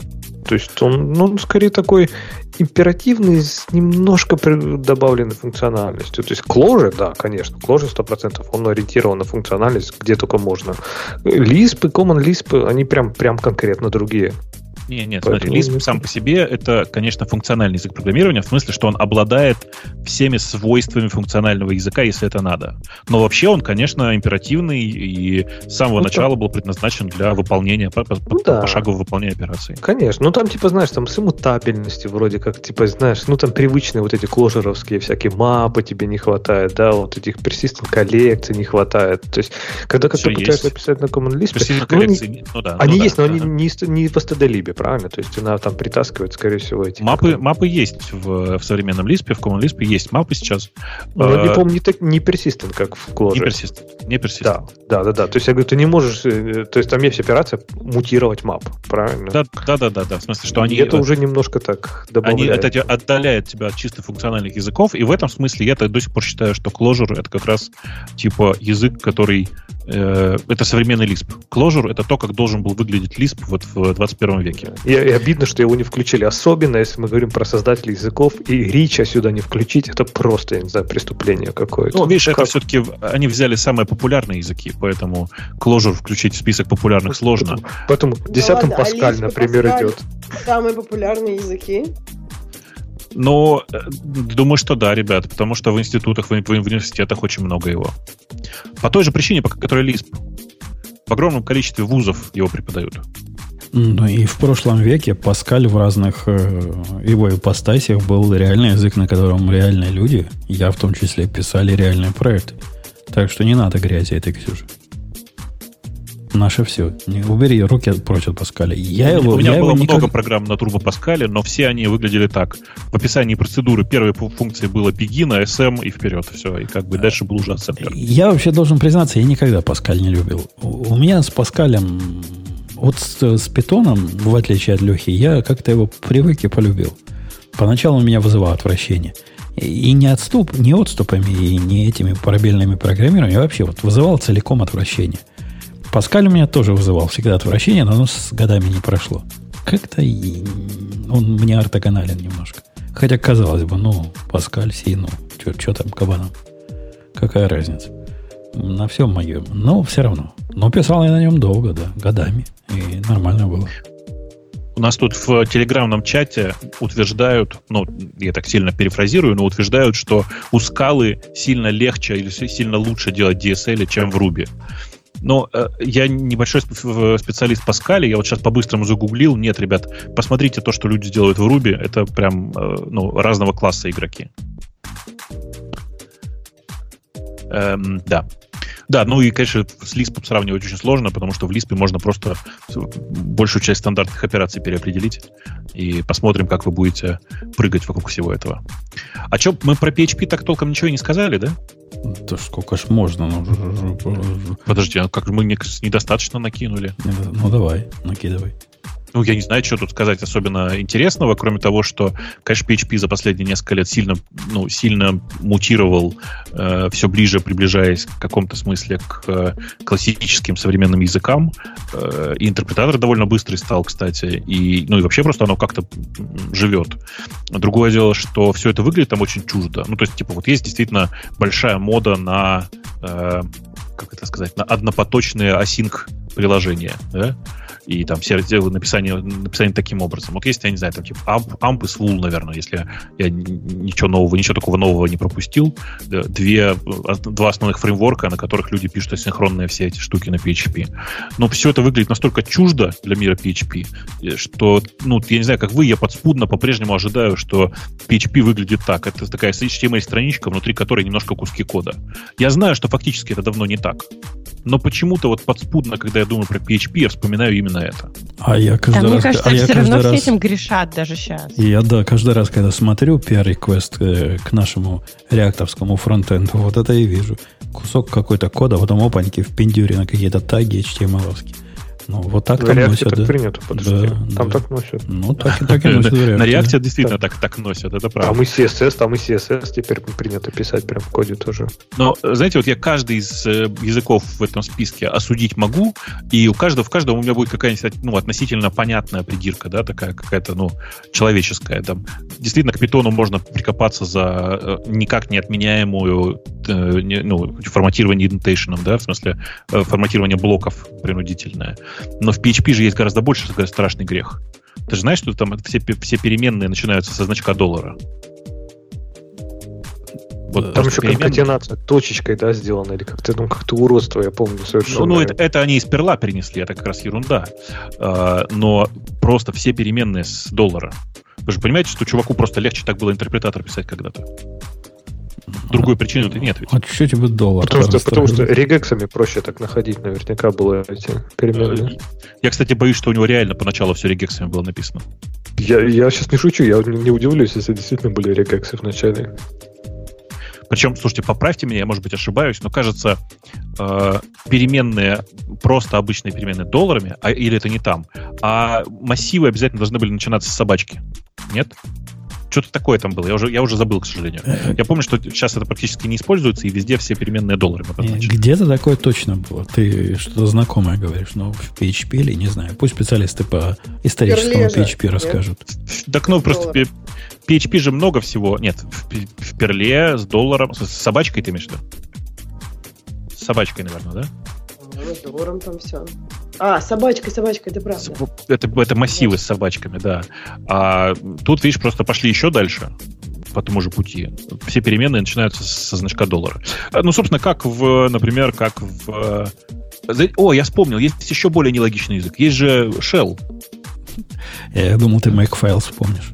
То есть он, ну, он скорее такой императивный с немножко добавленной функциональностью. То есть Clojure, да, конечно, Clojure 100%, он ориентирован на функциональность где только можно. Lisp и Common Lisp, они прям, прям конкретно другие. Не, нет, Поэтому смотри, Lisp сам по себе это, конечно, функциональный язык программирования, в смысле, что он обладает всеми свойствами функционального языка, если это надо. Но вообще он, конечно, императивный и с самого ну, начала был предназначен для выполнения, по, по, ну, да. пошагового выполнения операции. Конечно. Ну, там, типа, знаешь, там с иммутабельностью вроде как, типа, знаешь, ну, там привычные вот эти кложеровские всякие мапы тебе не хватает, да, вот этих persistent коллекций не хватает. То есть, когда как-то пытаешься написать на Common Lisp, ну, они, ну, да, они ну, есть, да, но да. они не, не в std правильно? То есть она там притаскивает, скорее всего, эти... Мапы, мапы есть в, в современном Lisp, в Common Lisp есть мапы сейчас. Но не а, помню, не, так, не persistent, как в Clojure. Не persistent. Не persistent. Да, да, да, да. То есть я говорю, ты не можешь... Э, то есть там есть операция мутировать мап, правильно? Да, да, да, да. да. В смысле, что они... И это уже немножко так добавляет. Они это отдаляет тебя от чисто функциональных языков, и в этом смысле я до сих пор считаю, что Clojure это как раз типа язык, который э, это современный Lisp. Clojure это то, как должен был выглядеть Lisp вот в 21 веке. И, и обидно, что его не включили. Особенно, если мы говорим про создателей языков, и Рича сюда не включить, это просто, я не знаю, преступление какое-то. Ну, видишь, как? это все-таки они взяли самые популярные языки, поэтому Clojure включить в список популярных сложно. Поэтому, десятым ну, Паскаль, например, Паскаль идет. Самые популярные языки. Но э, думаю, что да, ребят, потому что в институтах, в, в университетах очень много его. По той же причине, по которой Lisp. В огромном количестве вузов его преподают. Ну и в прошлом веке Паскаль в разных э, его ипостасиях был реальный язык, на котором реальные люди, я в том числе, писали реальные проекты. Так что не надо грязи этой, Ксюши. Наше все. Не, убери руки прочь от Паскаля. Я его, У меня я было его никак... много программ на Turbo Паскале, но все они выглядели так. В описании процедуры первой функции было begin, SM и вперед. Все. И как бы дальше был уже ассемблер. Я вообще должен признаться, я никогда Паскаль не любил. У меня с Паскалем вот с, с питоном, в отличие от Лехи, я как-то его привык и полюбил. Поначалу меня вызывало отвращение. И не отступ, не отступами, и не этими парабельными программированиями, а вообще вот вызывал целиком отвращение. Паскаль у меня тоже вызывал всегда отвращение, но оно с годами не прошло. Как-то он мне ортогонален немножко. Хотя, казалось бы, ну, Паскаль, си, ну, что там кабаном? Какая разница? На всем моем. Но все равно. Но писал я на нем долго, да, годами. И нормально было. У нас тут в телеграмном чате утверждают, ну, я так сильно перефразирую, но утверждают, что у скалы сильно легче или сильно лучше делать DSL, чем в Ruby. Но э, я небольшой специалист по скале, я вот сейчас по-быстрому загуглил. Нет, ребят, посмотрите то, что люди делают в Ruby, это прям э, ну, разного класса игроки. Эм, да. Да, ну и, конечно, с Lisp сравнивать очень сложно, потому что в Lisp можно просто большую часть стандартных операций переопределить. И посмотрим, как вы будете прыгать вокруг всего этого. А что, мы про PHP так толком ничего и не сказали, да? Да сколько ж можно? Ну, Подожди, а как мы недостаточно накинули? Ну давай, накидывай ну, я не знаю, что тут сказать особенно интересного, кроме того, что, конечно, PHP за последние несколько лет сильно, ну, сильно мутировал, э, все ближе приближаясь в каком-то смысле к э, классическим современным языкам. Э, и интерпретатор довольно быстрый стал, кстати. И, ну, и вообще просто оно как-то живет. Другое дело, что все это выглядит там очень чуждо. Ну, то есть, типа, вот есть действительно большая мода на, э, как это сказать, на однопоточные async приложения, да? И там все сделали написание, написание таким образом. Вот есть, я не знаю, там типа AMP, AMP и SWOOL, наверное, если я ничего нового, ничего такого нового не пропустил. Две, два основных фреймворка, на которых люди пишут асинхронные все эти штуки на PHP. Но все это выглядит настолько чуждо для мира PHP, что, ну, я не знаю, как вы, я подспудно по-прежнему ожидаю, что PHP выглядит так. Это такая HTML-страничка, внутри которой немножко куски кода. Я знаю, что фактически это давно не так. Но почему-то вот подспудно, когда я думаю про PHP, я вспоминаю именно это. А я каждый да, раз... Мне кажется, а я все каждый равно раз, все этим грешат даже сейчас. Я, да, каждый раз, когда смотрю PR-реквест э, к нашему реакторскому фронтенду, вот это и вижу. Кусок какой-то кода, а потом опаньки в пиндюре на какие-то таги HTML-овские. Ну, вот так В там React носят. так да. принято, подожди. Да, там да. так носят. Ну, так, и- <laughs> так и носят React. На реакте действительно так, так носят, это правда. Там и CSS, там и CSS теперь принято писать прям в коде тоже. Но, знаете, вот я каждый из э, языков в этом списке осудить могу, и у каждого, в каждом у меня будет какая-нибудь ну, относительно понятная придирка, да, такая какая-то, ну, человеческая. Там. Действительно, к питону можно прикопаться за э, никак не отменяемую э, ну, форматирование индентейшеном, да, в смысле форматирование блоков принудительное. Но в PHP же есть гораздо больше страшный грех. Ты же знаешь, что там все, все переменные начинаются со значка доллара? Вот Там еще переменные- конкатенация точечкой, да, сделана, или как-то, ну, как-то уродство, я помню совершенно. Ну, ну, это, это они из перла перенесли, это как раз ерунда. А, но просто все переменные с доллара. Вы же понимаете, что чуваку просто легче так было интерпретатор писать когда-то. Другой причины-то нет ведь. А что тебе доллар? Потому что, потому что регексами проще так находить, наверняка было эти переменные. Я, кстати, боюсь, что у него реально поначалу все регексами было написано. Я, я сейчас не шучу, я не, не удивлюсь, если действительно были регексы в начале. Причем, слушайте, поправьте меня, я, может быть, ошибаюсь, но кажется, э, переменные, просто обычные переменные долларами, а, или это не там, а массивы обязательно должны были начинаться с собачки. Нет? Что-то такое там было, я уже, я уже забыл, к сожалению. Я помню, что сейчас это практически не используется, и везде все переменные долларами э, обозначены. Где-то такое точно было. Ты что-то знакомое говоришь, но в PHP или не знаю. Пусть специалисты по историческому Перле же, PHP нет? расскажут. Так, ну, просто PHP же много всего. Нет, в, в перле с долларом, с, с собачкой ты имеешь в виду? С собачкой, наверное, да? Долларом там все. А, собачка, собачка, это правда. Это, это массивы с собачками, да. А тут, видишь, просто пошли еще дальше по тому же пути. Все переменные начинаются со значка доллара. А, Ну, собственно, как в, например, как в... э, О, я вспомнил, есть еще более нелогичный язык. Есть же Shell. Я думал, ты Makefile вспомнишь.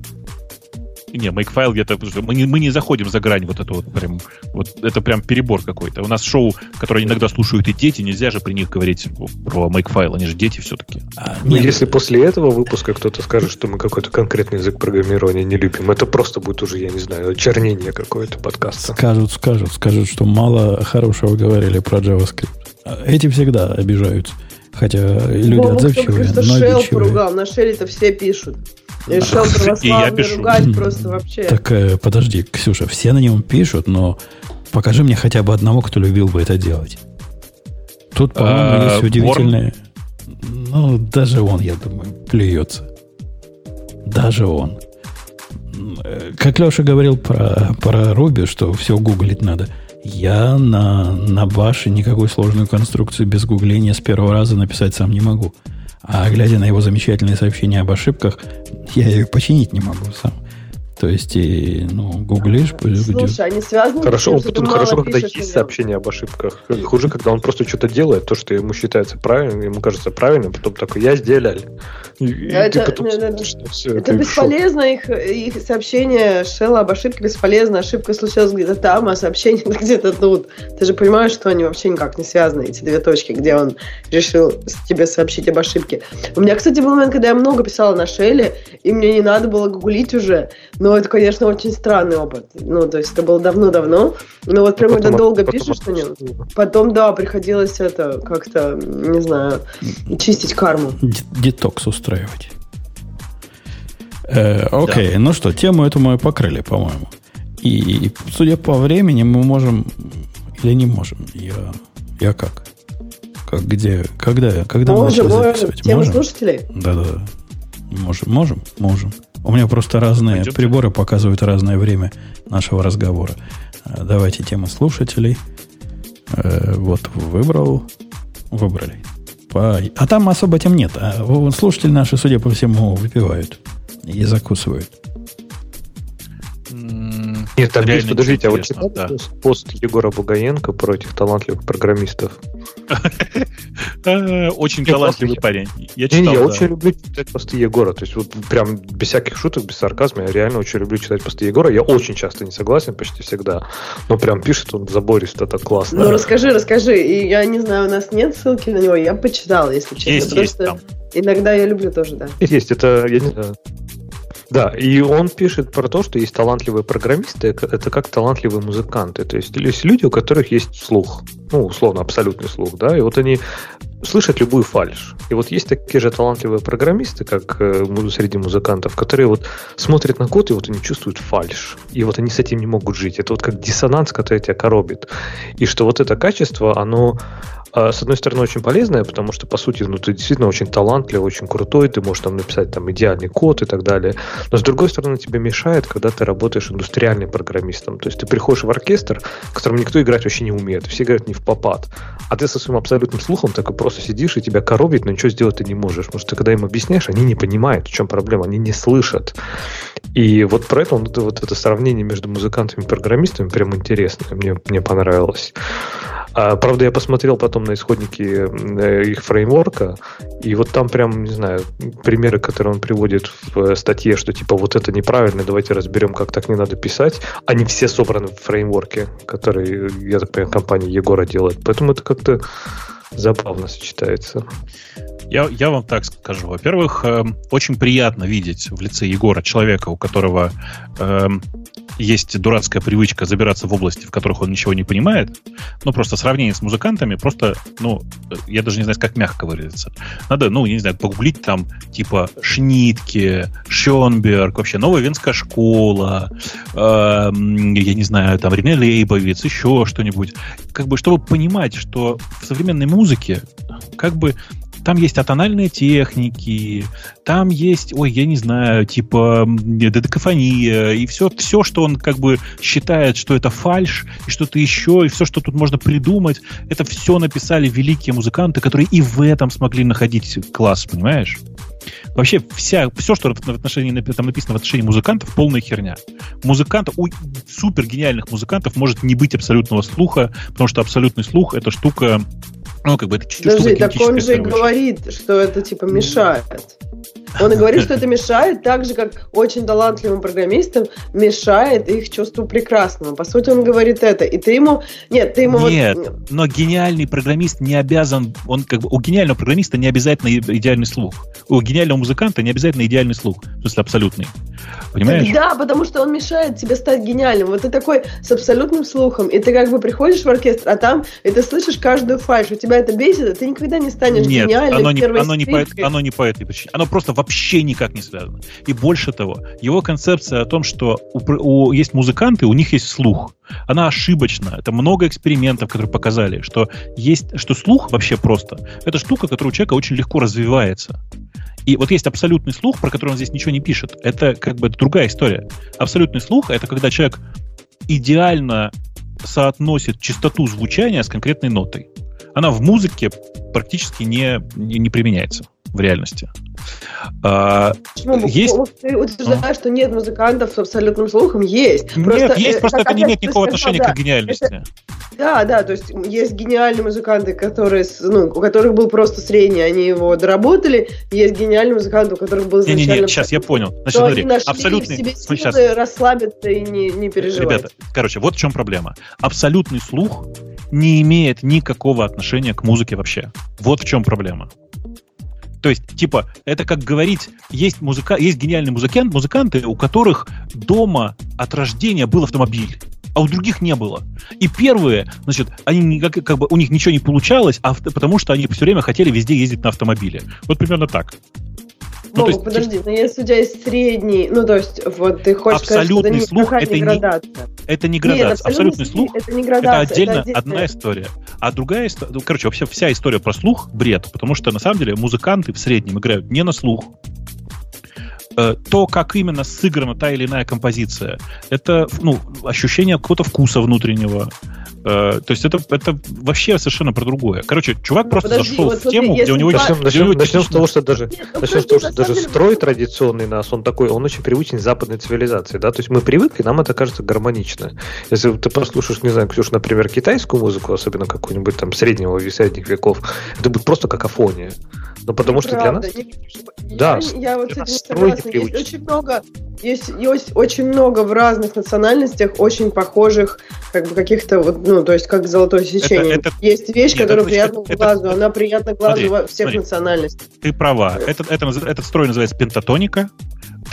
Не, Makefile где-то... Мы не, мы не заходим за грань вот это вот прям... Вот это прям перебор какой-то. У нас шоу, которое иногда слушают и дети, нельзя же при них говорить про Makefile. Они же дети все-таки. А, Ну, нет, если после этого выпуска кто-то скажет, что мы какой-то конкретный язык программирования не любим, это просто будет уже, я не знаю, очернение какое-то подкаста. Скажут, скажут, скажут, что мало хорошего говорили про JavaScript. Эти всегда обижаются. Хотя люди только отзывчивые, что но обидчивые. поругал, на Shell-то все пишут. И я православный ругать просто вообще. Так, э, подожди, Ксюша, все на нем пишут, но покажи мне хотя бы одного, кто любил бы это делать. Тут, по-моему, А, есть удивительные... Ну, даже он, я думаю, плюется. Даже он. Э, Как Леша говорил про, про Руби, что все гуглить надо. Я на, на баше никакой сложную конструкцию без гугления с первого раза написать сам не могу. А глядя на его замечательные сообщения об ошибках, я ее починить не могу сам. То есть, и, ну, гуглишь, Слушай, они связаны Хорошо, с тем, что хорошо, когда пишешь есть сообщение об ошибках. Хуже, когда он просто что-то делает, то, что ему считается правильным, ему кажется правильным, потом такой, я сделал. И, и Это- ты потом это- всё, Это бесполезно, их, их сообщение Шелла об ошибке бесполезно. Ошибка случилась где-то там, а сообщение <laughs> где-то тут. Ты же понимаешь, что они вообще никак не связаны, эти две точки, где он решил с- тебе сообщить об ошибке. У меня, кстати, был момент, когда я много писала на Шелле, и мне не надо было гуглить уже. Но это, конечно, очень странный опыт. Ну, то есть это было давно-давно. Но вот прям когда потом- долго потом пишешь на нем, отпустил. потом, да, приходилось это как-то, не знаю, чистить карму. Детокс устраивать. Э, окей, ну что, тему эту мы покрыли, по-моему. И, судя по времени, мы можем или не можем. Я, я как? Как где? Когда? Когда мы Можем, начали можем. записывать? Тема Можем? слушателей? Да-да. Можем, можем, можем. У меня просто разные Пойдемте. приборы показывают разное время нашего разговора. Э, Давайте тему слушателей. Э, Вот, выбрал. Выбрали. А там особо тем нет. А слушатели наши, судя по всему, выпивают и закусывают. Нет, там есть, подождите, а вот интересно, читали пост Егора Бугаенко про этих талантливых программистов? <laughs> Очень талантливый парень. Я Не, читал, я очень люблю читать посты Егора. То есть вот прям без всяких шуток, без сарказма, я реально очень люблю читать посты Егора. Я очень часто не согласен, почти всегда. Но прям пишет он забористо, это классно. Ну, расскажи, расскажи. И я не знаю, у нас нет ссылки на него. Я почитала, если честно. Есть, есть Просто там. иногда я люблю тоже, да. Есть, это, я не знаю. Да, и он пишет про то, что есть талантливые программисты, это как талантливые музыканты. То есть есть люди, у которых есть слух, ну, условно, абсолютный слух, да, и вот они слышат любую фальш. И вот есть такие же талантливые программисты, как э, среди музыкантов, которые вот смотрят на код, и вот они чувствуют фальш. И вот они с этим не могут жить. Это вот как диссонанс, который тебя коробит. И что вот это качество, оно с одной стороны, очень полезное, потому что, по сути, ну, ты действительно очень талантливый, очень крутой, ты можешь там написать там идеальный код и так далее. Но, с другой стороны, тебе мешает, когда ты работаешь индустриальным программистом. То есть ты приходишь в оркестр, в котором никто играть вообще не умеет, все играют не в попад. А ты со своим абсолютным слухом так и просто сидишь, и тебя коробит, но ничего сделать ты не можешь. Потому что когда им объясняешь, они не понимают, в чем проблема, они не слышат. И вот про это, вот это сравнение между музыкантами и программистами прям интересно, мне, мне понравилось. А, правда, я посмотрел потом на исходники э, их фреймворка, и вот там прям, не знаю, примеры, которые он приводит в э, статье, что типа вот это неправильно, давайте разберем, как так не надо писать. Они все собраны в фреймворке, который, я так понимаю, компания Егора делает. Поэтому это как-то забавно сочетается. Я, я вам так скажу. Во-первых, эм, очень приятно видеть в лице Егора человека, у которого эм, есть дурацкая привычка забираться в области, в которых он ничего не понимает. Ну, просто сравнение с музыкантами, просто, ну, э, я даже не знаю, как мягко выразиться. Надо, ну, я не знаю, погуглить там, типа, Шнитке, Шонберг, вообще, новая венская школа, эм, я не знаю, там, Рене Лейбовиц, еще что-нибудь. Как бы, чтобы понимать, что в современной музыке, как бы, там есть атональные техники, там есть, ой, я не знаю, типа м, додекафония, и все, все, что он как бы считает, что это фальш, и что-то еще, и все, что тут можно придумать, это все написали великие музыканты, которые и в этом смогли находить класс, понимаешь? Вообще вся, все, что в отношении, там написано в отношении музыкантов, полная херня. Музыкантов, у супер гениальных музыкантов может не быть абсолютного слуха, потому что абсолютный слух это штука, ну, как бы это Подожди, так он же и говорит, что это типа мешает. Он и говорит, что это <laughs> мешает, так же, как очень талантливым программистам мешает их чувству прекрасного. По сути, он говорит это. И ты ему... Нет, ты ему... Нет, вот... но гениальный программист не обязан, он как бы у гениального программиста не обязательно идеальный слух. У гениального музыканта не обязательно идеальный слух, в смысле абсолютный. Понимаешь? Да, потому что он мешает тебе стать гениальным. Вот ты такой с абсолютным слухом, и ты как бы приходишь в оркестр, а там, и ты слышишь каждую фальш, у тебя это бесит, и ты никогда не станешь Нет, гениальным оно не, оно, не по, оно не по этой причине. Оно просто вообще никак не связано. И больше того, его концепция о том, что у, у- есть музыканты, у них есть слух, она ошибочна. Это много экспериментов, которые показали, что есть, что слух вообще просто. Это штука, которая у человека очень легко развивается. И вот есть абсолютный слух, про который он здесь ничего не пишет. Это как бы другая история. Абсолютный слух — это когда человек идеально соотносит частоту звучания с конкретной нотой. Она в музыке практически не, не, не применяется в реальности. А, Почему? есть- Ты утверждаешь, что нет музыкантов с абсолютным слухом? Есть. нет, есть, э, просто это не имеет никакого отношения да, к гениальности. Да, да, то есть есть гениальные музыканты, которые, ну, у которых был просто средний, они его доработали, есть гениальные музыканты, у которых был изначально... Не-не-не, сейчас я понял. Значит, смотри, абсолютный... себе силы щас. расслабиться и не, не переживать. Ребята, короче, вот в чем проблема. Абсолютный слух не имеет никакого отношения к музыке вообще. Вот в чем проблема. То есть, типа, это как говорить, есть, музыка, есть гениальные музыкант, музыканты, у которых дома от рождения был автомобиль, а у других не было. И первые, значит, они никак, как бы у них ничего не получалось, а потому что они все время хотели везде ездить на автомобиле. Вот примерно так. Ну, есть, подожди, но если у тебя есть средний, ну то есть вот ты хочешь сказать, Абсолютный это слух никакая это не градация. Это не Нет, градация. абсолютный слух Это не Это градация. отдельно отдельная- одна история. А другая история... Короче, вообще вся история про слух — бред. Потому что, на самом деле, музыканты в среднем играют не на слух. Э, То, как именно сыграна та или иная композиция, это ну, ощущение какого-то вкуса внутреннего. Э, то есть это, это вообще совершенно про другое. Короче, чувак Ну, просто подожди, зашел вот в смотри, тему, где у него... Начнем, где у начнем, него начнем с того, что даже, Нет, ну, начнем с того, на что даже деле, строй традиционный нас, он такой, он очень привычен западной цивилизации, да, то есть мы привыкли, нам это кажется гармонично. Если ты послушаешь, не знаю, Ксюш, например, китайскую музыку, особенно какую-нибудь там среднего и средних веков, это будет просто какофония. Ну, потому что для нас... Да, я, вот с этим согласна. Есть очень много, есть, есть очень много в разных национальностях очень похожих, как бы каких-то вот, ну, то есть как золотое сечение. это- есть вещь, Нет, которая это- приятна это- глазу, она приятна глазу Смотри, во всех смотри. национальностях. Ты права. Этот, это, наз- этот строй называется пентатоника.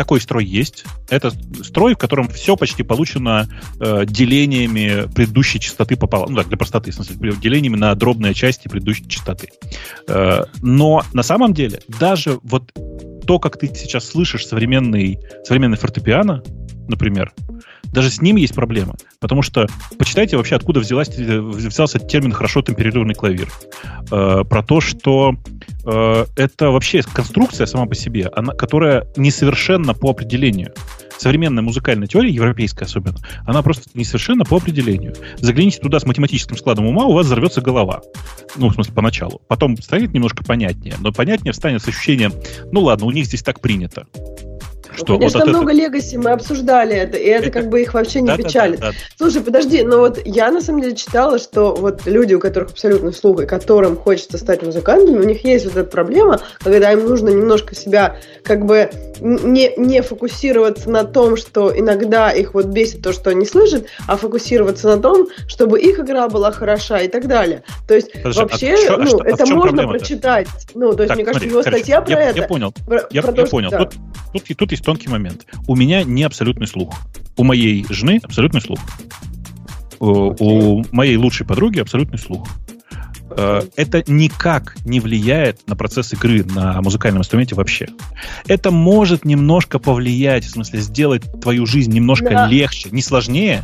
Такой строй есть. Это строй, в котором все почти получено э, делениями предыдущей частоты пополам. Ну так, для простоты, в смысле, делениями на дробные части предыдущей частоты. Э, но на самом деле, даже вот то, как ты сейчас слышишь современный, современный фортепиано, например, даже с ним есть проблемы. Потому что почитайте вообще, откуда взялась, взялся термин «хорошо темперированный клавир». Э, про то, что э, это вообще конструкция сама по себе, она, которая несовершенна по определению. Современная музыкальная теория, европейская особенно, она просто несовершенна по определению. Загляните туда с математическим складом ума, у вас взорвется голова. Ну, в смысле, поначалу. Потом станет немножко понятнее. Но понятнее станет с ощущением, ну ладно, у них здесь так принято. Что Ну, Конечно, вот от много легаси, мы обсуждали это, и это, как бы их вообще не Да-да-да, печалит. да. Слушай, подожди, но вот я на самом деле читала, что вот люди, у которых абсолютно слух, и которым хочется стать музыкантами, у них есть вот эта проблема, когда им нужно немножко себя как бы не, не фокусироваться на том, что иногда их вот бесит то, что они слышат, а фокусироваться на том, чтобы их игра была хороша и так далее. То есть Подожди, а вообще, а ну, что- а это чём можно прочитать. Ну, то есть, Так, мне кажется, смотри, у него короче, статья про я, это. Я понял. про- Я, про я то, что- понял. да. Тут, тут, тут есть тонкий момент. У меня не абсолютный слух. У моей жены абсолютный слух. У, у моей лучшей подруги абсолютный слух. Э, Это никак не влияет на процесс игры на музыкальном инструменте вообще. Это может немножко повлиять, в смысле сделать твою жизнь немножко Да. легче, не сложнее,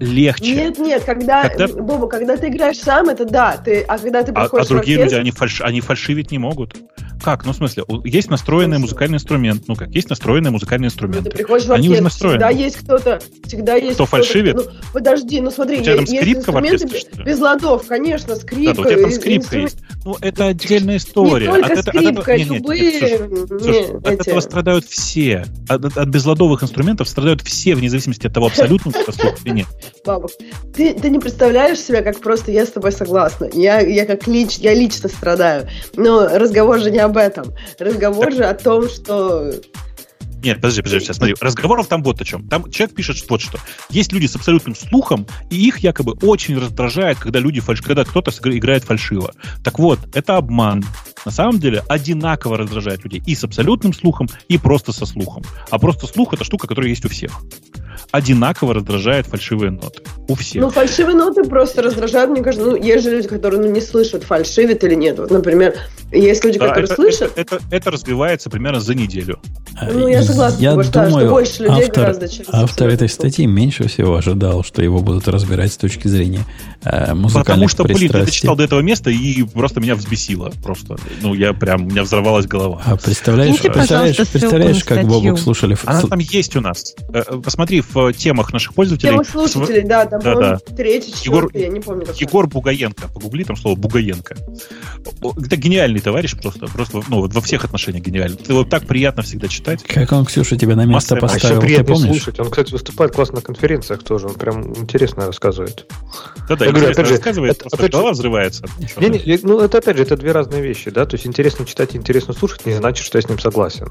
легче. Нет, нет, когда, Когда- Боба, когда ты играешь сам, это да, ты, а когда ты А, а приходишь другие в люди, оркестр, они, фальш, они фальшивить не могут. Как? Ну, в смысле, есть настроенный смысле? музыкальный инструмент. Ну как, есть настроенный музыкальный ну, инструмент. ты приходишь в Они оркестр, уже настроены. всегда есть кто-то, всегда есть Кто кто-то- фальшивит? Ну, подожди, ну смотри, У тебя там есть скрипка в оркестре, без ладов, конечно, скрипка. да, у тебя там скрипка инстру- есть. Ну, это отдельная история. Не только От это- от скрипка, этого- не, не, не, любые слушай, не, слушай, от эти- этого страдают все. От, от- от безладовых инструментов страдают все, вне зависимости от того, абсолютно слух или нет. <laughs> бабок. Ты, ты не представляешь себя, как просто я с тобой согласна. Я, я как лич, я лично страдаю. Но разговор же не об этом. Разговор же о том, что Нет, подожди, подожди, сейчас смотри. Разговоров там вот о чем. Там человек пишет вот что. Есть люди с абсолютным слухом, и их якобы очень раздражает, когда люди фальш... когда кто-то играет фальшиво. Так вот, это обман. На самом деле одинаково раздражает людей и с абсолютным слухом, и просто со слухом. А просто слух это штука, которая есть у всех. Одинаково раздражает фальшивые ноты. У всех. Ну, фальшивые ноты просто раздражают, мне кажется. Ну, есть же люди, которые ну, не слышат, фальшивит или нет. Вот, например, есть люди, Да, которые это, слышат. это, это- это развивается примерно за неделю. Ну, я согласна с Я тобой, что- что думаю, больше людей автор, гораздо, чем автор этой статьи меньше всего ожидал, что его будут разбирать с точки зрения э, музыкальных Потому что, блин, я дочитал до этого места и просто меня взбесило. Просто. Ну, я прям, у меня взорвалась голова. А представляешь, Киньте, представляешь, представляешь как. Бобук слушали... Она там есть у нас. Э, э, Посмотри в темах наших пользователей. Тема в слушателей, да, там, Да, по-моему, третий, Егор- четвертый, я не помню. какой. Егор Бугаенко. Погугли там слово Бугаенко. Это гениальный товарищ просто. Просто ну, во всех отношениях гениальный. Его так приятно всегда читать. Как он, Ксюша, тебя на место Мастер- а А еще поставил, ты приятно помнишь? слушать. Он, кстати, выступает классно на конференциях тоже. Он прям интересно рассказывает. Да-да, Я говорю, опять же, рассказывает, это- опять же- голова взрывается. Ничего. Не, не, ну, это опять же, это две разные вещи, да, то есть интересно читать и интересно слушать не значит, что я с ним согласен.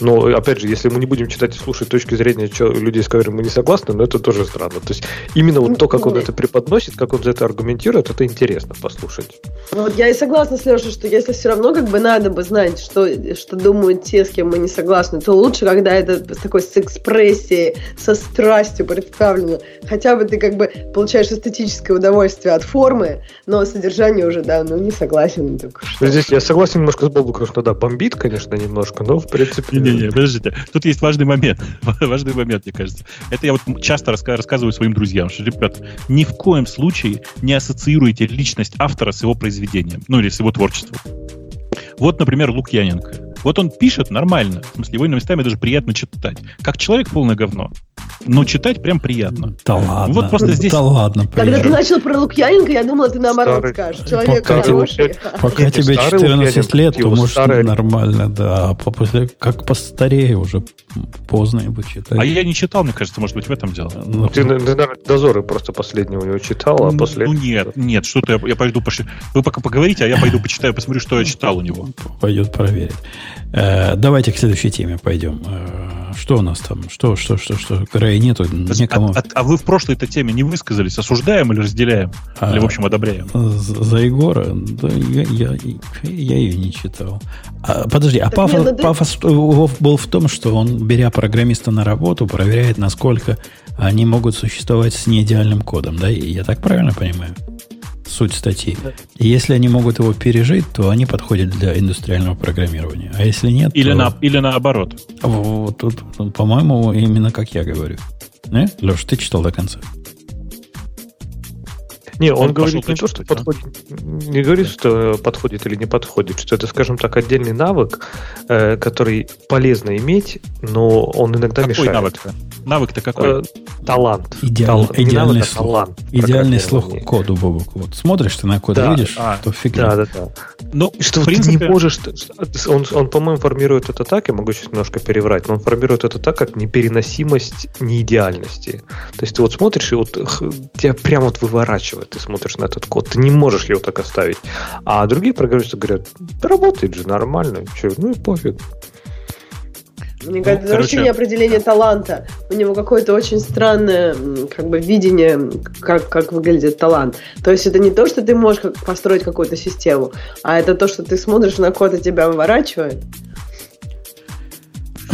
Но, опять же, если мы не будем читать и слушать точки зрения людей, с которыми мы не согласны, ну, это тоже странно. То есть именно вот то, как он это преподносит, как он за это аргументирует, это интересно послушать. Ну, Вот я и согласна с Лешей, что если все равно как бы надо бы знать, что, что думают те, с кем мы не согласны, то лучше, когда это с такой с экспрессией, со страстью представлено. Хотя бы ты как бы получаешь эстетическое удовольствие от формы, но содержание уже, да, ну не согласен. ну, так что? Ну, Здесь я согласен немножко с Бобуком, что да, бомбит, конечно, немножко, но в принципе... Не-не-не, подождите. Тут есть важный момент. <laughs> Важный момент, мне кажется. Это я вот часто раска- рассказываю своим друзьям, что, ребят, ни в коем случае не ассоциируйте личность автора с его произведением. Ну, или с его творчеством. Вот, например, Лукьяненко. Вот он пишет нормально. В смысле, его местами даже приятно читать. Как человек полное говно. Но читать прям приятно. Да ладно. Вот просто здесь- Да ладно, Когда ты начал про Лукьяненко, я думала, ты наоборот Старый- скажешь. Человек Пока тебе- хороший. Пока Нет, тебе старый 14 Лукьяненко, лет, то может старый- нормально, да. А по- после, как постарее уже поздно его читать. А я не читал, мне кажется, может быть, в этом дело. Ну, Ты, ты, наверное, дозоры просто последнего у него читал, а Ну, после... Ну нет, нет, что-то я, я пойду пош... Вы пока поговорите, а я пойду почитаю, посмотрю, что я читал у него. пойдет проверить. Э, давайте к следующей теме пойдем. Что у нас там? Что, что, что, что? Грей нету, некому. А, а- а вы в прошлой этой теме не высказались, осуждаем или разделяем? А, Или, в общем, одобряем? За за Егора? Да я, я, я ее не читал. А, подожди, а пафос, нет, ну ты- пафос был в том, что он, беря программиста на работу, проверяет, насколько они могут существовать с неидеальным кодом. Да? Я так правильно понимаю? Суть статьи. И если они могут его пережить, то они подходят для индустриального программирования. А если нет, Или, то... на, или наоборот? Вот тут, ну, по-моему, именно как я говорю. Не? Леш, ты читал до конца? Не, он, Он говорит не то, что да? подходит, не говорит, что подходит или не подходит, что это, скажем так, отдельный навык, э, который полезно иметь, но он иногда Какой мешает. навык-то? Навык-то какой? Э, талант. Идеальный, Талант. Не идеальный навык, а слух. талант Идеальный слух к коду, Бобок. Вот смотришь ты на код, Да, видишь, а, то фигня. Да, да, да. ну, И Что в принципе, ты не можешь... что- Он, он, по-моему, формирует это так, я могу сейчас немножко переврать, но он формирует это так, как непереносимость неидеальности. То есть ты вот смотришь, и вот х, тебя прямо вот выворачивает, ты смотришь на этот код, ты не можешь его так оставить. А другие программисты говорят, да работает же нормально, чё, ну и пофиг. Мне кажется, это короче- вообще не определение таланта. У него какое-то очень странное как бы видение, как, как выглядит талант. То есть это не то, что ты можешь построить какую-то систему, а это то, что ты смотришь на код и тебя выворачивает.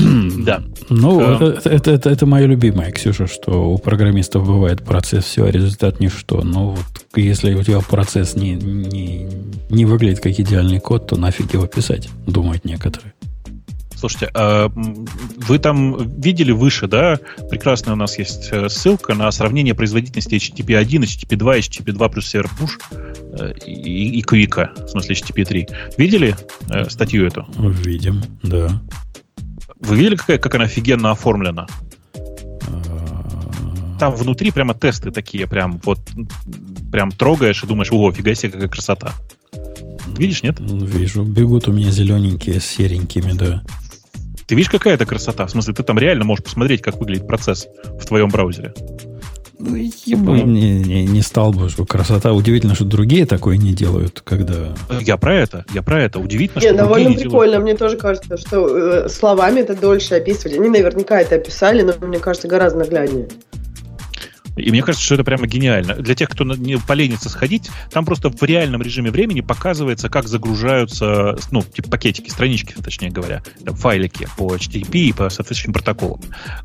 <clears throat> да. Ну, Да. это, это, это, это мое любимое, Ксюша, что у программистов бывает процесс все, а результат ничто. Но вот если у тебя процесс не, не, не выглядит как идеальный код, то нафиг его писать, думают некоторые. Слушайте, а, вы там видели выше, да? Прекрасная у нас есть э, ссылка на сравнение производительности HTTP 1, HTTP 2, HTTP 2 плюс Server Push э, и, и Quick, в смысле HTTP 3. Видели э, статью эту? Видим, да. Вы видели, какая, как она офигенно оформлена? А, Там внутри прямо тесты такие, прям вот прям трогаешь и думаешь, о, фига себе, какая красота. Видишь, нет? Вижу, бегут у меня зелененькие с серенькими, да. Ты видишь, какая это красота? В смысле, ты там реально можешь посмотреть, как выглядит процесс в твоем браузере. Ну, я бы не, не, не стал бы, что красота. Удивительно, что другие такое не делают, когда... Я про это, я про это. Удивительно, Не, что другие довольно не делают. прикольно. Мне тоже кажется, что э, словами это дольше описывать. Они наверняка это описали, но мне кажется, гораздо нагляднее. И мне кажется, что это прямо гениально. Для тех, кто не поленится сходить, там просто в реальном режиме времени показывается, как загружаются, ну, типа пакетики, странички, точнее говоря, там, файлики по HTTP и по соответствующим протоколам.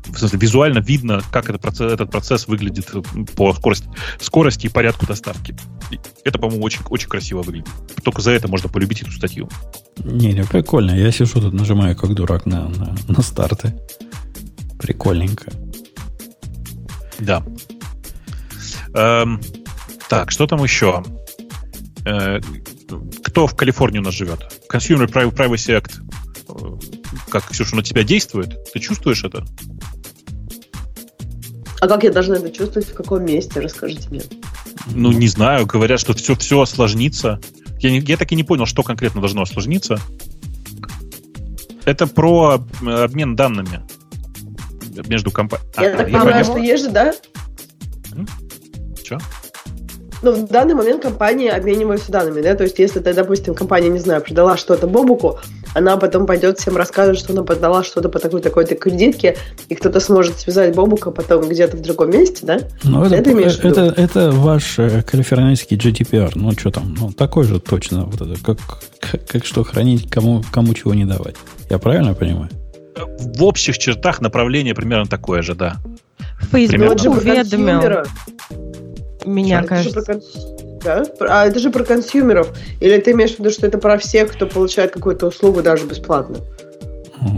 В смысле, визуально видно, как этот процесс, этот процесс выглядит по скорости, скорости и порядку доставки. Это, по-моему, очень, очень красиво выглядит. Только за это можно полюбить эту статью. Не, не, прикольно. Я сижу тут, нажимаю как дурак на, на, на старты. Прикольненько. Да. Эм, так, что там еще? Э, кто в Калифорнии у нас живет? Consumer Pri- Privacy Act. Э, Как, Ксюша, на тебя действует? Ты чувствуешь это? А как я должна это чувствовать? В каком месте? Расскажите мне. Ну, не знаю. Говорят, что все, все осложнится. Я, не- я так и не понял, что конкретно должно осложниться. Это про обмен данными между компаниями. я так понимаю, что есть же, да? Че? Ну, в данный момент компании обмениваются данными, да? То есть, если ты, допустим, компания, не знаю, продала что-то Бобуку, она потом пойдет всем расскажет, что она продала что-то по такой такой-то кредитке, и кто-то сможет связать Бобука потом где-то в другом месте, да? Ну, это, Это виду? это, это ваш э, калифорнийский GDPR. Ну, что там? Ну, такой же точно. Вот это, как, как, как что хранить, кому, кому чего не давать. Я правильно понимаю? В общих чертах направление примерно такое же, да. Facebook Примерно. Вот меня, Это же про кажется. кон- да? А это же про консюмеров. Или ты имеешь в виду, что это про всех, кто получает какую-то услугу даже бесплатно?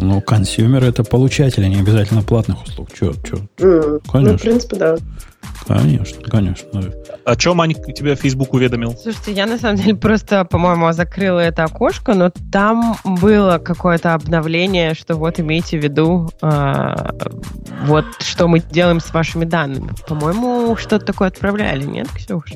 Ну, consumer это получатели, не обязательно платных услуг. Че, че? М, Конечно. Ну, в принципе, да. Конечно, конечно. О чем они тебя Facebook уведомил? Слушайте, я на самом деле просто, по-моему, закрыла это окошко, но там было какое-то обновление, что вот имейте в виду, а, вот что мы делаем с вашими данными. По-моему, что-то такое отправляли, нет, Ксюш?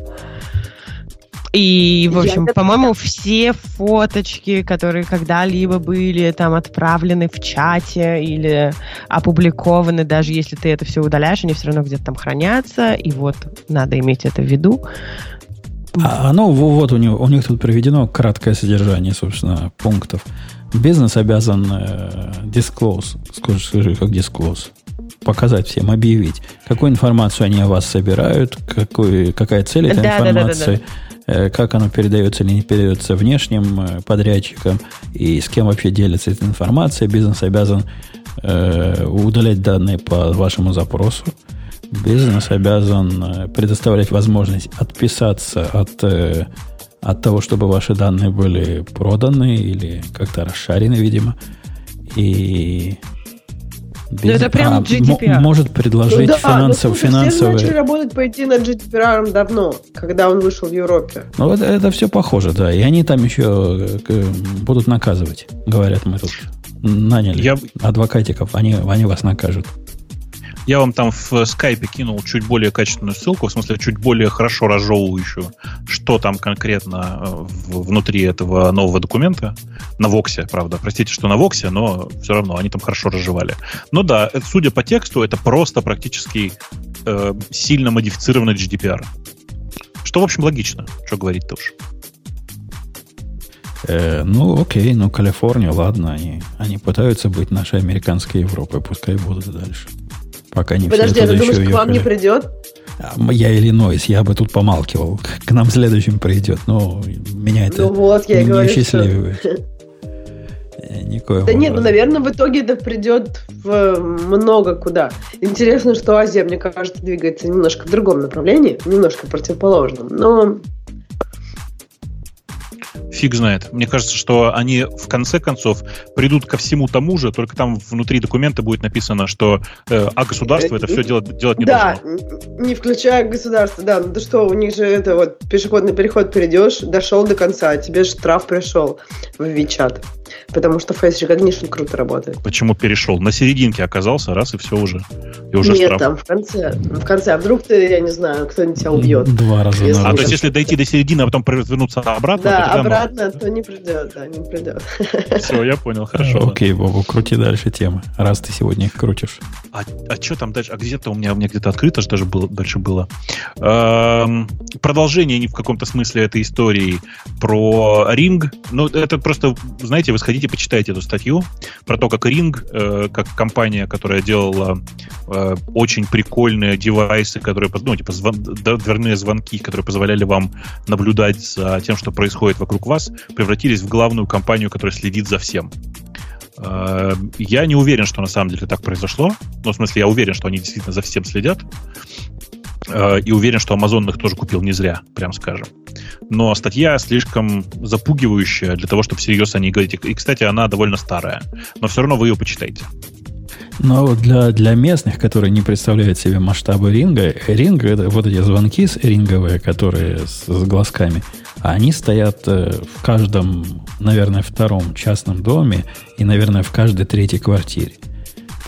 И, в Я общем, это- по-моему, все фоточки, которые когда-либо были там отправлены в чате или опубликованы, даже если ты это все удаляешь, они все равно где-то там хранятся, и вот надо иметь это в виду. А оно, во- вот у, него, у них тут приведено краткое содержание, собственно, пунктов. Бизнес обязан э, disclose, скажи, скажи, как disclose, показать всем, объявить, какую информацию они о вас собирают, какой, какая цель этой Да, да, да, да, информации, э, как оно передается или не передается внешним э, подрядчикам, и с кем вообще делится эта информация. Бизнес обязан э, удалять данные по вашему запросу. Бизнес обязан э, предоставлять возможность отписаться от, э, от того, чтобы ваши данные были проданы или как-то расшарены, видимо. И бизнес- это прям м- GDPR. может предложить Ну да, финансов, ну, слушай, Все финансовые... начали работать пойти над GDPR давно, когда он вышел в Европе. Ну, это, это все похоже, да. И они там еще э, будут наказывать. Говорят, мы тут наняли Я- адвокатиков, они, они вас накажут. Я вам там в скайпе кинул чуть более качественную ссылку, в смысле чуть более хорошо разжевывающую, что там конкретно э, внутри этого нового документа. На Воксе, правда. Простите, что на Воксе, но все равно они там хорошо разжевали. Но да, это, судя по тексту, это просто практически э, сильно модифицированный GDPR. Что, в общем, логично. Что говорить-то уж. Э, ну, окей, ну, Калифорния, ладно, они, они пытаются быть нашей американской Европой, пускай будут дальше. Пока не Подожди, все а ты думаешь, к вам не придет? А, Я Иллинойс, я бы тут помалкивал. К- нам следующим придет, но меня это Ну вот, я не говорю, что... счастлививает. <laughs> Э, Никоим Да нет, ну, образом. наверное, в итоге это придет в много куда. Интересно, что Азия, мне кажется, двигается немножко в другом направлении, немножко противоположном. Но Фиг знает. Мне кажется, что они в конце концов придут ко всему тому же, только там внутри документа будет написано, что э, а государство это все делать, делать не да, должно. н- не включая государство, да. Ну ты что, у них же это вот пешеходный переход перейдешь, дошел до конца, а тебе штраф пришел в Вичат. Потому что Face Recognition круто работает. Почему перешел? На серединке оказался, раз и все уже. И уже Нет, штраф. там в конце. В конце. А вдруг ты, я не знаю, кто-нибудь тебя убьет. Два раза Если- А то есть, если дойти до середины, а потом развернуться обратно, Да, то тогда обратно, то не придет, да, не придет. <laughs> Все, я понял, хорошо. Э, Окей, Бобу, крути дальше темы, раз ты сегодня их крутишь. А, что там дальше? А где-то у меня, у меня где-то открыто же даже было, дальше было. Эм, продолжение не в каком-то смысле этой истории про Ring. Ну, это просто, знаете, вы сходите, почитайте эту статью про то, как Ring, э, как компания, которая делала э, очень прикольные девайсы, которые, ну, типа звон- дверные звонки, которые позволяли вам наблюдать за тем, что происходит вокруг вас, превратились в главную компанию, которая следит за всем. Э, Я не уверен, что на самом деле так произошло. Ну, в смысле, я уверен, что они действительно за всем следят. Э, И уверен, что Amazon их тоже купил не зря, прям скажем. Но статья слишком запугивающая для того, чтобы всерьез о ней говорить. И, кстати, она довольно старая. Но все равно вы ее почитайте. Но вот для, для местных, которые не представляют себе масштабы ринга, ринг это вот эти звонки с ринговые, которые с, с глазками, они стоят э, в каждом, наверное, втором частном доме и, наверное, в каждой третьей квартире.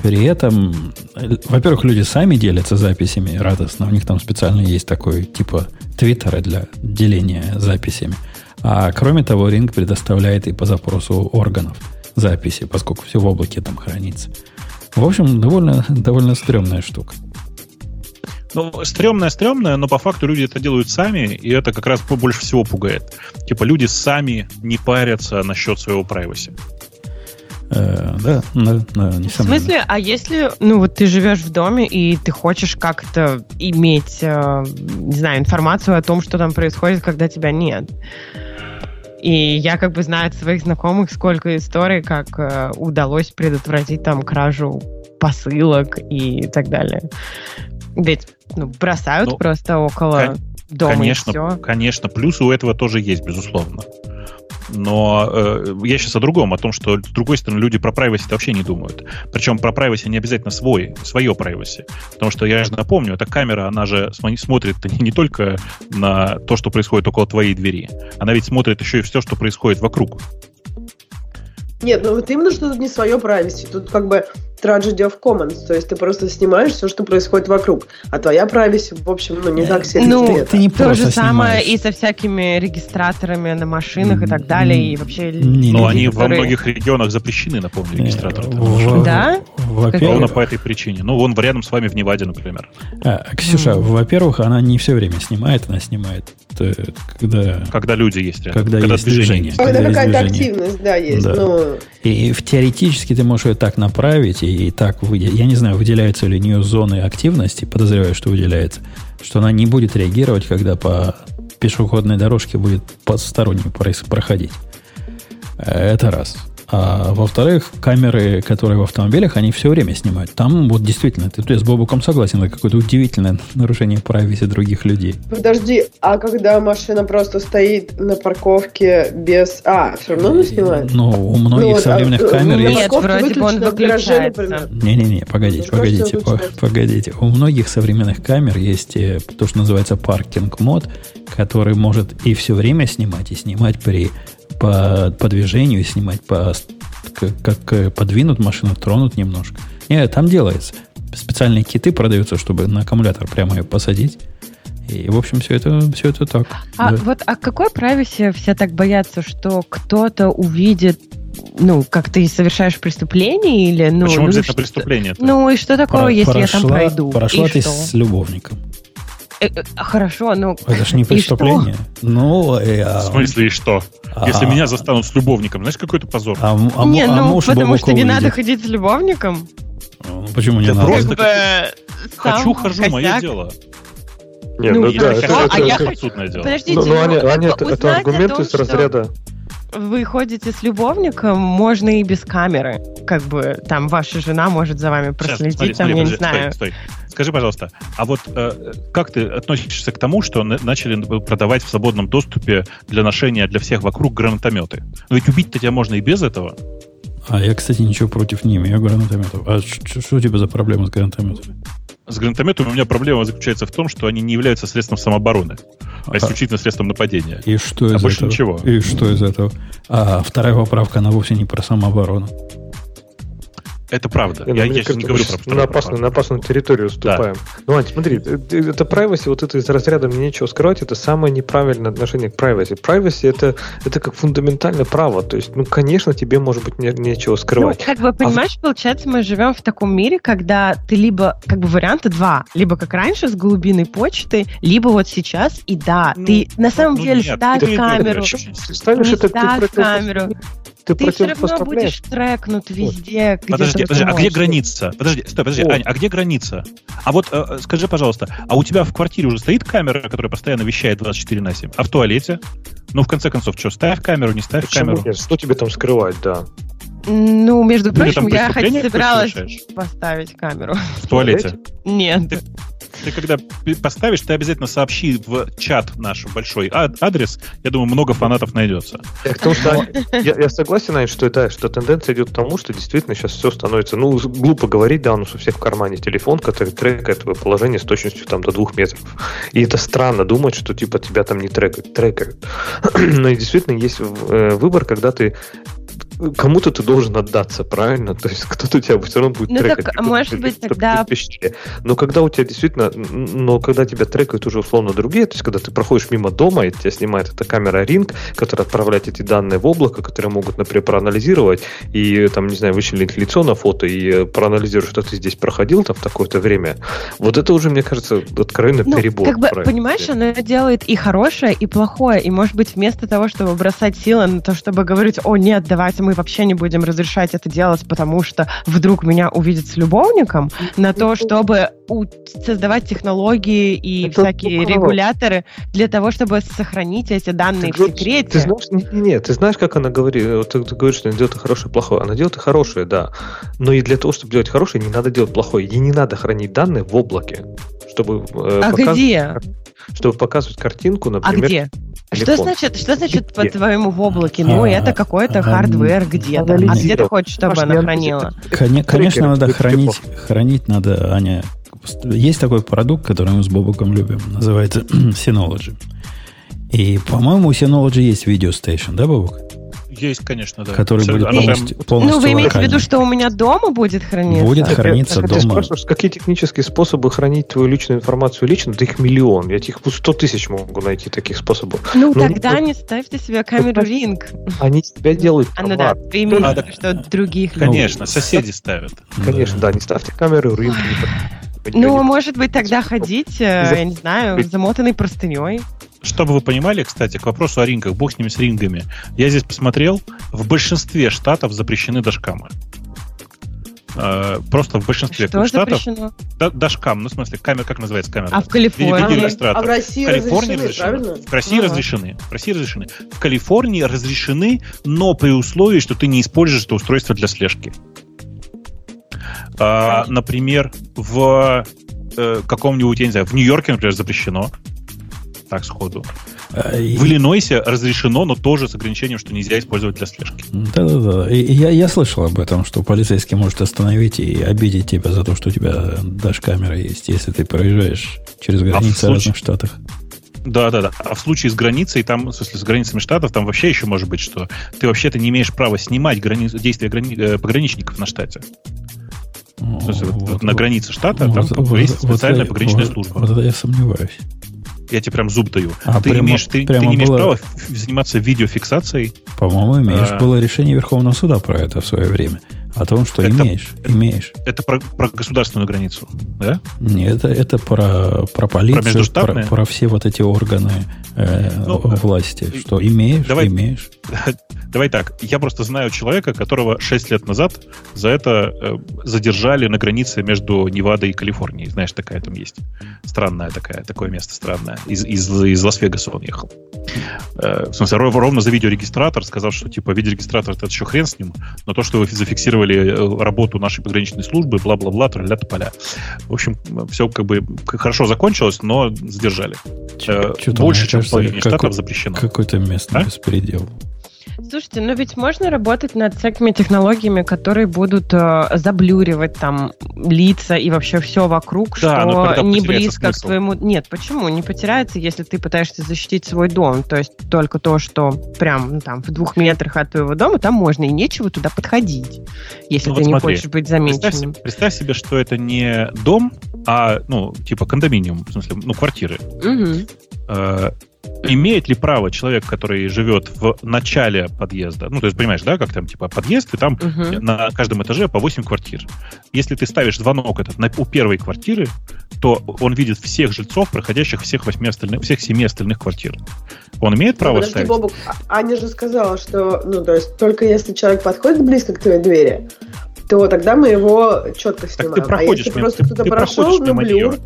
При этом, э, во-первых, люди сами делятся записями радостно. У них там специально есть такой типа твиттера для деления записями. А кроме того, ринг предоставляет и по запросу органов записи, поскольку все в облаке там хранится. В общем, довольно, довольно стрёмная штука. Ну, стрёмная, стрёмная, но по факту люди это делают сами, и это как раз по- больше всего пугает. Типа люди сами не парятся насчет своего privacy. Э, да, да, да, В несомненно. смысле, а если, ну вот ты живешь в доме и ты хочешь как-то иметь, э, не знаю, информацию о том, что там происходит, когда тебя нет. И я как бы знаю от своих знакомых сколько историй, как э, удалось предотвратить там кражу посылок и так далее. Ведь ну, бросают Ну, просто около кон- дома конечно, и все. конечно, плюсы у этого тоже есть, безусловно. Но э, я сейчас о другом, о том, что, с другой стороны, люди про privacy вообще не думают. Причем про privacy не обязательно свой, свое privacy. Потому что я же напомню, эта камера, она же смотрит не, только на то, что происходит около твоей двери, она ведь смотрит еще и все, что происходит вокруг. Нет, ну вот именно, что тут не свое privacy. Тут как бы tragedy of commons, то есть ты просто снимаешь все, что происходит вокруг, а твоя privacy, в общем, ну, не так сильно Ну, ты не то же самое снимаешь. и со всякими регистраторами на машинах и так далее, и вообще... Не, не, они во многих регионах запрещены, напомню, регистраторы. В- Да? Ровно Во-первых, по этой причине. Ну, вон рядом с вами в Неваде, например. а, Ксюша, во-первых, она не все время снимает, она снимает, э, когда, Когда люди есть рядом. когда, есть движение. Когда когда есть какая-то движение. активность, да, есть. Да. Ну, И, в теоретически ты можешь ее так направить и, и так выделить. Я не знаю, выделяются ли у нее зоны активности, подозреваю, что выделяется, что она не будет реагировать, когда по пешеходной дорожке будет посторонний прос- проходить. Э, Это раз. А во-вторых, камеры, которые в автомобилях, они все время снимают. Там вот действительно, ты, я с Бобуком согласен, это какое-то удивительное нарушение privacy других людей. подожди, а когда машина просто стоит на парковке без... А, все равно не снимает? Но у многих Ну вот, а, современных э, камер ну, есть... Нет, вроде бы он выключается. Не-не-не, погодите, погодите, по- погодите. У многих современных камер есть э, то, что называется паркинг мод, который может и все время снимать, и снимать при по, по движению, снимать по как, как, э, подвинут машину, тронут немножко. Нет, там делается. Специальные киты продаются, чтобы на аккумулятор прямо ее посадить. И, в общем, все это, все это так. А Да. вот а какой privacy все так боятся, что кто-то увидит, ну, как ты совершаешь преступление или, ну, Почему ну, обязательно что- преступление? Ну и что такого, Про- если я там прошла- пройду? Прошла и ты что? с любовником. Э, э, хорошо, ну. Это же не преступление. Ну, э, а- В смысле, и что? а- Если меня застанут с любовником, знаешь, какой это позор? А, а, не, а ну, потому что не надо ходить с любовником. Ну, Почему не Да надо? просто Как бы, Хочу, хожу, мое дело. Не, Ну, ну, я да, это, а я хочу- дело. Подождите, ну, ну, Аня, как Аня, бы это, аргументы том, из разряда. Вы ходите с любовником, можно и без камеры. Как бы там ваша жена может за вами Сейчас, проследить, смотри, там, смотри, я не знаю. Стой, стой. Скажи, пожалуйста, а вот э, как ты относишься к тому, что на- начали продавать в свободном доступе для ношения для всех вокруг гранатометы? Но ведь убить-то тебя можно и без этого. А я, кстати, ничего против не имею гранатометов. А что у тебя за проблема с гранатометами? С гранатометами у меня проблема заключается в том, что они не являются средством самообороны, а исключительно средством нападения. И что А из больше этого? ничего. И что из этого? А вторая поправка, она вовсе не про самооборону. Это правда. Не, ну, я я сейчас не говорю мы про на опасную, на опасную территорию вступаем. Ну, Ань, смотри, э, э, это privacy, вот это из разряда мне нечего скрывать, это самое неправильное отношение к privacy. Privacy это, это как фундаментальное право. То есть, ну, конечно, тебе может быть не- нечего Ну, скрывать. как бы, понимаешь, получается, мы живем в таком мире, когда ты либо, как бы, варианта два, либо как раньше с голубиной почтой, либо вот сейчас, и да, Ну, ты на самом ну, деле нет, ты- камеру, ставишь не это, против- камеру, ты ты все равно будешь трекнут везде, где Подожди, подожди, а где граница? Подожди, стой, подожди, О. Ань, а где граница? А вот э, э, скажи, пожалуйста, а у тебя в квартире уже стоит камера, которая постоянно вещает 24 на 7? А в туалете? Ну, в конце концов, что, ставь камеру, не ставь Почему камеру? нет? Что тебе там скрывать, да? Ну, между прочим, я хоть собиралась поставить камеру. В туалете. Нет. Ты когда пи- поставишь, ты обязательно сообщи в чат наш большой а- адрес. Я думаю, много фанатов найдется. Что я согласен, Ань, что это, что тенденция идет к тому, что действительно сейчас все становится, ну, глупо говорить, да, у нас у всех в кармане телефон, который трекает твое положение с точностью там до двух метров. И это странно думать, что типа тебя там не трекают. трекают. <clears throat> Но и действительно есть э, выбор, когда ты кому-то ты должен отдаться, правильно? То есть кто-то тебя все равно будет Ну трекать. так, может быть, тогда-. Но когда у тебя действительно, но когда тебя трекают уже условно другие, то есть когда ты проходишь мимо дома, и тебя снимает эта камера Ring, которая отправляет эти данные в облако, которые могут, например, проанализировать и, там, не знаю, вычленить лицо на фото и э, проанализировать, что ты здесь проходил там в такое-то время, вот это уже, мне кажется, откровенно Ну, перебор. как бы, правильно. понимаешь, оно делает и хорошее, и плохое. И, может быть, вместо того, чтобы бросать силы на то, чтобы говорить, о, нет, давайте мы вообще не будем разрешать это делать, потому что вдруг меня увидят с любовником, на то, чтобы создавать технологии и Это всякие здорово. регуляторы для того, чтобы сохранить эти данные Ты в секрете. Ты знаешь, не, не, не, ты знаешь, как она говорит? Вот ты, ты говоришь, что она делает хорошее, плохое. Она делает и хорошее, да. Но и для того, чтобы делать хорошее, не надо делать плохое. Ей не надо хранить данные в облаке. чтобы э, А показ- где? Чтобы показывать картинку, А например, где? Что телефон. значит, что значит Где? по-твоему в облаке? Ну, А, это какой-то а, hardware где-то. А где ты хочешь, чтобы она хранила? Коне- Конечно, надо хранить, хранить надо, Аня. Есть такой продукт, который мы с Бобуком любим, называется <clears throat> Synology. И, по-моему, у Synology есть Video Station, да, Бобук? Есть, конечно, да. Который будет полностью, полностью Ну, вы имеете в виду, что у меня дома будет храниться? Будет Так, храниться Ты дома. спрашиваешь, какие технические способы хранить твою личную информацию лично? Да их миллион. Я их 100 тысяч могу найти таких способов. Ну, Ну, тогда ну, не ставьте себе камеру Ринг. Они тебя делают А, ну да, ты имеешь А, виду, что других людей. Конечно, соседи ставят. Конечно, да, не ставьте камеру, рынок. Ну, может быть, тогда ходить, э, я не знаю, замотанной простыней. Чтобы вы понимали, кстати, к вопросу о рингах, бог с ними с рингами. Я здесь посмотрел, в большинстве штатов запрещены дашкамы. Э, Просто в большинстве Что штатов запрещено? да- дашкам, ну в смысле камера, как называется камера? А в Калифорнии? А в России В Калифорнии разрешены, разрешены. правильно? В России Ага. разрешены. В России разрешены. В Калифорнии разрешены, но при условии, что ты не используешь это устройство для слежки. А, например, в э, каком-нибудь, я не знаю, в Нью-Йорке, например, запрещено. Так, сходу. А, и- В Иллинойсе разрешено, но тоже с ограничением, что нельзя использовать для слежки. Да-да-да. Я, я слышал об этом, что полицейский может остановить и обидеть тебя за то, что у тебя дашь камера есть, если ты проезжаешь через границы случае- разных штатов. Да, да, да. А в случае с границей, там, в смысле, с границами штатов, там вообще еще может быть, что ты вообще-то не имеешь права снимать грани... действия грани... э, пограничников на штате. В смысле, вот- вот на границе штата там есть специальная вот- пограничная вот- служба. Вот это я сомневаюсь. Я тебе прям зуб даю. А, ты, прямо- имеешь, ты, ты прямо не имеешь было- права заниматься видеофиксацией. По-моему, имеешь. А. Было решение Верховного суда про это в свое время. О том, что Это- имеешь. Имеешь. Это про, про государственную границу. Да? Нет, это, это про, про полицию, про, междуштатные? про все вот эти органы э, Ну, власти. Что имеешь, давай- имеешь. <laughs> Давай так. Я просто знаю человека, которого 6 лет назад за это э, задержали на границе между Невадой и Калифорнией. Знаешь, такая там есть. Странная такая, такое место странное. Из, из, из Лас-Вегаса он ехал. Э, в смысле, ров- ровно за видеорегистратор, сказав, что типа видеорегистратор это еще хрен с ним, но то, что вы зафиксировали э, работу нашей пограничной службы, бла-бла-бла, тролля поля. В общем, все как бы хорошо закончилось, но задержали. Э, Чё-то, больше, чем в половине штатов запрещено. Какой-то местный А? беспредел. Слушайте, но ведь можно работать над всякими технологиями, которые будут э, заблюривать там лица и вообще все вокруг, Да, но что не близко к смысл. твоему... Нет, почему? Не потеряется, если ты пытаешься защитить свой дом. То есть только то, что прям ну, там в двух метрах от твоего дома, там можно и нечего туда подходить, если Ну ты вот не смотри, хочешь быть Представь замеченным. себе, представь себе, что это не дом, а, ну, типа кондоминиум, в смысле, ну, квартиры. Мгм. Э, имеет ли право человек, который живет в начале подъезда, ну, то есть, понимаешь, да, как там, типа, подъезд, и там Мгм. на каждом этаже по 8 квартир. Если ты ставишь звонок этот на, у первой квартиры, то он видит всех жильцов, проходящих всех восьми остальных, всех семи остальных квартир. Он имеет право Ну, Подожди, ставить? Бобук, а- Аня же сказала, что, ну, то есть, только если человек подходит близко к твоей двери, то тогда мы его четко Так снимаем. ты проходишь а если мимо, просто ты, кто-то ты прошел, проходишь ну, мимо блюр.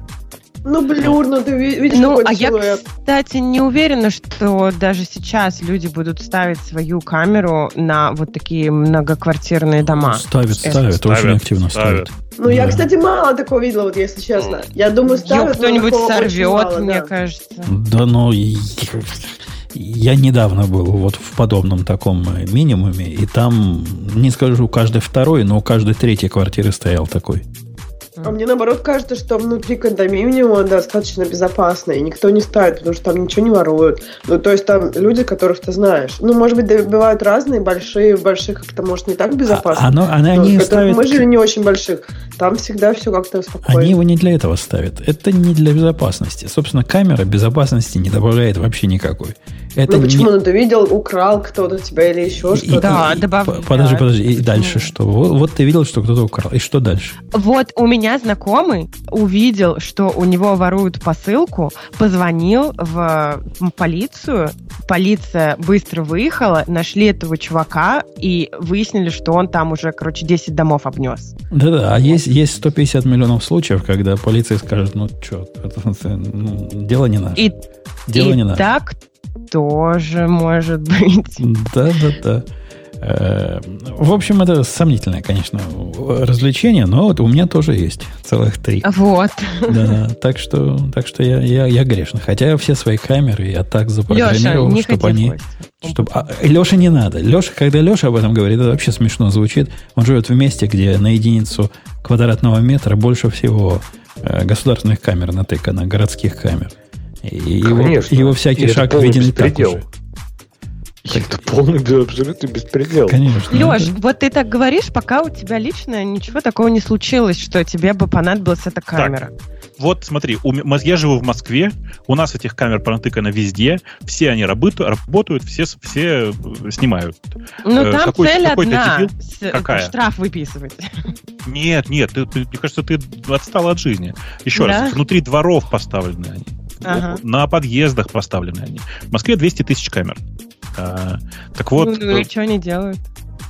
Ну, блюр, ну, ты ви- видишь Ну, а я, силуэт. кстати, не уверена, что даже сейчас люди будут ставить свою камеру на вот такие многоквартирные дома. Ставят, Это ставят, ставят, очень активно ставят. ставят. Ну, я, Да. кстати, мало такого видела, вот если честно. Я думаю, ставят, кто-нибудь сорвет, мало, мне да. кажется. Да, но и- я недавно был вот в подобном таком э, минимуме, и там, не скажу каждый второй, но у каждой третьей квартиры стоял такой. А мне наоборот кажется, что внутри кондоминиума достаточно безопасно, и никто не ставит, потому что там ничего не воруют. Ну, то есть там люди, которых ты знаешь. Ну, может быть, бывают разные, большие, больших как-то, может, не так безопасно. А, оно, Ну, они ставят... Мы жили не очень больших. Там всегда все как-то спокойно. Они его не для этого ставят. Это не для безопасности. Собственно, камера безопасности не добавляет вообще никакой. Это ну не- почему? Ну ты видел, украл кто-то тебя или еще что-то? Да, по- Подожди, подожди. И Почему? дальше что? Вот, вот ты видел, что кто-то украл. И что дальше? Вот у меня знакомый увидел, что у него воруют посылку, позвонил в полицию, полиция быстро выехала, нашли этого чувака и выяснили, что он там уже, короче, 10 домов обнес. Да-да, а есть, есть 150 миллионов случаев, когда полиция скажет, ну, что, <laughs> дело не наше. И, дело и не наше. так тоже может быть. Да-да-да. Э, в общем, это сомнительное, конечно, развлечение, но вот у меня тоже есть целых три. Вот. Да, так что, так что я, я, я грешный. Хотя все свои камеры я так запрограммировал, Леша, чтобы они... Чтобы, а, Леша не надо. Леша, когда Леша об этом говорит, это вообще смешно звучит. Он живет в месте, где на единицу квадратного метра больше всего э, государственных камер натыкано, городских камер. И Конечно. Его, его всякий И это шаг виден и так беспредел. уже. Это полный да, абсолютно беспредел. Конечно. Леш, вот ты так говоришь, пока у тебя лично ничего такого не случилось, что тебе бы понадобилась эта камера. Вот смотри, у я живу в Москве, у нас этих камер понатыкано везде, все они работают, работают все, все э, снимают. Ну, Э, там какой- цель какой-то одна. дебил? с- Какая? Штраф выписывать. Нет, нет, ты- ты- мне кажется, ты отстал от жизни. Еще Да? раз, внутри дворов поставлены они. Ага. На подъездах поставлены они. В Москве 200 тысяч камер. А, так вот, ну, ну э, и что они делают?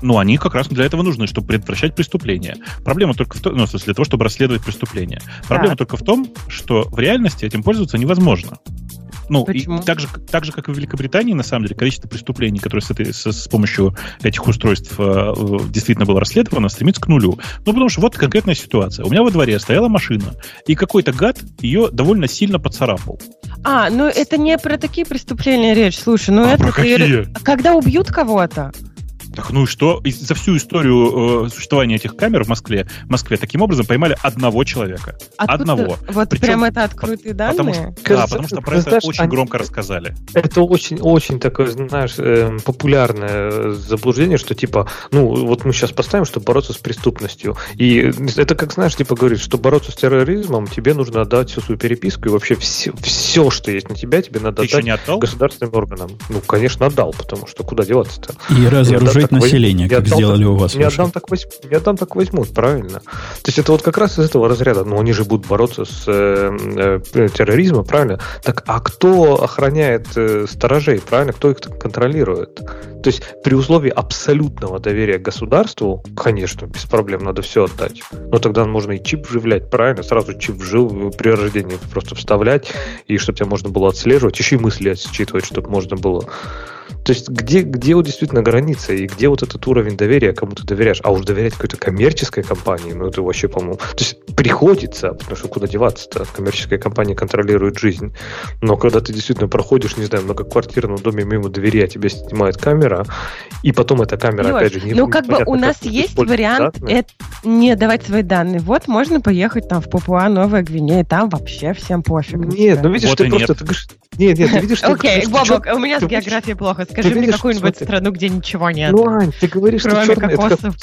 ну, они как раз для этого нужны, чтобы предотвращать преступления. Проблема только в том, ну, в смысле, для того, чтобы расследовать преступления. Проблема Так. только в том, что в реальности этим пользоваться невозможно. Ну, и так же, так же, как и в Великобритании, на самом деле, количество преступлений, которые с, этой, с, с помощью этих устройств э, действительно было расследовано, стремится к нулю. Ну, потому что вот конкретная ситуация. У меня во дворе стояла машина, и какой-то гад ее довольно сильно поцарапал. А, ну это не про такие преступления речь. Слушай, ну А это про какие? Когда убьют кого-то? Так ну и что? И за всю историю э, существования этих камер в Москве, в Москве таким образом поймали одного человека. Откуда- Одного. Вот Причем прям это открытые данные? Потому что, да, Кажется, потому что про это знаешь, очень они- громко рассказали. Это очень, очень такое, знаешь, эм, популярное заблуждение, что типа, ну, вот мы сейчас поставим, чтобы бороться с преступностью. И это как, знаешь, типа говорит, что бороться с терроризмом, тебе нужно отдать всю свою переписку и вообще все, все что есть на тебя, тебе надо Ты еще отдать не отдал? государственным органам. Ну, конечно, отдал, потому что куда деваться-то? И разоружить так возьму. население, Я как отдал сделали так- у вас. Не отдам, так возьмут, не отдам, так возьмут, правильно. То есть это вот как раз из этого разряда. Ну, они же будут бороться с э, э, терроризмом, правильно? Так, а кто охраняет э, сторожей, правильно? Кто их контролирует? То есть при условии абсолютного доверия к государству, конечно, без проблем надо все отдать. Но тогда можно и чип вживлять, правильно? Сразу чип вжил при рождении просто вставлять, и чтобы тебя можно было отслеживать, еще и мысли отсчитывать, чтобы можно было то есть где, где вот действительно граница и где вот этот уровень доверия, кому ты доверяешь? А уж доверять какой-то коммерческой компании, ну это вообще, по-моему... То есть приходится, потому что куда деваться-то? Коммерческая компания контролирует жизнь. Но когда ты действительно проходишь, не знаю, в многоквартирном доме мимо двери, а тебя снимает камера, и потом эта камера, Лёш, опять же, не ну, как бы у нас как есть вариант это не давать свои данные. Вот можно поехать там в Папуа, Новая Гвинея, там вообще всем пофиг. Нет, ну видишь, Вот ты просто... нет. Ты говоришь, нет, нет, ты видишь, что... Окей, Бобок, у меня с географией плохо. Скажи мне какую-нибудь страну, где ничего нет. Ну, Ань, ты говоришь, что черное, кокосов.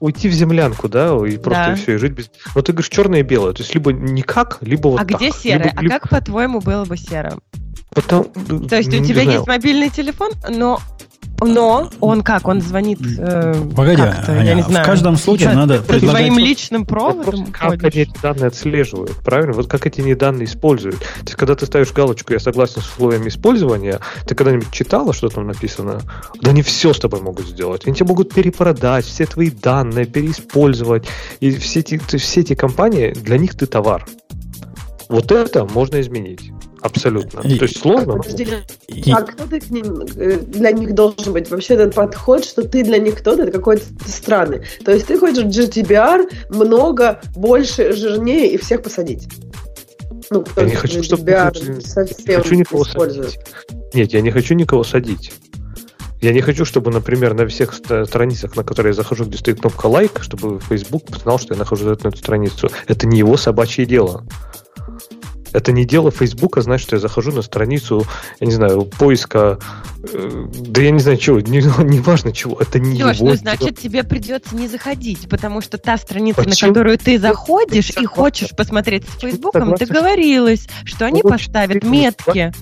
уйти в землянку, да, и просто все, и жить без... Но ты говоришь черное и белое, то есть либо никак, либо вот а где серое? А как, по-твоему, было бы серым? Потом, То есть у не тебя есть мобильный телефон, но но он как? Он звонит э, Погоди, как-то, я Аня, не в знаю. каждом случае Ты надо Твоим предлагать... личным Вопрос, проводом как они эти данные отслеживают, правильно? Вот как эти не данные используют. То есть, когда ты ставишь галочку «Я согласен с условиями использования», ты когда-нибудь читала, что там написано? Да они все с тобой могут сделать. Они тебе могут перепродать, все твои данные, переиспользовать. И все эти, все эти компании, для них ты товар. Вот это можно изменить. Абсолютно. И- То есть сложно. И- а кто ты к ним, э, для них должен быть? Вообще этот подход, что ты для них кто-то, это какой-то странный. То есть ты хочешь GDPR много, больше, жирнее и всех посадить. Ну, Я не хочу, чтобы совсем хочу никого садить. Нет, я не хочу никого садить. Я не хочу, чтобы, например, на всех ст- страницах, на которые я захожу, где стоит кнопка лайк, чтобы Facebook знал, что я нахожусь на эту страницу. Это не его собачье дело. Это не дело Фейсбука, знать, что я захожу на страницу, я не знаю, поиска, э, да я не знаю чего, не, <laughs> не важно чего, это не Леш, его ну дело. значит тебе придется не заходить, потому что та страница, Почему? на которую ты заходишь и согласен. хочешь посмотреть с Фейсбуком, договорилась, что они очень поставят метки.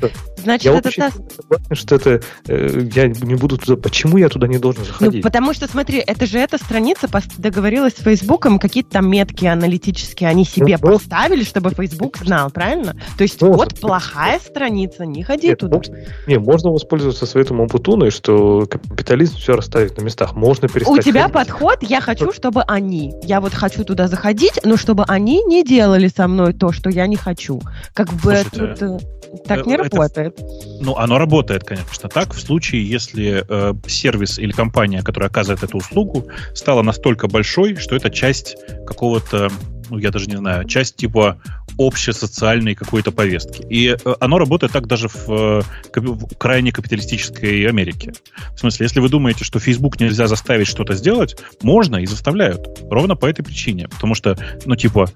Значит, Я это очень та... сильно согласен, что это э, я не буду туда. Почему я туда не должен Ну, заходить? потому что, смотри, это же эта страница договорилась с Фейсбуком, какие-то там метки аналитические они себе Ну, поставили, чтобы Фейсбук знал, правильно? То есть Ну, вот плохая страница, не ходи Нет, туда. можно- не, можно воспользоваться советом Умпутуна, что капитализм все расставит на местах. Можно перестать У тебя ходить. подход, я хочу, чтобы они. Я вот хочу туда заходить, но чтобы они не делали со мной то, что я не хочу. Как бы Слушайте, тут, э, так не э, это- работает. Работает. Ну, оно работает, конечно, так. В случае, если э, сервис или компания, которая оказывает эту услугу, стала настолько большой, что это часть какого-то, ну, я даже не знаю, часть типа общесоциальной какой-то повестки. И э, оно работает так даже в, э, в крайне капиталистической Америке. В смысле, если вы думаете, что Facebook нельзя заставить что-то сделать, можно и заставляют. Ровно по этой причине. Потому что, ну, типа,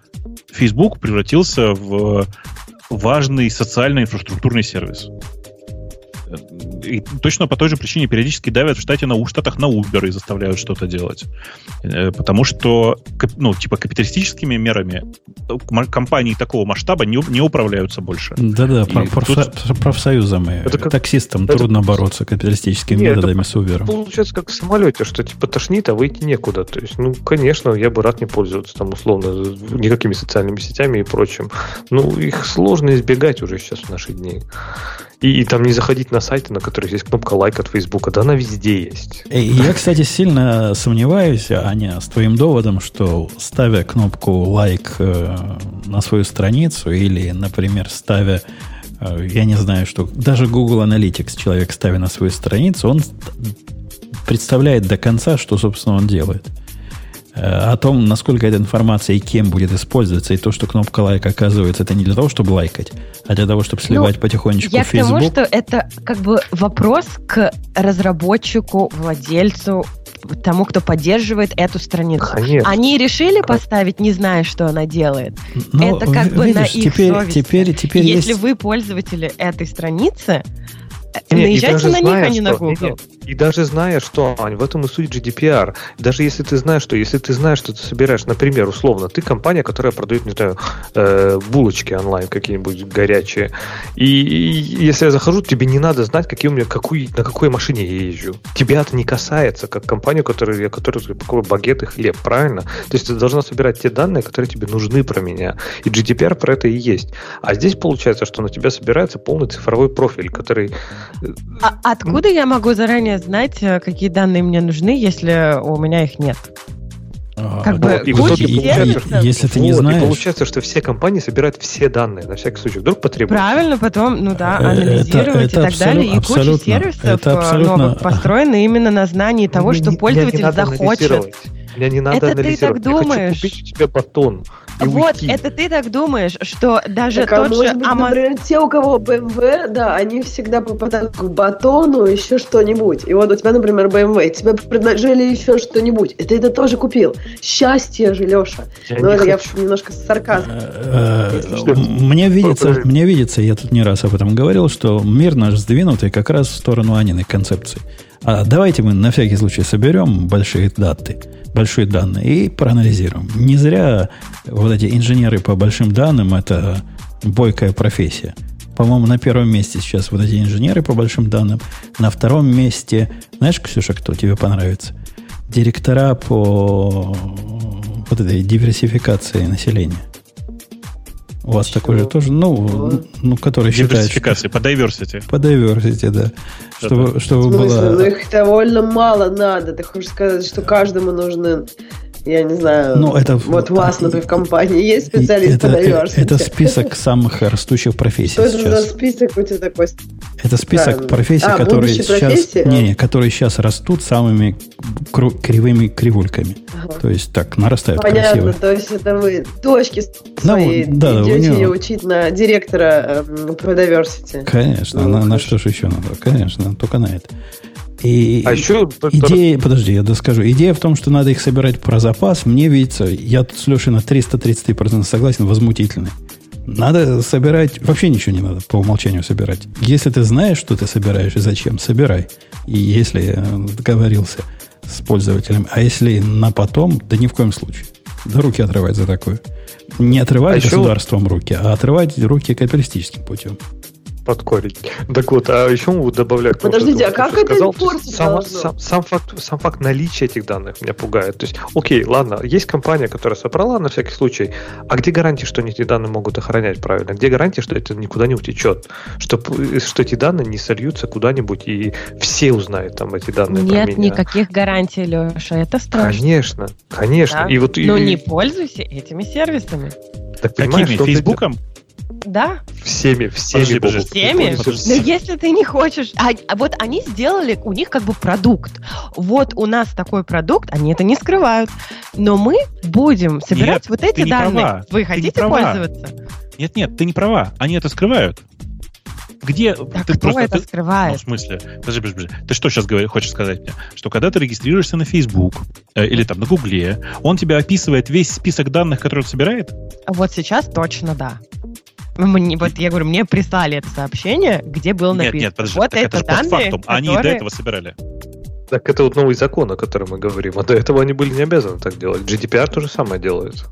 Facebook превратился в важный социально-инфраструктурный сервис. И точно по той же причине периодически давят в штате на, в Штатах на Uber и заставляют что-то делать. Э, потому что, ну, типа, капиталистическими мерами компании такого масштаба не, не управляются больше. Да-да, профсо... тут... профсоюзам и как... таксистам это... трудно бороться капиталистическими Нет, методами это с Uber. Получается, как в самолете, что типа тошнит, а выйти некуда. То есть, ну, конечно, я бы рад не пользоваться там условно никакими социальными сетями и прочим. Ну, их сложно избегать уже сейчас в наши дни. И, и там не заходить на сайты, на которых есть кнопка лайк от Фейсбука. Да она везде есть. Я, кстати, сильно сомневаюсь, Аня, с твоим доводом, что ставя кнопку лайк э, на свою страницу или, например, ставя э, я не знаю, что даже Google Analytics человек ставя на свою страницу, он представляет до конца, что, собственно, он делает. Э, о том, насколько эта информация и кем будет использоваться, и то, что кнопка лайк оказывается, это не для того, чтобы лайкать, а для того, чтобы ну, сливать ну, потихонечку я в Facebook. Я к тому, что это как бы вопрос к разработчику, владельцу, тому, кто поддерживает эту страницу. Конечно. Они решили поставить, не зная, что она делает. Но, ну, это как видишь, бы на их теперь, совести. Теперь, теперь Если есть... вы пользователи этой страницы, нет, Наезжайте на них, а не на Google. Нет, и даже зная, что, Ань, в этом и суть GDPR, даже если ты знаешь, что, если ты знаешь, что ты собираешь, например, условно, ты компания, которая продает, не знаю, э, булочки онлайн какие-нибудь горячие, и, и если я захожу, тебе не надо знать, какие у меня, какую, на какой машине я езжу. Тебя это не касается, как компанию, которая, которая покупаю багет и хлеб, правильно? То есть ты должна собирать те данные, которые тебе нужны про меня. И GDPR про это и есть. А здесь получается, что на тебя собирается полный цифровой профиль, который а откуда я могу заранее знать, э, какие данные мне нужны, если у меня их нет? Как бы и в итоге получается, если ты не вот, знаешь... И получается, что все компании собирают все данные, на всякий случай, вдруг потребуется. Правильно, потом, ну да, э, анализировать это, это и так далее. И куча сервисов это э, абсолютно... новых построены именно на знании того, что пользователь захочет. Меня не надо это анализировать. ты так думаешь. Я хочу купить у тебя батон. Вот, уйти. это ты так думаешь, что даже так, а тот может же быть, Amazon... например, те, у кого BMW, да, они всегда попадают к батону, еще что-нибудь. И вот у тебя, например, BMW, тебе предложили еще что-нибудь, и ты это тоже купил. Счастье же, Леша. Я Но это хочу. я немножко с сарказмом. Э, э, мне видится, мне видится, я тут не раз об этом говорил, что мир наш сдвинутый как раз в сторону Аниной концепции. А давайте мы на всякий случай соберем большие даты большие данные и проанализируем. Не зря вот эти инженеры по большим данным это бойкая профессия. По-моему, на первом месте сейчас вот эти инженеры по большим данным. На втором месте, знаешь, Ксюша, кто тебе понравится? Директора по вот этой диверсификации населения. У вас Чего? такой же тоже, ну, ну который считает... Что, по diversity. По diversity, да. Чтобы, чтобы было... Ну, их довольно мало надо. Ты хочешь сказать, что каждому нужны я не знаю, ну, это, вот у вас, например, в компании есть специалист это, по diversity? Это список самых растущих профессий Что сейчас. это за список у тебя такой? Это список да. профессий, а, которые сейчас, профессии? не, не, которые сейчас растут самыми кривыми кривульками. Ага. То есть так нарастают Понятно, красиво. то есть это вы дочки свои ну, да, идете него... учить на директора э, по diversity. Конечно, ну, на, на что же еще надо? Конечно, только на это. И а еще идея, подожди, я доскажу. Идея в том, что надо их собирать про запас, мне видится, я тут с Лешей на 333% согласен, возмутительный. Надо собирать, вообще ничего не надо по умолчанию собирать. Если ты знаешь, что ты собираешь и зачем, собирай. И если договорился с пользователем, а если на потом, да ни в коем случае. Да руки отрывать за такое. Не отрывать а государством еще... руки, а отрывать руки капиталистическим путем под корень. Так вот, а еще добавляю... Подождите, а как это сказал, сам, сам, сам, факт, сам факт наличия этих данных меня пугает. То есть, окей, ладно, есть компания, которая собрала на всякий случай, а где гарантия, что они эти данные могут охранять правильно? Где гарантия, что это никуда не утечет? Что, что эти данные не сольются куда-нибудь, и все узнают там эти данные Нет никаких гарантий, Леша, это страшно. Конечно, конечно. Да? И вот, Но и... не пользуйся этими сервисами. Так, Какими? Фейсбуком? Да. Всеми, всеми. Подожди, подожди. Всеми? Подожди. Ну, если ты не хочешь... А, а вот они сделали, у них как бы продукт. Вот у нас такой продукт, они это не скрывают. Но мы будем собирать Нет, вот эти данные. права. Вы Ты хотите права. пользоваться? Нет, нет, ты не права. Они это скрывают. Где Так ты кто просто это ты- Ну, скрывает? в смысле? Подожди, подожди, подожди. Ты что сейчас говоришь, хочешь сказать мне? Что когда ты регистрируешься на Facebook э, или там на Гугле, он тебе описывает весь список данных, которые он собирает? Вот сейчас точно да. Мне, вот я говорю, мне прислали это сообщение, где было нет, написано. нет, подожди. вот так это это же данные, постфактум. Они и до которые- этого собирали. Так это вот новый закон, о котором мы говорим. А до этого они были не обязаны так делать. GDPR то же самое делает.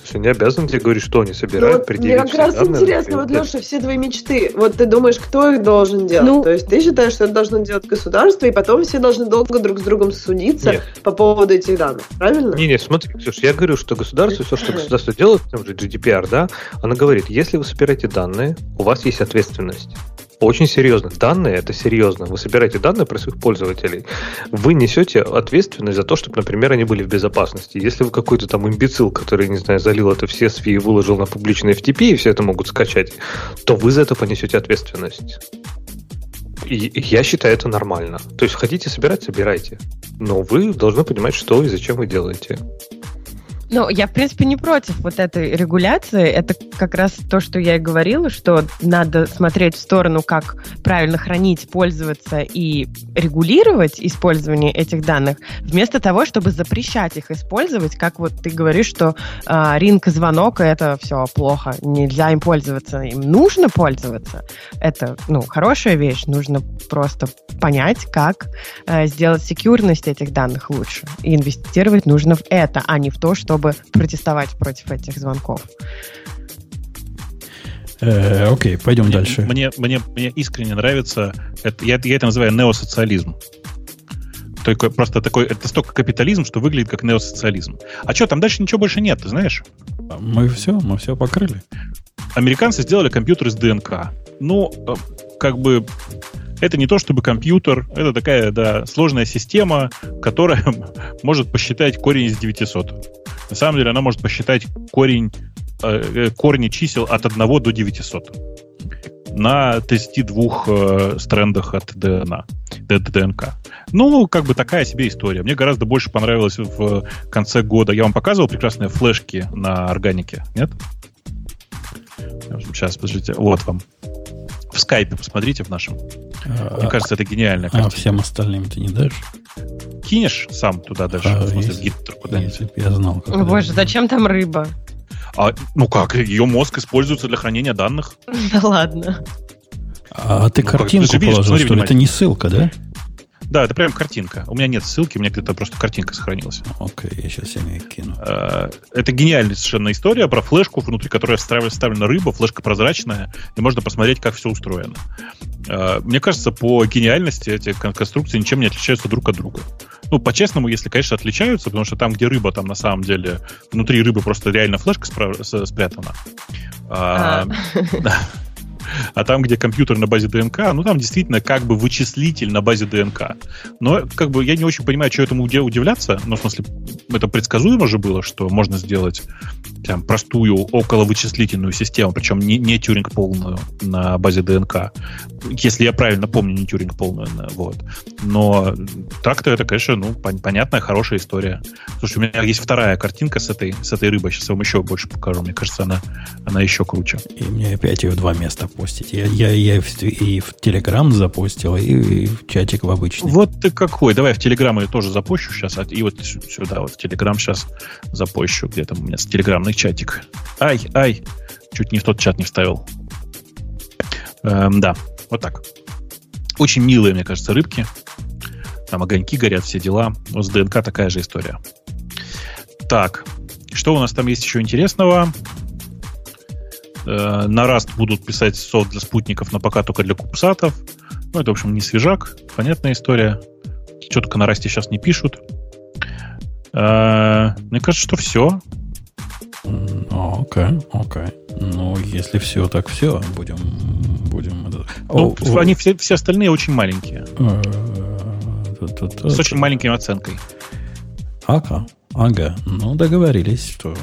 То есть они обязаны тебе говорить, что они Ну, собирают, вот мне предъявить как все раз данные, интересно, вот. Леша, все твои мечты. Вот ты думаешь, кто их должен делать? Ну- То есть ты считаешь, что это должно делать государство, и потом все должны долго друг с другом судиться Нет. по поводу этих данных, правильно? Не, не, смотри, Ксюш, я говорю, что государство, все, что государство делает, там же GDPR, да, оно говорит, если вы собираете данные, у вас есть ответственность. Очень серьезно. Данные это серьезно. Вы собираете данные про своих пользователей. Вы несете ответственность за то, чтобы, например, они были в безопасности. Если вы какой-то там имбецил, который, не знаю, залил это в CSV и выложил на публичный FTP, и все это могут скачать, то вы за это понесете ответственность. И я считаю это нормально. То есть хотите собирать, собирайте. Но вы должны понимать, что и зачем вы делаете. Ну, я, в принципе, не против вот этой регуляции. Это как раз то, что я и говорила, что надо смотреть в сторону, как правильно хранить, пользоваться и регулировать использование этих данных, вместо того, чтобы запрещать их использовать, как вот ты говоришь, что а, ринг и звонок — это все плохо, нельзя им пользоваться. Им нужно пользоваться. Это, ну, хорошая вещь. Нужно просто понять, как э, сделать секьюрность этих данных лучше. И инвестировать нужно в это, а не в то, чтобы протестовать против этих звонков. Э, окей, пойдем Мне- дальше. Мне, мне, мне искренне нравится, это, я, я это называю неосоциализм. Только просто такой, это столько капитализм, что выглядит как неосоциализм. А что, там дальше ничего больше нет, ты знаешь? Мы все, мы все покрыли. Американцы сделали компьютер из ДНК. Ну, э, как бы это не то чтобы компьютер, это такая, да, сложная система, которая <laughs> может посчитать корень из 900. На самом деле она может посчитать корень, э, э, корни чисел от 1 до 900 на 32 э, стрендах от Д- ДНК. Ну, как бы такая себе история. Мне гораздо больше понравилось в конце года. Я вам показывал прекрасные флешки на органике, нет? Сейчас, подождите. Вот вам. В скайпе посмотрите в нашем. Мне А, кажется, это гениальная а картина. всем остальным ты не дашь? Кинешь сам туда даже, А, в смысле, в если- гиттер куда-нибудь. Если бы я знал, как О, боже, зачем там рыба? А, ну как, ее мозг используется для хранения данных. <laughs> Да ладно. А ты Ну, картинку положил, что ли? Это не ссылка, да? Да, это прям картинка. У меня нет ссылки, у меня где-то просто картинка сохранилась. Окей, я сейчас себе кину. Э, Это гениальная совершенно история про флешку, внутри которой вставлена рыба, флешка прозрачная, и можно посмотреть, как все устроено. Э, Мне кажется, по гениальности эти кон- конструкции ничем не отличаются друг от друга. Ну, по-честному, если, конечно, отличаются, потому что там, где рыба, там на самом деле внутри рыбы просто реально флешка спрятана. А, да. А там, где компьютер на базе ДНК, ну там действительно как бы вычислитель на базе ДНК. Но как бы я не очень понимаю, что этому уди- удивляться. Ну, в смысле, это предсказуемо же было, что можно сделать прям простую околовычислительную систему, причем не, не Тюринг полную на базе ДНК. Если я правильно помню, не Тюринг полную. Вот. Но так-то это, конечно, ну, пон- понятная, хорошая история. Слушай, у меня есть вторая картинка с этой, с этой рыбой. Сейчас вам еще больше покажу. Мне кажется, она, она еще круче. И мне опять ее два места постить. Я, я, я и в- Телеграм запостил, и, и в чатик в обычный. Вот ты какой. Давай в Телеграм я тоже запущу сейчас. а- И вот сю- сюда, вот в Телеграм сейчас запущу. Где там у меня телеграмный чатик. Ай, ай. Чуть не в тот чат не вставил. Эм, да, вот так. Очень милые, мне кажется, рыбки. Там огоньки горят, все дела. Вот с ДНК такая же история. Так, что у нас там есть еще интересного? Э, на Rust будут писать софт для спутников, но пока только для кубсатов. Ну, это, в общем, не свежак. Понятная история. Что только на Расте сейчас не пишут. Э, Мне кажется, что все. Окей, окей. Ну, если все, так все. Будем... будем Ну, О, они все, все остальные очень маленькие. э, тут- С тут- очень маленькой оценкой. Ага, ага. Ну, договорились, что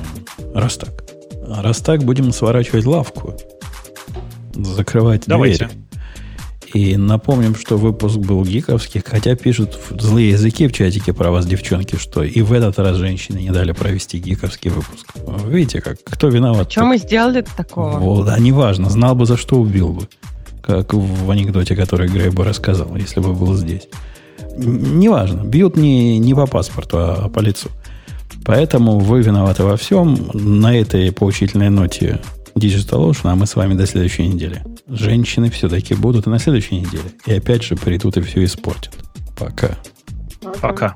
раз так. А Раз так, будем сворачивать лавку. закрывать Давайте. дверь. И напомним, что выпуск был гиковский, хотя пишут злые языки в чатике про вас, девчонки, что и в этот раз женщины не дали провести гиковский выпуск. Видите, как кто виноват? Что мы сделали такого? Вот, да, неважно, знал бы, за что убил бы. Как в анекдоте, который Грей бы рассказал, если бы был здесь. Неважно, бьют не, не по паспорту, а по лицу. Поэтому вы виноваты во всем. На этой поучительной ноте Digital Ocean, а мы с вами до следующей недели. Женщины все-таки будут и на следующей неделе. И опять же придут и все испортят. Пока. Пока.